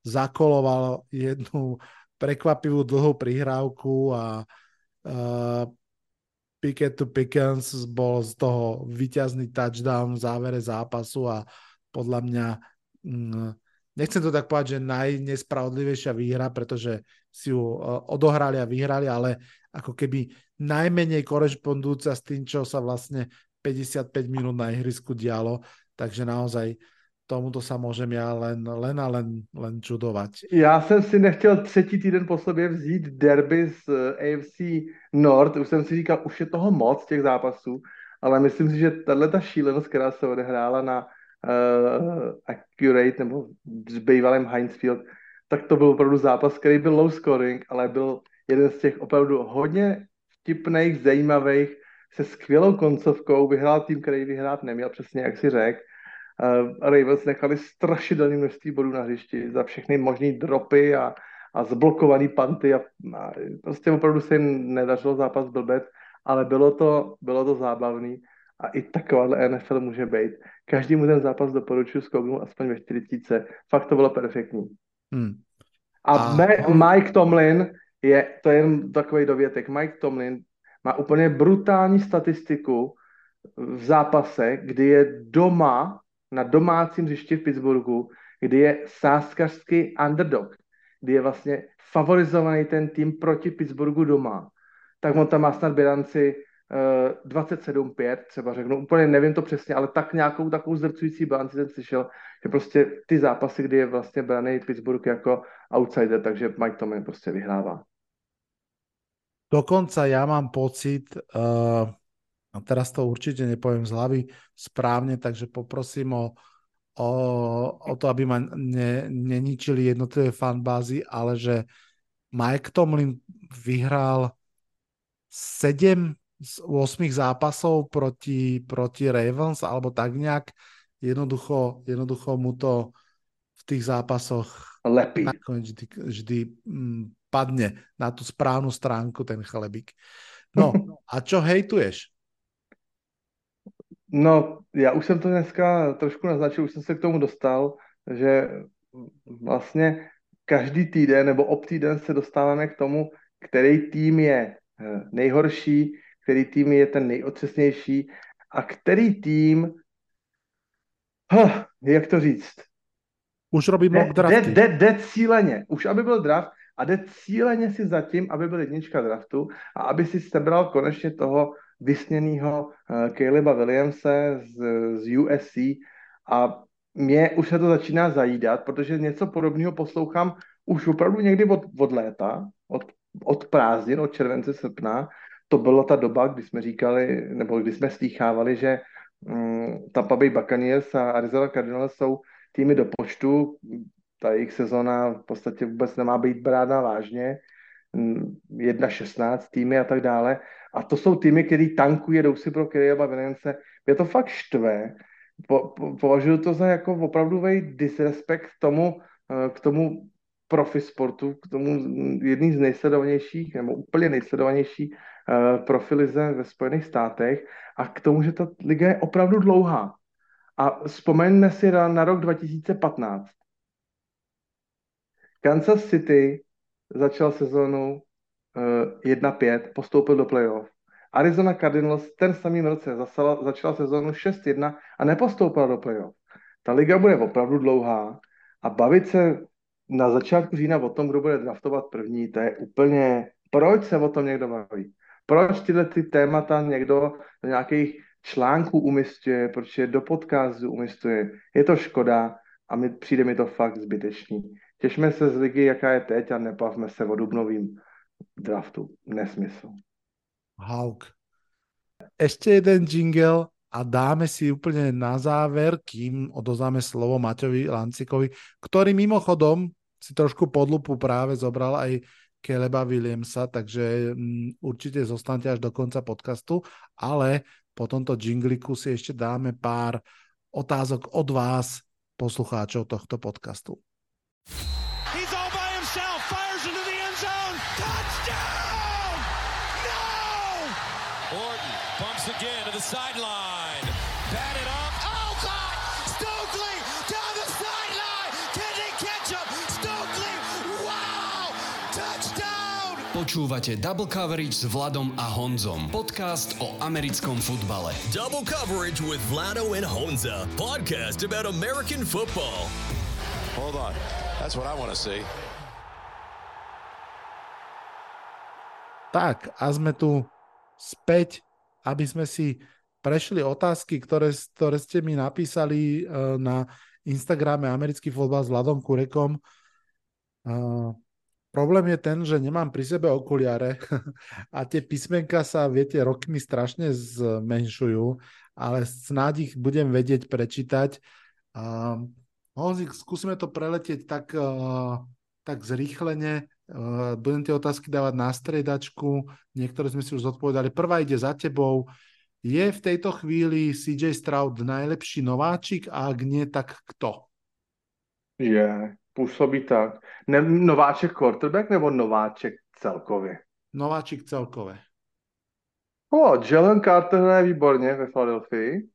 [SPEAKER 2] zakoloval jednu prekvapivú dlhú prihrávku a uh, Picket to Pickens bol z toho vyťazný touchdown v závere zápasu a podľa mňa mm, nechcem to tak povedať, že najnespravodlivejšia výhra, pretože si ju uh, odohrali a vyhrali, ale ako keby najmenej korešpondúca s tým, čo sa vlastne 55 minút na ihrisku dialo, takže naozaj tomuto sa môžem ja len, len a len, len čudovať.
[SPEAKER 1] Já jsem si nechtěl třetí týden po sobě vzít derby z eh, AFC North, už jsem si říkal, už je toho moc těch zápasů, ale myslím si, že tahle ta šílenost, která se odehrála na uh, Accurate nebo s bývalým Heinz Field, tak to byl opravdu zápas, který byl low scoring, ale byl jeden z těch opravdu hodně vtipných, zajímavých, se skvělou koncovkou, vyhrál tým, který vyhrát neměl, přesně jak si řekl, uh, Ravens nechali strašidelné množství bodů na hřišti za všechny možné dropy a, a zblokované panty a, a prostě opravdu se jim nedařilo zápas blbec, ale bylo to, bylo to zábavný a i takováhle NFL může být. Každý mu ten zápas doporučuji zkouknout aspoň ve 40. Fakt to bylo perfektní. Hmm. A, a Mike Tomlin je, to je jen takový dovětek, Mike Tomlin má úplně brutální statistiku v zápase, kdy je doma na domácím hřišti v Pittsburghu, kdy je sáskařský underdog, kdy je vlastně favorizovaný ten tým proti Pittsburghu doma, tak on tam má snad bilanci uh, 27-5, třeba řeknu, úplně nevím to přesně, ale tak nějakou takovou zdrcující bilanci jsem slyšel, že prostě ty zápasy, kdy je vlastně braný Pittsburgh jako outsider, takže Mike Tomlin prostě vyhrává.
[SPEAKER 2] Dokonca ja mám pocit, uh, a teraz to určite nepoviem z hlavy správne, takže poprosím o, o, o to, aby ma ne, neničili jednotlivé fanbázy, ale že Mike Tomlin vyhral 7 z 8 zápasov proti, proti Ravens, alebo tak nejak. Jednoducho, jednoducho mu to v tých zápasoch
[SPEAKER 1] lepí.
[SPEAKER 2] vždy, vždy mm, padne na tú správnu stránku ten chlebík. No, a čo hejtuješ?
[SPEAKER 1] No, já už jsem to dneska trošku naznačil, už jsem se k tomu dostal, že vlastně každý týden nebo ob týden se dostáváme k tomu, který tým je eh, nejhorší, který tým je ten nejotřesnější a který tým, huh, jak to říct,
[SPEAKER 2] už robí mock drafty.
[SPEAKER 1] Jde, jde, jde cíleně, už aby byl draft a jde cíleně si zatím, aby byl jednička draftu a aby si sebral konečně toho vysněného uh, Caleba Williamse z, z USC a mě už se to začíná zajídat, protože něco podobného poslouchám už opravdu někdy od, od léta, od, od prázdnin, od července, srpna. To byla ta doba, kdy jsme říkali, nebo kdy jsme slýchávali, že um, Tampa Bay Buccaneers a Arizona Cardinals jsou týmy do počtu. Ta jejich sezona v podstatě vůbec nemá být brána vážně. 1-16 týmy a tak dále. A to jsou týmy, který tankuje, jdou si pro Kyriela Vinence. Mě to fakt štve. Po, po, považuji to za jako opravdový disrespekt tomu, eh, k tomu profi sportu, k tomu jedný z nejsledovanějších, nebo úplně nejsledovanější uh, profilize ve Spojených státech a k tomu, že ta liga je opravdu dlouhá. A vzpomeňme si na, na rok 2015. Kansas City začal sezónu uh, eh, 1-5, postoupil do playoff. Arizona Cardinals ten samým roce zasala, začala sezónu 6-1 a nepostoupila do playoff. Ta liga bude opravdu dlouhá a bavit se na začátku října o tom, kdo bude draftovat první, to je úplně, proč se o tom někdo baví? Proč tyhle ty témata někdo do nějakých článků umistuje, proč je do podcastu umistuje? Je to škoda a mi, přijde mi to fakt zbytečný. Těšme se z ligy, jaká je teď a nepavme se o dubnovým draftu. Nesmysl.
[SPEAKER 2] Hauk. Ešte jeden jingle a dáme si úplne na záver, kým odozáme slovo Maťovi Lancikovi, ktorý mimochodom si trošku podlupu práve zobral aj Keleba Williamsa, takže mm, určite zostanete až do konca podcastu, ale po tomto jingliku si ešte dáme pár otázok od vás, poslucháčov tohto podcastu. He's all by himself, fires into the end zone, touchdown! No! Orton bumps again to the sideline, batted up, oh God! Stokely down the sideline, can he catch him? Stokely, wow! Touchdown! Počúvate Double Coverage s Vladom a Honzom. Podcast o americkom futbale. Double Coverage with Vlado and Honza. Podcast about American football. Hold on. That's what I want to see. Tak, a sme tu späť, aby sme si prešli otázky, ktoré, ktoré ste mi napísali uh, na Instagrame Americký fotbal s Ladom Kurekom. Uh, problém je ten, že nemám pri sebe okuliare a tie písmenka sa, viete, rokmi strašne zmenšujú, ale snáď ich budem vedieť prečítať. Honzik, skúsime to preletieť tak, uh, tak zrýchlene. Uh, budem tie otázky dávať na striedačku. Niektoré sme si už zodpovedali. Prvá ide za tebou. Je v tejto chvíli CJ Stroud najlepší nováčik a ak nie, tak kto?
[SPEAKER 1] Je, působí tak. Ne, nováček quarterback nebo nováček celkově?
[SPEAKER 2] Nováčik celkové.
[SPEAKER 1] O, Jalen Carter hraje výborně ve Philadelphii.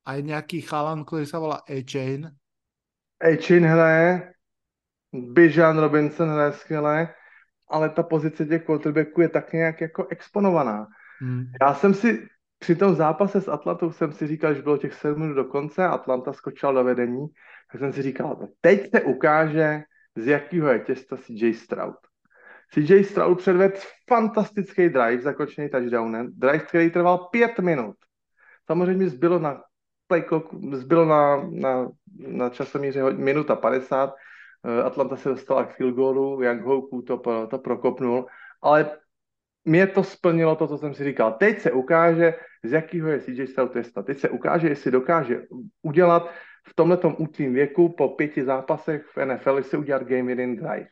[SPEAKER 2] Aj nejaký chalan, ktorý sa volá A-Chain.
[SPEAKER 1] Echin hraje, Bijan Robinson hraje skvěle, ale ta pozice těch quarterbacků je tak nějak jako exponovaná. Hmm. Já jsem si při tom zápase s Atlantou jsem si říkal, že bylo těch 7 minut do konce, Atlanta skočila do vedení, tak jsem si říkal, teď se ukáže, z jakého je těsta CJ Stroud. CJ Stroud předvedl fantastický drive, zakončený touchdownem, drive, který trval pět minut. Samozřejmě zbylo na play clock zbylo na, na, na časomíře minuta 50, eh, Atlanta se dostala k field goalu, jak Hoku to, to prokopnul, ale mě to splnilo to, co jsem si říkal. Teď se ukáže, z jakého je CJ Stroud testa. Teď se ukáže, jestli dokáže udělat v tomto útlým věku po pěti zápasech v NFL, jestli udělat game winning drive.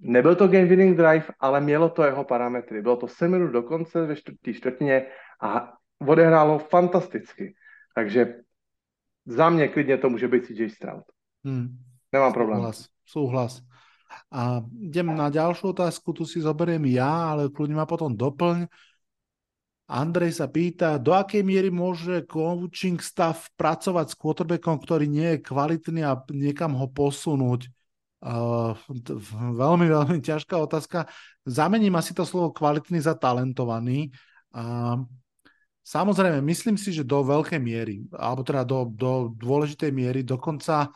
[SPEAKER 1] Nebyl to game winning drive, ale mělo to jeho parametry. Bylo to 7 minut do konce ve čtvrtý čtvrtině a odehrálo fantasticky. Takže za mě klidně to může být CJ Stroud. Hmm. Nemám problém.
[SPEAKER 2] Súhlas, súhlas. A idem na ďalšiu otázku, tu si zoberiem ja, ale kľudne ma potom doplň. Andrej sa pýta, do akej miery môže coaching stav pracovať s quarterbackom, ktorý nie je kvalitný a niekam ho posunúť? Uh, veľmi, veľmi ťažká otázka. Zamením asi to slovo kvalitný za talentovaný. Uh, Samozrejme, myslím si, že do veľkej miery, alebo teda do, do dôležitej miery, dokonca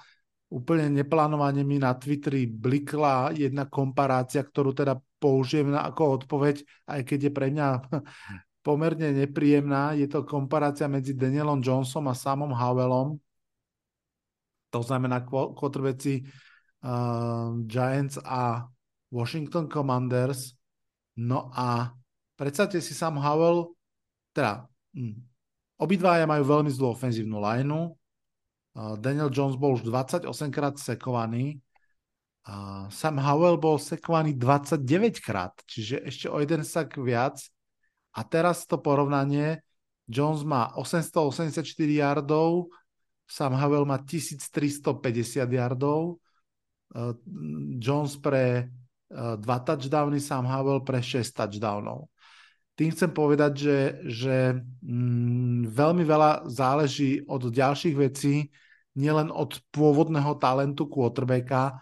[SPEAKER 2] úplne neplánovane mi na Twitteri blikla jedna komparácia, ktorú teda použijem ako odpoveď, aj keď je pre mňa pomerne nepríjemná. Je to komparácia medzi Danielom Johnsonom a Samom Howellom. To znamená kvotrveci uh, Giants a Washington Commanders. No a predstavte si Sam Howell, teda Mm. Obidvaja majú veľmi zlú ofenzívnu lineu. Daniel Jones bol už 28 krát sekovaný. Sam Howell bol sekovaný 29 krát, čiže ešte o jeden sak viac. A teraz to porovnanie, Jones má 884 yardov, Sam Howell má 1350 yardov, Jones pre dva touchdowny, Sam Howell pre 6 touchdownov tým chcem povedať, že, že mm, veľmi veľa záleží od ďalších vecí, nielen od pôvodného talentu quarterbacka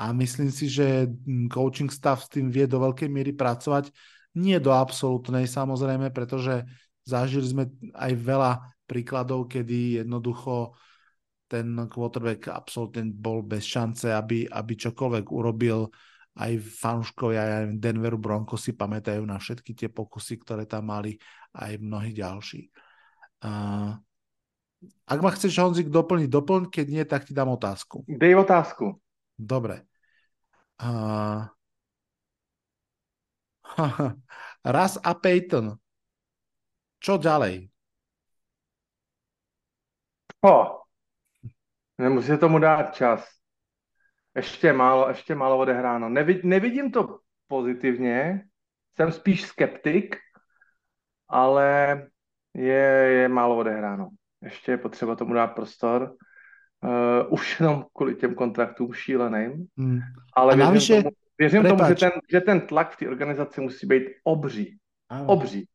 [SPEAKER 2] a myslím si, že mm, coaching staff s tým vie do veľkej miery pracovať. Nie do absolútnej samozrejme, pretože zažili sme aj veľa príkladov, kedy jednoducho ten quarterback absolútne bol bez šance, aby, aby čokoľvek urobil aj fanúškovia aj Denveru Broncos si pamätajú na všetky tie pokusy, ktoré tam mali aj mnohí ďalší. Uh, ak ma chceš, Honzik, doplniť, doplň, keď nie, tak ti dám otázku.
[SPEAKER 1] Dej otázku.
[SPEAKER 2] Dobre. Uh, Raz a Peyton. Čo ďalej?
[SPEAKER 1] Oh, nemusíte tomu dát čas. Ještě málo, ještě málo odehráno. Nevid, nevidím to pozitivně. Jsem spíš skeptik, ale je, je málo odehráno. Ještě je potřeba tomu dát prostor. Uh, už jenom kvůli těm kontraktům šíleným. Hmm. Ale věřím, navyše, tomu, věřím tomu, že ten, že ten tlak v té organizaci musí být obří. Ano. Obří.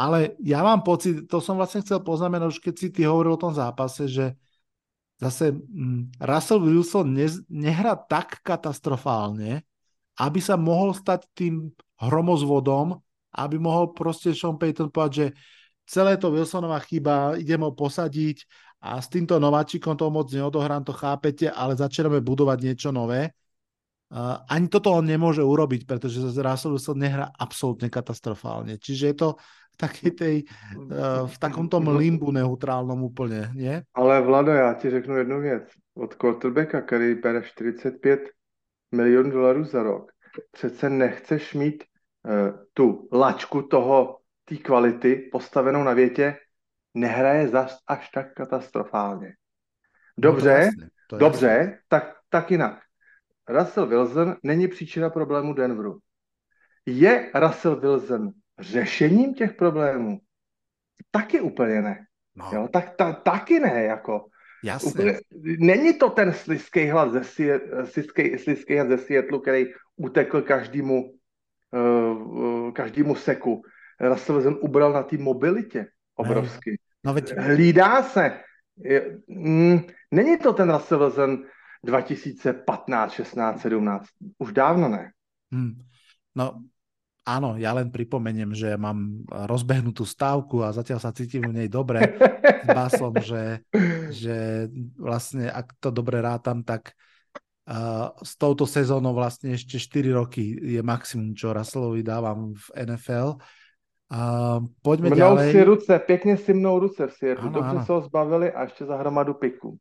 [SPEAKER 2] Ale ja mám pocit, to som vlastne chcel poznamenať, už keď si ty hovoril o tom zápase, že zase mm, Russell Wilson ne, nehrá tak katastrofálne, aby sa mohol stať tým hromozvodom, aby mohol proste Sean Payton povedať, že celé to Wilsonová chyba, idem ho posadiť a s týmto nováčikom to moc neodohrám, to chápete, ale začíname budovať niečo nové. Uh, ani toto on nemôže urobiť, pretože Russell Wilson nehrá absolútne katastrofálne. Čiže je to taký tej, uh, v takom tom limbu neutrálnom úplně, nie?
[SPEAKER 1] Ale Vlado, já ti řeknu jednu věc. Od quarterbacka, který bere 45 milionů dolarů za rok, přece nechceš mít uh, tu lačku toho, té kvality postavenou na větě, nehraje zas až tak katastrofálně. Dobře, no to dobře, jasne. tak, tak jinak. Russell Wilson není příčina problému Denveru. Je Russell Wilson řešením těch problémů? Taky úplně ne. No. Jo, tak, ta, taky ne, jako.
[SPEAKER 2] Úplně,
[SPEAKER 1] není to ten sliský hlas ze, sliský, sliský hlas ze Seattle, který utekl každému, uh, každému seku. Russell Wilson ubral na té mobilitě obrovsky. No, veď... Hlídá se. Mm, není to ten Russell Wilson 2015, 16, 17. Už dávno ne. Hmm.
[SPEAKER 2] No, Áno, ja len pripomeniem, že mám rozbehnutú stávku a zatiaľ sa cítim v nej dobre s basom, že, že vlastne ak to dobre rátam, tak uh, s touto sezónou vlastne ešte 4 roky je maximum, čo Russellovi dávam v NFL. Uh, poďme mnou ďalej.
[SPEAKER 1] si ruce, pekne si mnou ruce v Siertu. Dobře sa ho zbavili a ešte za hromadu piku.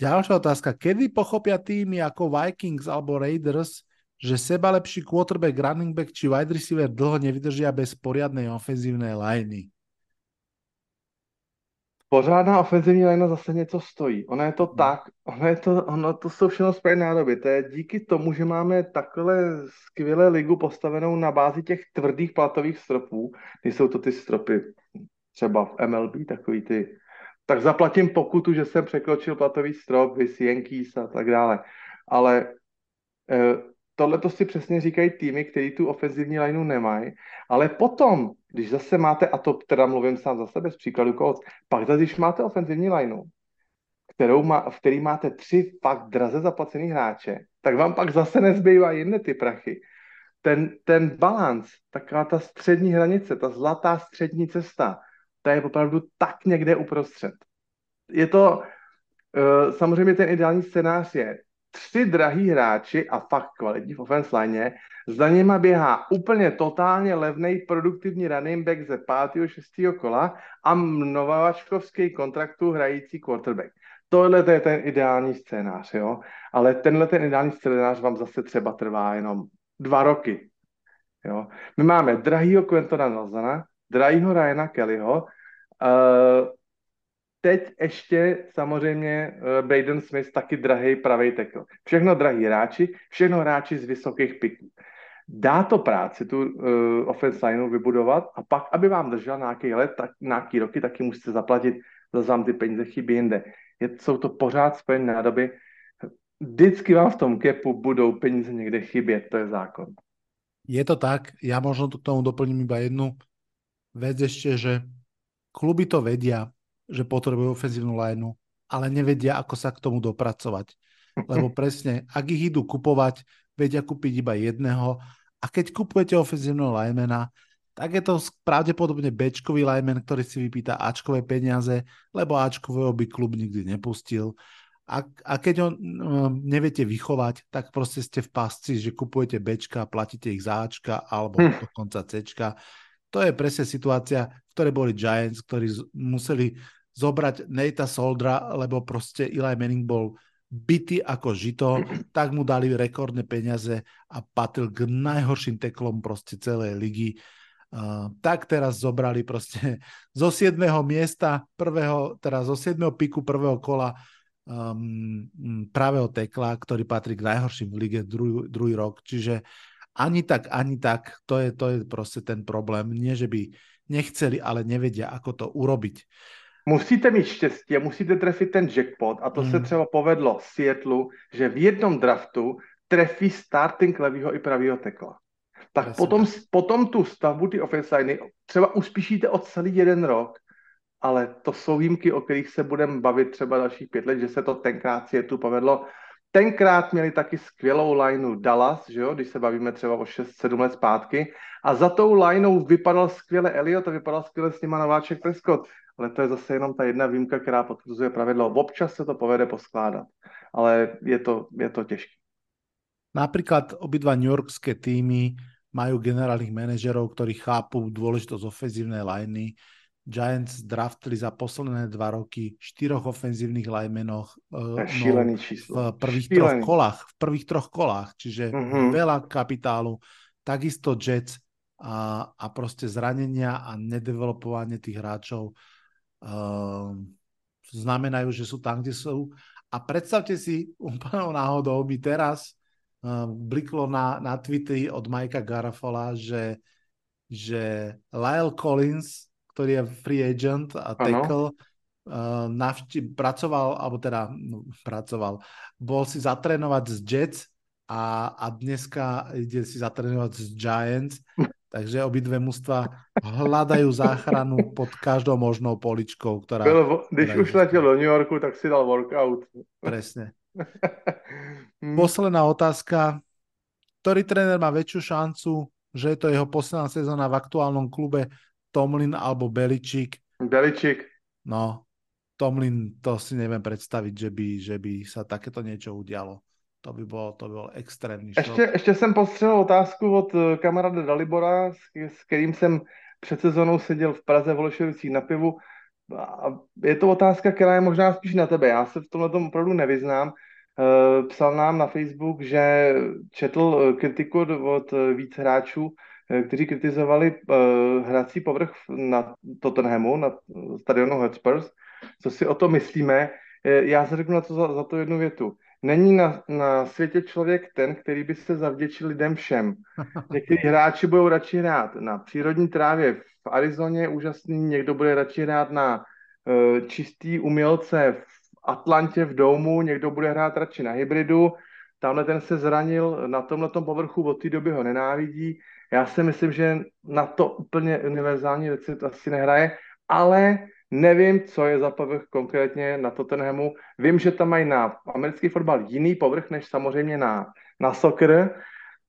[SPEAKER 2] Ďalšia otázka. Kedy pochopia týmy ako Vikings alebo Raiders, že seba lepší quarterback, running back či wide receiver dlho nevydržia bez poriadnej ofenzívnej liney.
[SPEAKER 1] Pořádná ofenzivní lajna zase něco stojí. Ono je to hmm. tak, ono, je to, ono to jsou všechno správné nádoby. To je díky tomu, že máme takhle skvělé ligu postavenou na bázi těch tvrdých platových stropů, jsou to ty stropy třeba v MLB, takový ty, tak zaplatím pokutu, že jsem překročil platový strop, vys Yankees a tak dále. Ale eh, tohle to si přesně říkají týmy, který tu ofenzivní lineu nemají, ale potom, když zase máte, a to teda mluvím sám za sebe z příkladu Colts, pak zase, když máte ofenzivní lineu, kterou má, v který máte tři fakt draze zaplacený hráče, tak vám pak zase nezbývá jiné ty prachy. Ten, ten balans, taková ta střední hranice, ta zlatá střední cesta, ta je opravdu tak někde uprostřed. Je to, uh, samozřejmě ten ideální scénář je, tři drahý hráči a fakt kvalitní v offense line, za něma běhá úplně totálně levný produktivní running back ze pátého, šestého kola a nováčkovský kontraktu hrající quarterback. Tohle to je ten ideální scénář, jo? ale tenhle ten ideální scénář vám zase třeba trvá jenom dva roky. Jo? My máme drahýho Quentona Nelsona, drahýho Ryana Kellyho, uh, teď ještě samozřejmě uh, Baden Smith taky drahý pravý tackle. Všechno drahý hráči, všechno hráči z vysokých piků. Dá to práci tu uh, offense lineu vybudovat a pak, aby vám držel nějaký let, tak, nějaký roky, taky musíte zaplatit, za vám ty peníze chybí jinde. Je, jsou to pořád spojené nádoby. Vždycky vám v tom kepu budou peníze někde chybět, to je zákon.
[SPEAKER 2] Je to tak, ja možno k tomu doplním iba jednu vec ešte, že kluby to vedia, že potrebujú ofenzívnu lineu, ale nevedia, ako sa k tomu dopracovať. Lebo presne, ak ich idú kupovať, vedia kúpiť iba jedného a keď kupujete ofenzívneho linemana, tak je to pravdepodobne Bčkový lineman, ktorý si vypýta Ačkové peniaze, lebo Ačkového by klub nikdy nepustil. A, a keď ho no, neviete vychovať, tak proste ste v pasci, že kupujete Bčka, platíte ich za Ačka alebo hm. dokonca Cčka. To je presne situácia, v ktorej boli Giants, ktorí museli zobrať Nate Soldra, lebo proste Eli Manning bol bytý ako žito, tak mu dali rekordné peniaze a patril k najhorším teklom proste celej ligy. Uh, tak teraz zobrali proste zo 7. miesta prvého, teda zo 7. piku prvého kola um, pravého tekla, ktorý patrí k najhorším v lige druhý, druhý rok. Čiže Ani tak, ani tak. To je, to je proste ten problém. Nie, že by nechceli, ale nevedia, ako to urobiť.
[SPEAKER 1] Musíte mít štěstí a musíte trefit ten jackpot a to mm. se třeba povedlo Seattleu, že v jednom draftu trefí starting levýho i pravýho tekla. Tak potom, potom tu stavbu, ty offense třeba uspíšíte o celý jeden rok, ale to jsou výjimky, o kterých se budeme bavit třeba dalších pět let, že se to tenkrát tu povedlo. Tenkrát měli taky skvělou lineu Dallas, že jo, když se bavíme třeba o 6-7 let zpátky. A za tou lineou vypadal skvěle Elliot a vypadal skvěle s nima nováček Prescott. Ale to je zase jenom ta jedna výjimka, která potvrzuje pravidlo. Občas se to povede poskládat, ale je to, je to těžké.
[SPEAKER 2] Napríklad obidva New Yorkské týmy majú generálnych manažerov, ktorí chápu dôležitosť ofenzívnej liney. Giants draftili za posledné dva roky štyroch ofenzívnych linemenoch
[SPEAKER 1] uh, no,
[SPEAKER 2] v prvých šílený. troch kolách. V prvých troch kolách, čiže uh-huh. veľa kapitálu. Takisto Jets a, a proste zranenia a nedevelopovanie tých hráčov uh, znamenajú, že sú tam, kde sú. A predstavte si úplnou náhodou, my teraz uh, bliklo na, na tweety od Majka Garafola, že, že Lyle Collins ktorý je free agent a tackle, uh, navšti- pracoval, alebo teda no, pracoval, bol si zatrénovať z Jets a, a dneska ide si zatrénovať z Giants, takže obidve mužstva hľadajú záchranu pod každou možnou poličkou, ktorá...
[SPEAKER 1] Bylo, když už letěl do New Yorku, tak si dal workout.
[SPEAKER 2] Presne. Posledná otázka. Ktorý tréner má väčšiu šancu, že je to jeho posledná sezóna v aktuálnom klube Tomlin alebo Beličík.
[SPEAKER 1] Beličík.
[SPEAKER 2] No, Tomlin, to si neviem predstaviť, že by, že by sa takéto niečo udialo. To by bol, to by bol extrémní
[SPEAKER 1] šok. Ještě, ještě jsem postřelil otázku od eh, kamaráda Dalibora, s, s kterým jsem před sezónou seděl v Praze v Olešovicích na pivu. A je to otázka, která je možná spíš na tebe. Já se v tomhle tom opravdu nevyznám. Eh, psal nám na Facebook, že četl eh, kritiku od víc hráčů kteří kritizovali uh, hrací povrch na Tottenhamu, na stadionu Hotspurs. Co si o to myslíme? Eh, já se řeknu na to za, za to jednu větu. Není na, na světě člověk ten, který by se zavděčil lidem všem. Někteří hráči budou radši hrát na přírodní trávě v Arizoně, úžasný, někdo bude radši hrát na uh, čistý umělce v Atlantě v domu, někdo bude hrát radši na hybridu, tamhle ten se zranil na tomhle povrchu, od té doby ho nenávidí. Já si myslím, že na to úplně univerzální recept asi nehraje, ale nevím, co je za povrch konkrétně na Tottenhamu. Vím, že tam mají na americký fotbal jiný povrch, než samozřejmě na, na soccer,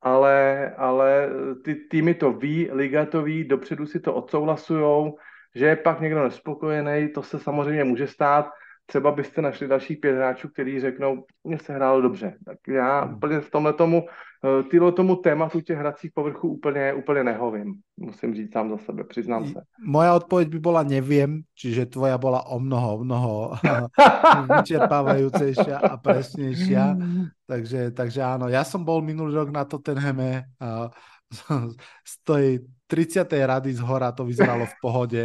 [SPEAKER 1] ale, ale ty týmy to ví, liga to ví, dopředu si to odsouhlasujou, že je pak někdo nespokojený, to se samozřejmě může stát, třeba byste našli dalších pět hráčů, kteří řeknou, mně se hrálo dobře. Tak já hmm. úplně v tomhle tomu, eh, tyhle tomu tématu těch hracích povrchů úplně, úplně nehovím. Musím říct sám za sebe, přiznám se.
[SPEAKER 2] Moja odpověď by byla nevím, čiže tvoja byla o mnoho, mnoho vyčerpávajúcejšia a presnejšia. Takže, takže áno, ja som bol minulý rok na Tottenhame a z tej 30. rady z hora to vyzeralo v pohode.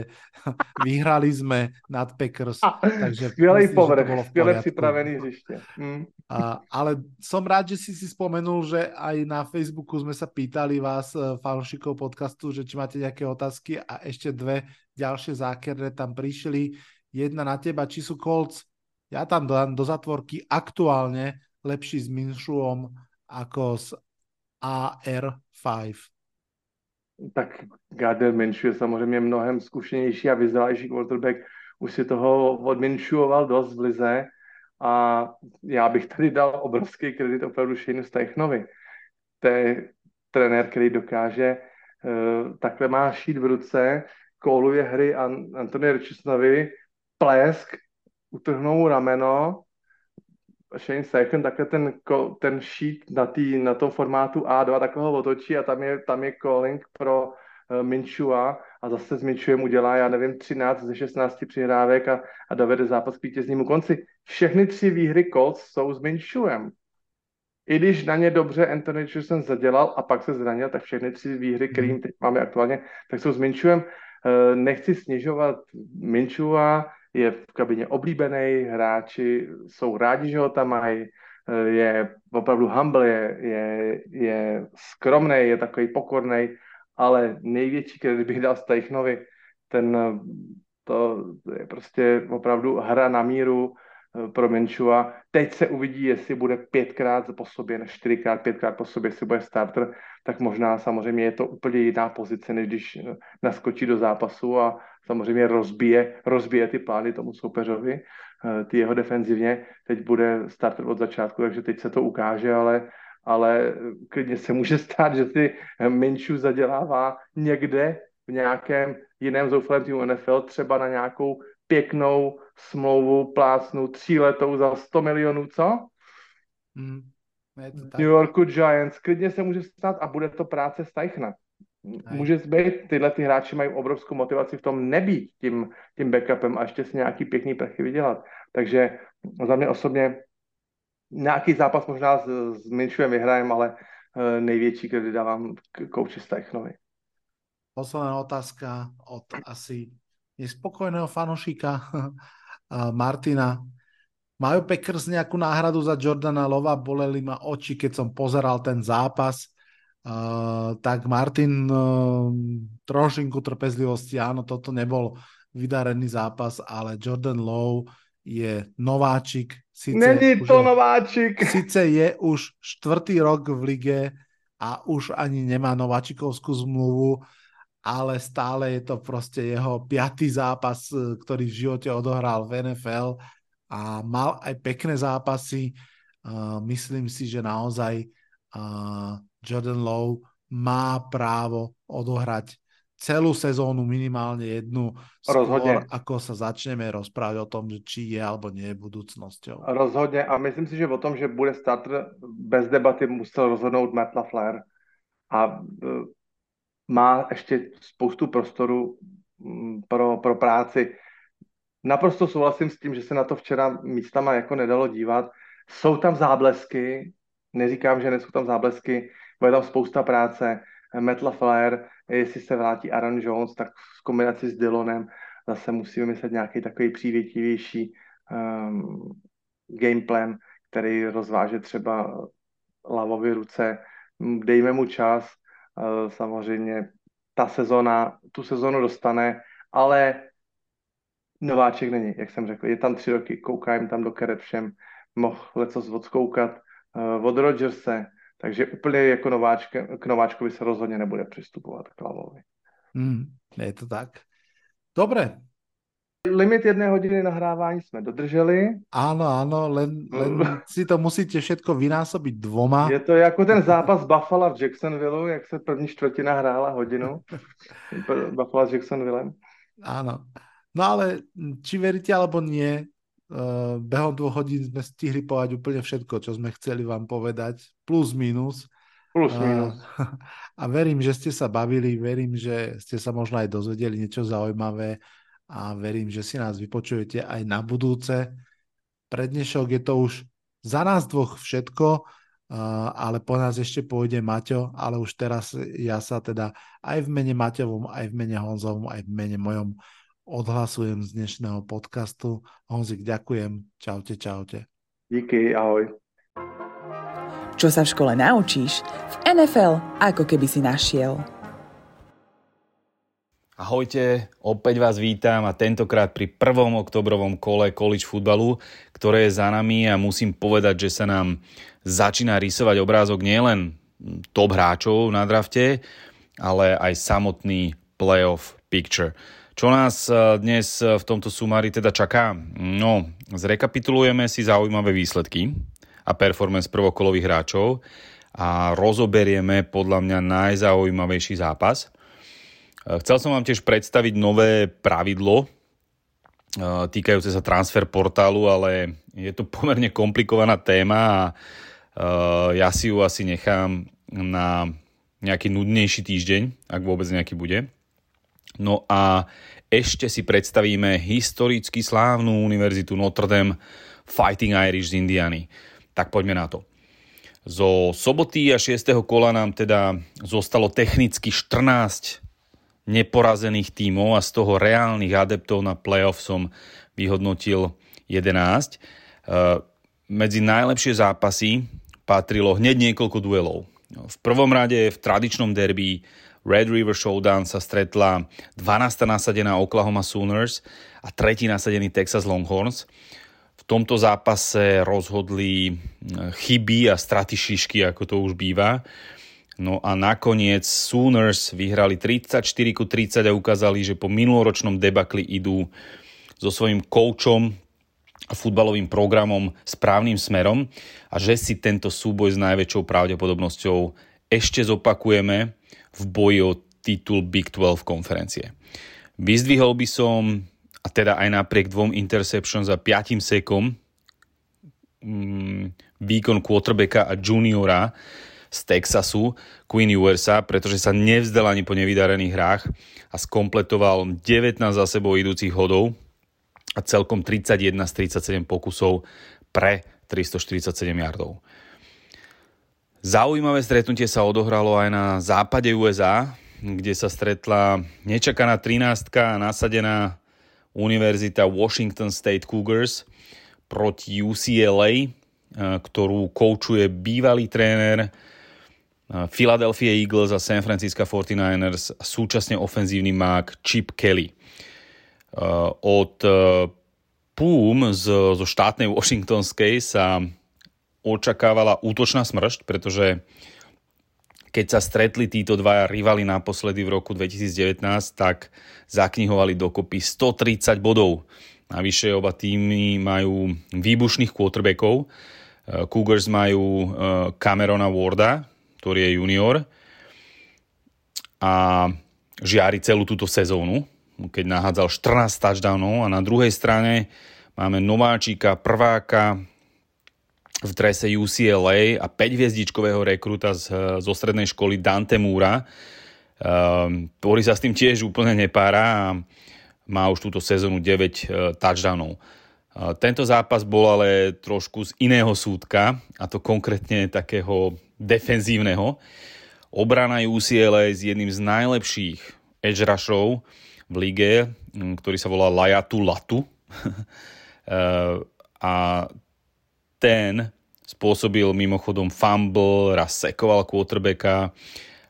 [SPEAKER 2] Vyhrali sme nad Packers.
[SPEAKER 1] Takže Skvělý povrch, skvěle připravený hřiště.
[SPEAKER 2] Mm. A, ale som rád, že si si spomenul, že aj na Facebooku sme sa pýtali vás, eh, fanšikov podcastu, že či máte nejaké otázky a ešte dve ďalšie zákerné tam prišli. Jedna na teba, či sú Colts, ja tam dám do zatvorky aktuálne lepší s Minšuom ako s AR5
[SPEAKER 1] tak Gardner Minshew je samozřejmě mnohem zkušenější a vyzrálejší quarterback. Už si toho odminšuoval dost v lize a já bych tady dal obrovský kredit opravdu Shane Steichnovi. To je trenér, který dokáže uh, takhle má šít v ruce, kóluje hry An- Anthony Richardsonovi, plesk, utrhnou rameno Shane Steichen takhle ten, ten sheet na, tý, na tom formátu A2 takhle ho otočí a tam je, tam je calling pro uh, Minchua a zase s Minchuem udělá, já nevím, 13 ze 16 přihrávek a, a dovede zápas k vítěznímu konci. Všechny tři výhry Colts jsou s Minchuem. I když na ně dobře Anthony Richardson zadělal a pak se zranil, tak všechny tři výhry, které teď máme aktuálně, tak jsou s Minchuem. Uh, nechci snižovat Minchua, je v kabině oblíbený, hráči jsou rádi, že ho tam mají, je opravdu humble, je, je, je skromný, je takový pokorný, ale největší kredit bych dal Steichnovi. Ten, to je prostě opravdu hra na míru eh, pro Menčua. Teď se uvidí, jestli bude pětkrát po sobě, ne čtyřikrát, pětkrát po sobě, jestli bude starter, tak možná samozřejmě je to úplně jiná pozice, než když eh, naskočí do zápasu a samozřejmě rozbije, rozbije ty plány tomu soupeřovi, eh, ty jeho defenzivně. Teď bude starter od začátku, takže teď se to ukáže, ale ale klidně se může stát, že si Minchu zadělává někde v nějakém jiném zoufalém týmu NFL, třeba na nějakou pěknou smlouvu plácnu tříletou za 100 milionů, co? Mm, je to tak. New Yorku Giants. Klidně se může stát a bude to práce Steichna. Může být, tyhle ty hráči mají obrovskou motivaci v tom nebýt tím, tím backupem a ještě si nějaký pěkný prachy vydělat. Takže za mě osobně nějaký zápas možná s, s Minšujem vyhrajem, ale uh, největší kredit dávám kouči Steichnovi.
[SPEAKER 2] Posledná otázka od asi nespokojného fanošika Martina. Majú Packers nejakú náhradu za Jordana Lova? Boleli ma oči, keď som pozeral ten zápas. Tak Martin, uh, trošinku trpezlivosti, áno, toto nebol vydarený zápas, ale Jordan Lowe je nováčik.
[SPEAKER 1] Sice Není to je, nováčik.
[SPEAKER 2] Sice je už štvrtý rok v lige a už ani nemá nováčikovskú zmluvu, ale stále je to proste jeho piatý zápas, e, ktorý v živote odohral v NFL a mal aj pekné zápasy. Uh, myslím si, že naozaj uh, Jordan Lowe má právo odohrať celú sezónu minimálne jednu skôr, ako sa začneme rozprávať o tom, či je alebo nie je budúcnosťou.
[SPEAKER 1] Rozhodne a myslím si, že o tom, že bude starter bez debaty musel rozhodnout Matt LaFleur a má ještě spoustu prostoru mm, pro, pro práci. Naprosto souhlasím s tím, že se na to včera místama jako nedalo dívat. Jsou tam záblesky, neříkám, že nejsou tam záblesky, bude tam spousta práce. Matt LaFleur, jestli se vrátí Aaron Jones, tak v kombinaci s Dylonem zase musíme myslet nějaký takový přívětivější um, gameplan, který rozváže třeba Lavovi ruce. Dejme mu čas, Eh, samozřejmě ta sezona, tu sezonu dostane, ale nováček není, jak jsem řekl. Je tam tři roky, kouká jim tam do keret všem, mohl leco odskoukat uh, od Rodgerse, takže úplně jako nováčke, k nováčkovi se rozhodně nebude přistupovat k Lavovi.
[SPEAKER 2] Mm, je to tak. Dobre,
[SPEAKER 1] Limit jedné hodiny nahrávání jsme dodrželi.
[SPEAKER 2] Áno, áno, len, len si to musíte všetko vynásobiť dvoma.
[SPEAKER 1] Je to jako ten zápas Buffalo v Jacksonville, jak se první čtvrtina hrála hodinu. Buffalo s Jacksonvillem.
[SPEAKER 2] Áno. No ale či veríte alebo nie, behom dvoch hodín sme stihli povedať úplne všetko, čo sme chceli vám povedať, plus minus.
[SPEAKER 1] Plus minus.
[SPEAKER 2] Uh, a verím, že ste sa bavili, verím, že ste sa možno aj dozvedeli niečo zaujímavé a verím, že si nás vypočujete aj na budúce. Pre dnešok je to už za nás dvoch všetko, ale po nás ešte pôjde Maťo, ale už teraz ja sa teda aj v mene Maťovom, aj v mene Honzovom, aj v mene mojom odhlasujem z dnešného podcastu. Honzik, ďakujem. Čaute, čaute.
[SPEAKER 1] Díky, ahoj.
[SPEAKER 4] Čo sa v škole naučíš, v NFL ako keby si našiel.
[SPEAKER 5] Ahojte, opäť vás vítam a tentokrát pri prvom oktobrovom kole college futbalu, ktoré je za nami a musím povedať, že sa nám začína rysovať obrázok nielen top hráčov na drafte, ale aj samotný playoff picture. Čo nás eh, dnes v tomto sumári teda čaká? No, zrekapitulujeme si zaujímavé výsledky a performance prvokolových hráčov a rozoberieme podľa mňa najzaujímavejší zápas – Eh, chcel som vám tiež predstaviť nové pravidlo týkajúce sa transfer portálu, ale je to pomerne komplikovaná téma a ja si ju asi nechám na nejaký nudnejší týždeň, ak vôbec nejaký bude. No a ešte si predstavíme historicky slávnu univerzitu Notre Dame Fighting Irish z Indiany. Tak poďme na to. Zo soboty a 6. kola nám teda zostalo technicky 14 neporazených tímov a z toho reálnych adeptov na playoff som vyhodnotil 11. Uh, medzi najlepšie zápasy patrilo hneď niekoľko duelov. V prvom rade v tradičnom derby Red River Showdown sa stretla 12. nasadená Oklahoma Sooners a tretí nasadený Texas Longhorns. V tomto zápase rozhodli chyby a straty šišky, ako to už býva. No a nakoniec Sooners vyhrali 34 ku 30 a ukázali, že po minuloročnom debakli idú so svojím koučom a futbalovým programom správnym smerom a že si tento súboj s najväčšou pravdepodobnosťou ešte zopakujeme v boji o titul Big 12 konferencie. Vyzdvihol by som, a teda aj napriek dvom interceptions za 5 sekom, mm, výkon quarterbacka a juniora z Texasu, Queen USA, pretože sa nevzdal ani po nevydarených hrách a skompletoval 19 za sebou idúcich hodov a celkom 31 z 37 pokusov pre 347 yardov. Zaujímavé stretnutie sa odohralo aj na západe USA, kde sa stretla nečakaná 13 a nasadená univerzita Washington State Cougars proti UCLA, ktorú koučuje bývalý tréner Philadelphia Eagles a San Francisco 49ers a súčasne ofenzívny mák Chip Kelly. Od PUM zo štátnej Washingtonskej sa očakávala útočná smršť, pretože keď sa stretli títo dvaja rivali naposledy v roku 2019, tak zaknihovali dokopy 130 bodov. Navyše oba týmy majú výbušných quarterbackov. Cougars majú Camerona Warda, ktorý je junior a žiari celú túto sezónu, keď nahádzal 14 touchdownov a na druhej strane máme nováčika, prváka v drese UCLA a 5-hviezdičkového rekruta z, zo strednej školy Dante Múra, um, ktorý sa s tým tiež úplne nepára a má už túto sezónu 9 uh, touchdownov. Uh, tento zápas bol ale trošku z iného súdka, a to konkrétne takého defenzívneho. Obrana UCLA s jedným z najlepších edge rushov v lige, ktorý sa volá Lajatu Latu. Eh, a ten spôsobil mimochodom fumble, raz sekoval quarterbacka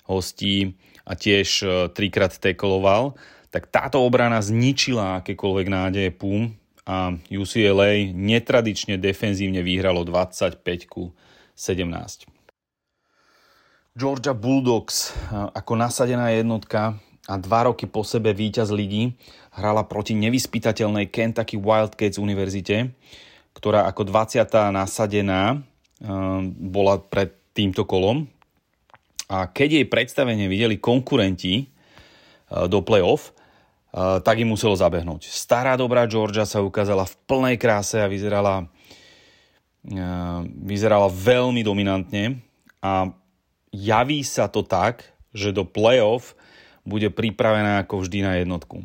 [SPEAKER 5] hostí a tiež eh, trikrát tekoloval. Tak táto obrana zničila akékoľvek nádeje PUM a UCLA netradične defenzívne vyhralo 25 ku 17. Georgia Bulldogs ako nasadená jednotka a dva roky po sebe víťaz ligy hrala proti nevyspytateľnej Kentucky Wildcats univerzite, ktorá ako 20. nasadená bola pred týmto kolom. A keď jej predstavenie videli konkurenti do playoff, tak im muselo zabehnúť. Stará dobrá Georgia sa ukázala v plnej kráse a vyzerala, vyzerala veľmi dominantne a javí sa to tak, že do playoff bude pripravená ako vždy na jednotku.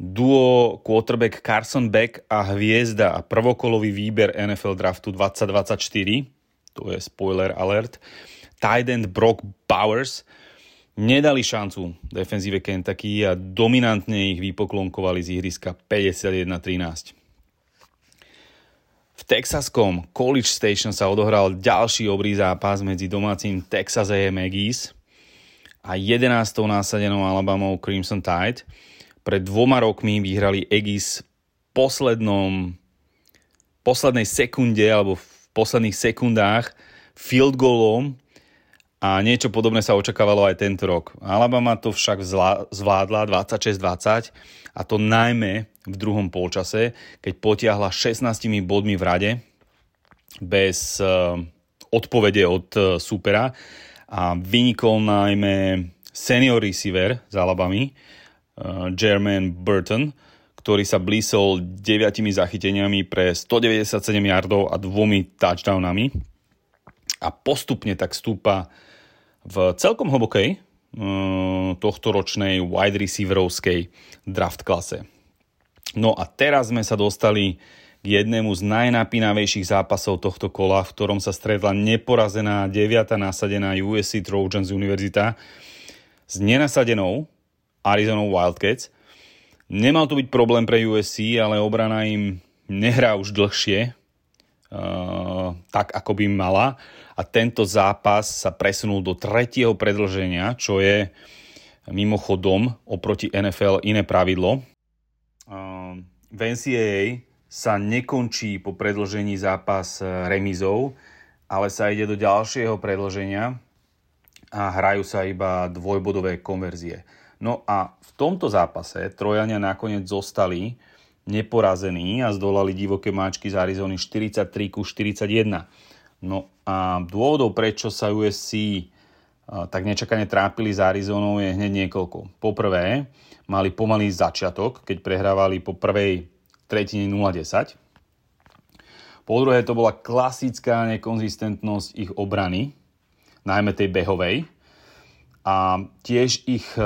[SPEAKER 5] Duo quarterback Carson Beck a hviezda a prvokolový výber NFL draftu 2024, to je spoiler alert, tight end Brock Bowers nedali šancu defenzíve Kentucky a dominantne ich vypoklonkovali z ihriska 51-13. V texaskom College Station sa odohral ďalší obrý zápas medzi domácim Texas A&M Aggies a 11. násadenou Alabamou Crimson Tide. Pred dvoma rokmi vyhrali Aggies poslednom, poslednej sekunde alebo v posledných sekundách field goalom a niečo podobné sa očakávalo aj tento rok. Alabama to však zvládla 26-20 a to najmä v druhom polčase, keď potiahla 16 bodmi v rade bez uh, odpovede od uh, supera a vynikol najmä senior receiver z Alabamy, Jermaine Burton, ktorý sa blísol 9 zachyteniami pre 197 yardov a dvomi touchdownami a postupne tak stúpa v celkom hlbokej tohto ročnej wide receiverovskej draft klase. No a teraz sme sa dostali k jednému z najnapínavejších zápasov tohto kola, v ktorom sa stretla neporazená 9. nasadená USC Trojans univerzita s nenasadenou Arizona Wildcats. Nemal to byť problém pre USC, ale obrana im nehrá už dlhšie. tak, ako by mala. A tento zápas sa presunul do tretieho predlženia, čo je mimochodom oproti NFL iné pravidlo. v NCAA sa nekončí po predlžení zápas remizou, ale sa ide do ďalšieho predlženia a hrajú sa iba dvojbodové konverzie. No a v tomto zápase Trojania nakoniec zostali neporazení a zdolali divoké máčky z Arizony 43 ku 41. No a dôvodov, prečo sa USC tak nečakane trápili s Arizonou je hneď niekoľko. Poprvé, mali pomalý začiatok, keď prehrávali po prvej tretine 0-10. Po druhé, to bola klasická nekonzistentnosť ich obrany, najmä tej behovej. A tiež ich e,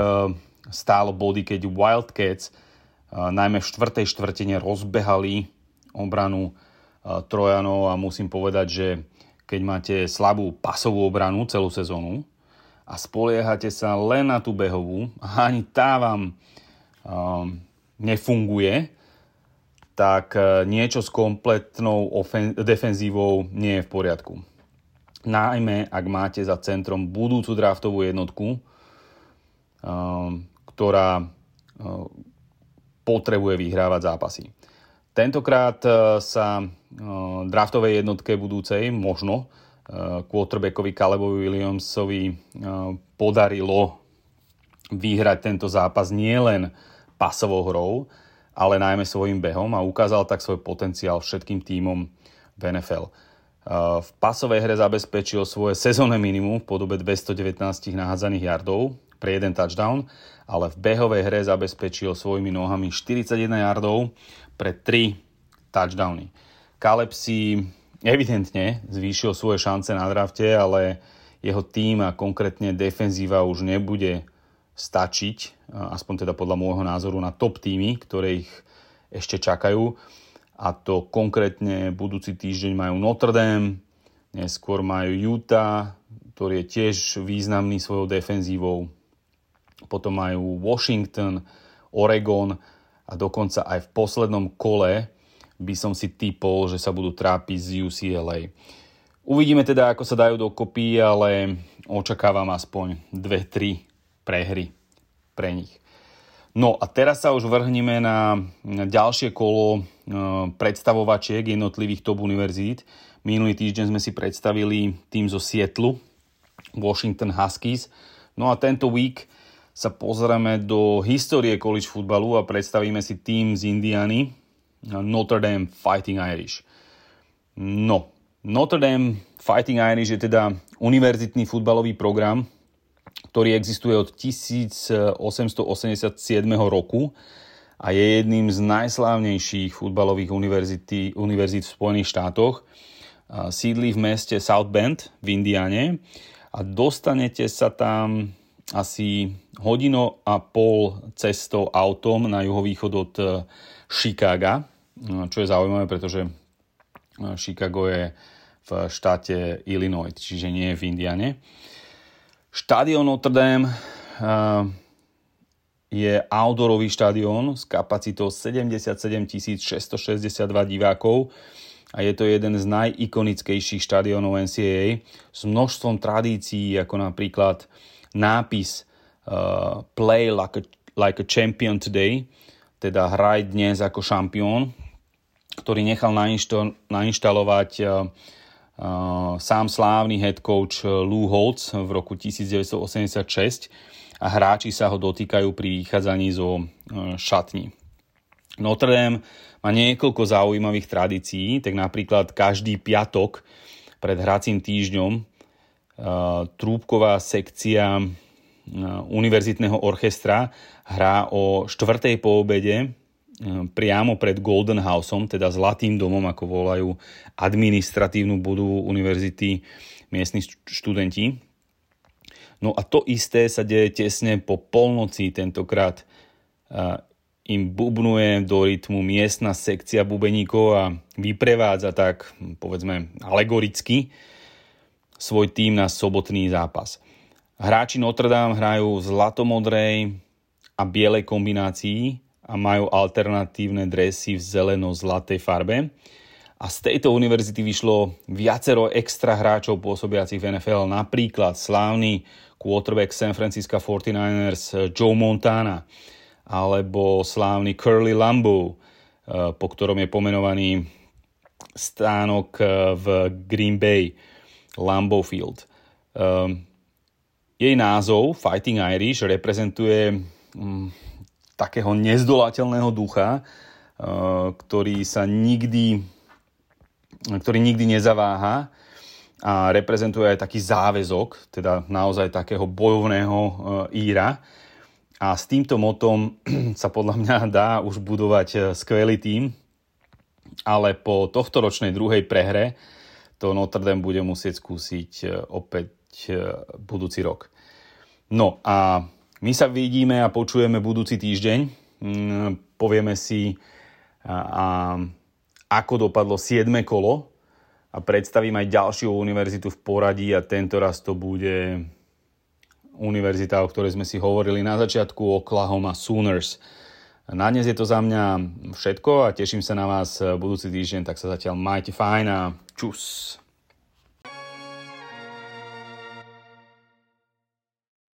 [SPEAKER 5] stálo body, keď Wildcats e, najmä v štvrtej štvrtine rozbehali obranu e, Trojanov a musím povedať, že keď máte slabú pasovú obranu celú sezónu a spoliehate sa len na tú behovú a ani tá vám um, nefunguje, tak e, niečo s kompletnou ofen- defenzívou nie je v poriadku. Najmä, ak máte za centrom budúcu draftovú jednotku, um, ktorá um, potrebuje vyhrávať zápasy. Tentokrát uh, sa uh, draftovej jednotke budúcej, možno quarterbackovi Calebovi Williamsovi podarilo vyhrať tento zápas nielen pasovou hrou, ale najmä svojim behom a ukázal tak svoj potenciál všetkým tímom v NFL. V pasovej hre zabezpečil svoje sezónne minimum v podobe 219 nahádzaných yardov pre jeden touchdown, ale v behovej hre zabezpečil svojimi nohami 41 yardov pre 3 touchdowny. Kaleb si evidentne zvýšil svoje šance na drafte, ale jeho tým a konkrétne defenzíva už nebude stačiť, aspoň teda podľa môjho názoru, na top týmy, ktoré ich ešte čakajú. A to konkrétne budúci týždeň majú Notre Dame, neskôr majú Utah, ktorý je tiež významný svojou defenzívou. Potom majú Washington, Oregon a dokonca aj v poslednom kole by som si typol, že sa budú trápiť z UCLA. Uvidíme teda, ako sa dajú dokopy, ale očakávam aspoň 2-3 prehry pre nich. No a teraz sa už vrhneme na ďalšie kolo e, predstavovačiek jednotlivých top univerzít. Minulý týždeň sme si predstavili tým zo Sietlu, Washington Huskies. No a tento week sa pozrieme do histórie college futbalu a predstavíme si tým z Indiany, Notre Dame Fighting Irish. No, Notre Dame Fighting Irish je teda univerzitný futbalový program, ktorý existuje od 1887 roku a je jedným z najslávnejších futbalových univerzít, univerzít v Spojených štátoch. Sídli v meste South Bend v Indiane a dostanete sa tam asi hodino a pol cestou autom na juhovýchod od e, Chicaga, čo je zaujímavé, pretože e, Chicago je v štáte Illinois, čiže nie v Indiane. Štadión Notre Dame je outdoorový štadión s kapacitou 77 662 divákov a je to jeden z najikonickejších štadiónov NCAA s množstvom tradícií, ako napríklad nápis uh, Play like a, like a champion today, teda hraj dnes ako šampión, ktorý nechal nainštal, nainštalovať uh, sám slávny head coach eh, Lou Holtz v roku 1986 a hráči sa ho dotýkajú pri vychádzaní zo eh, šatní. Notre Dame má niekoľko zaujímavých tradícií, tak napríklad každý piatok pred hracím týždňom uh, trúbková sekcia uh, univerzitného orchestra hrá o štvrtej po obede Ehm, priamo pred Golden Houseom, teda Zlatým domom, ako volajú administratívnu budovu univerzity miestni študenti. No a to isté sa deje tesne po polnoci tentokrát. Im bubnuje do rytmu miestna sekcia bubeníkov a vyprevádza tak, povedzme, alegoricky svoj tým na sobotný zápas. Hráči Notre Dame hrajú v zlatomodrej a bielej kombinácii a majú alternatívne dresy v zeleno-zlatej farbe. A z tejto univerzity vyšlo viacero extra hráčov pôsobiacich v NFL, napríklad slávny quarterback San Francisco 49ers Joe Montana, alebo slávny Curly Lambeau, eh, po ktorom je pomenovaný stánok eh, v Green Bay, Lambeau Field. Um, jej názov Fighting Irish reprezentuje um, takého nezdolateľného ducha, uh, ktorý sa nikdy ktorý nikdy nezaváha a reprezentuje aj taký záväzok, teda naozaj takého bojovného uh, íra. A s týmto motom sa podľa mňa dá už budovať uh, skvelý tým, ale po tohto ročnej druhej prehre to Notre Dame bude musieť skúsiť e, opäť e, budúci rok. No a my sa vidíme a počujeme budúci týždeň. Mm, povieme si, a, ako dopadlo 7. kolo a predstavím aj ďalšiu univerzitu v poradí a tento raz to bude univerzita, o ktorej sme si hovorili na začiatku, Oklahoma Sooners. Na dnes je to za mňa všetko a teším sa na vás budúci týždeň, tak sa zatiaľ majte fajn a Tchuss!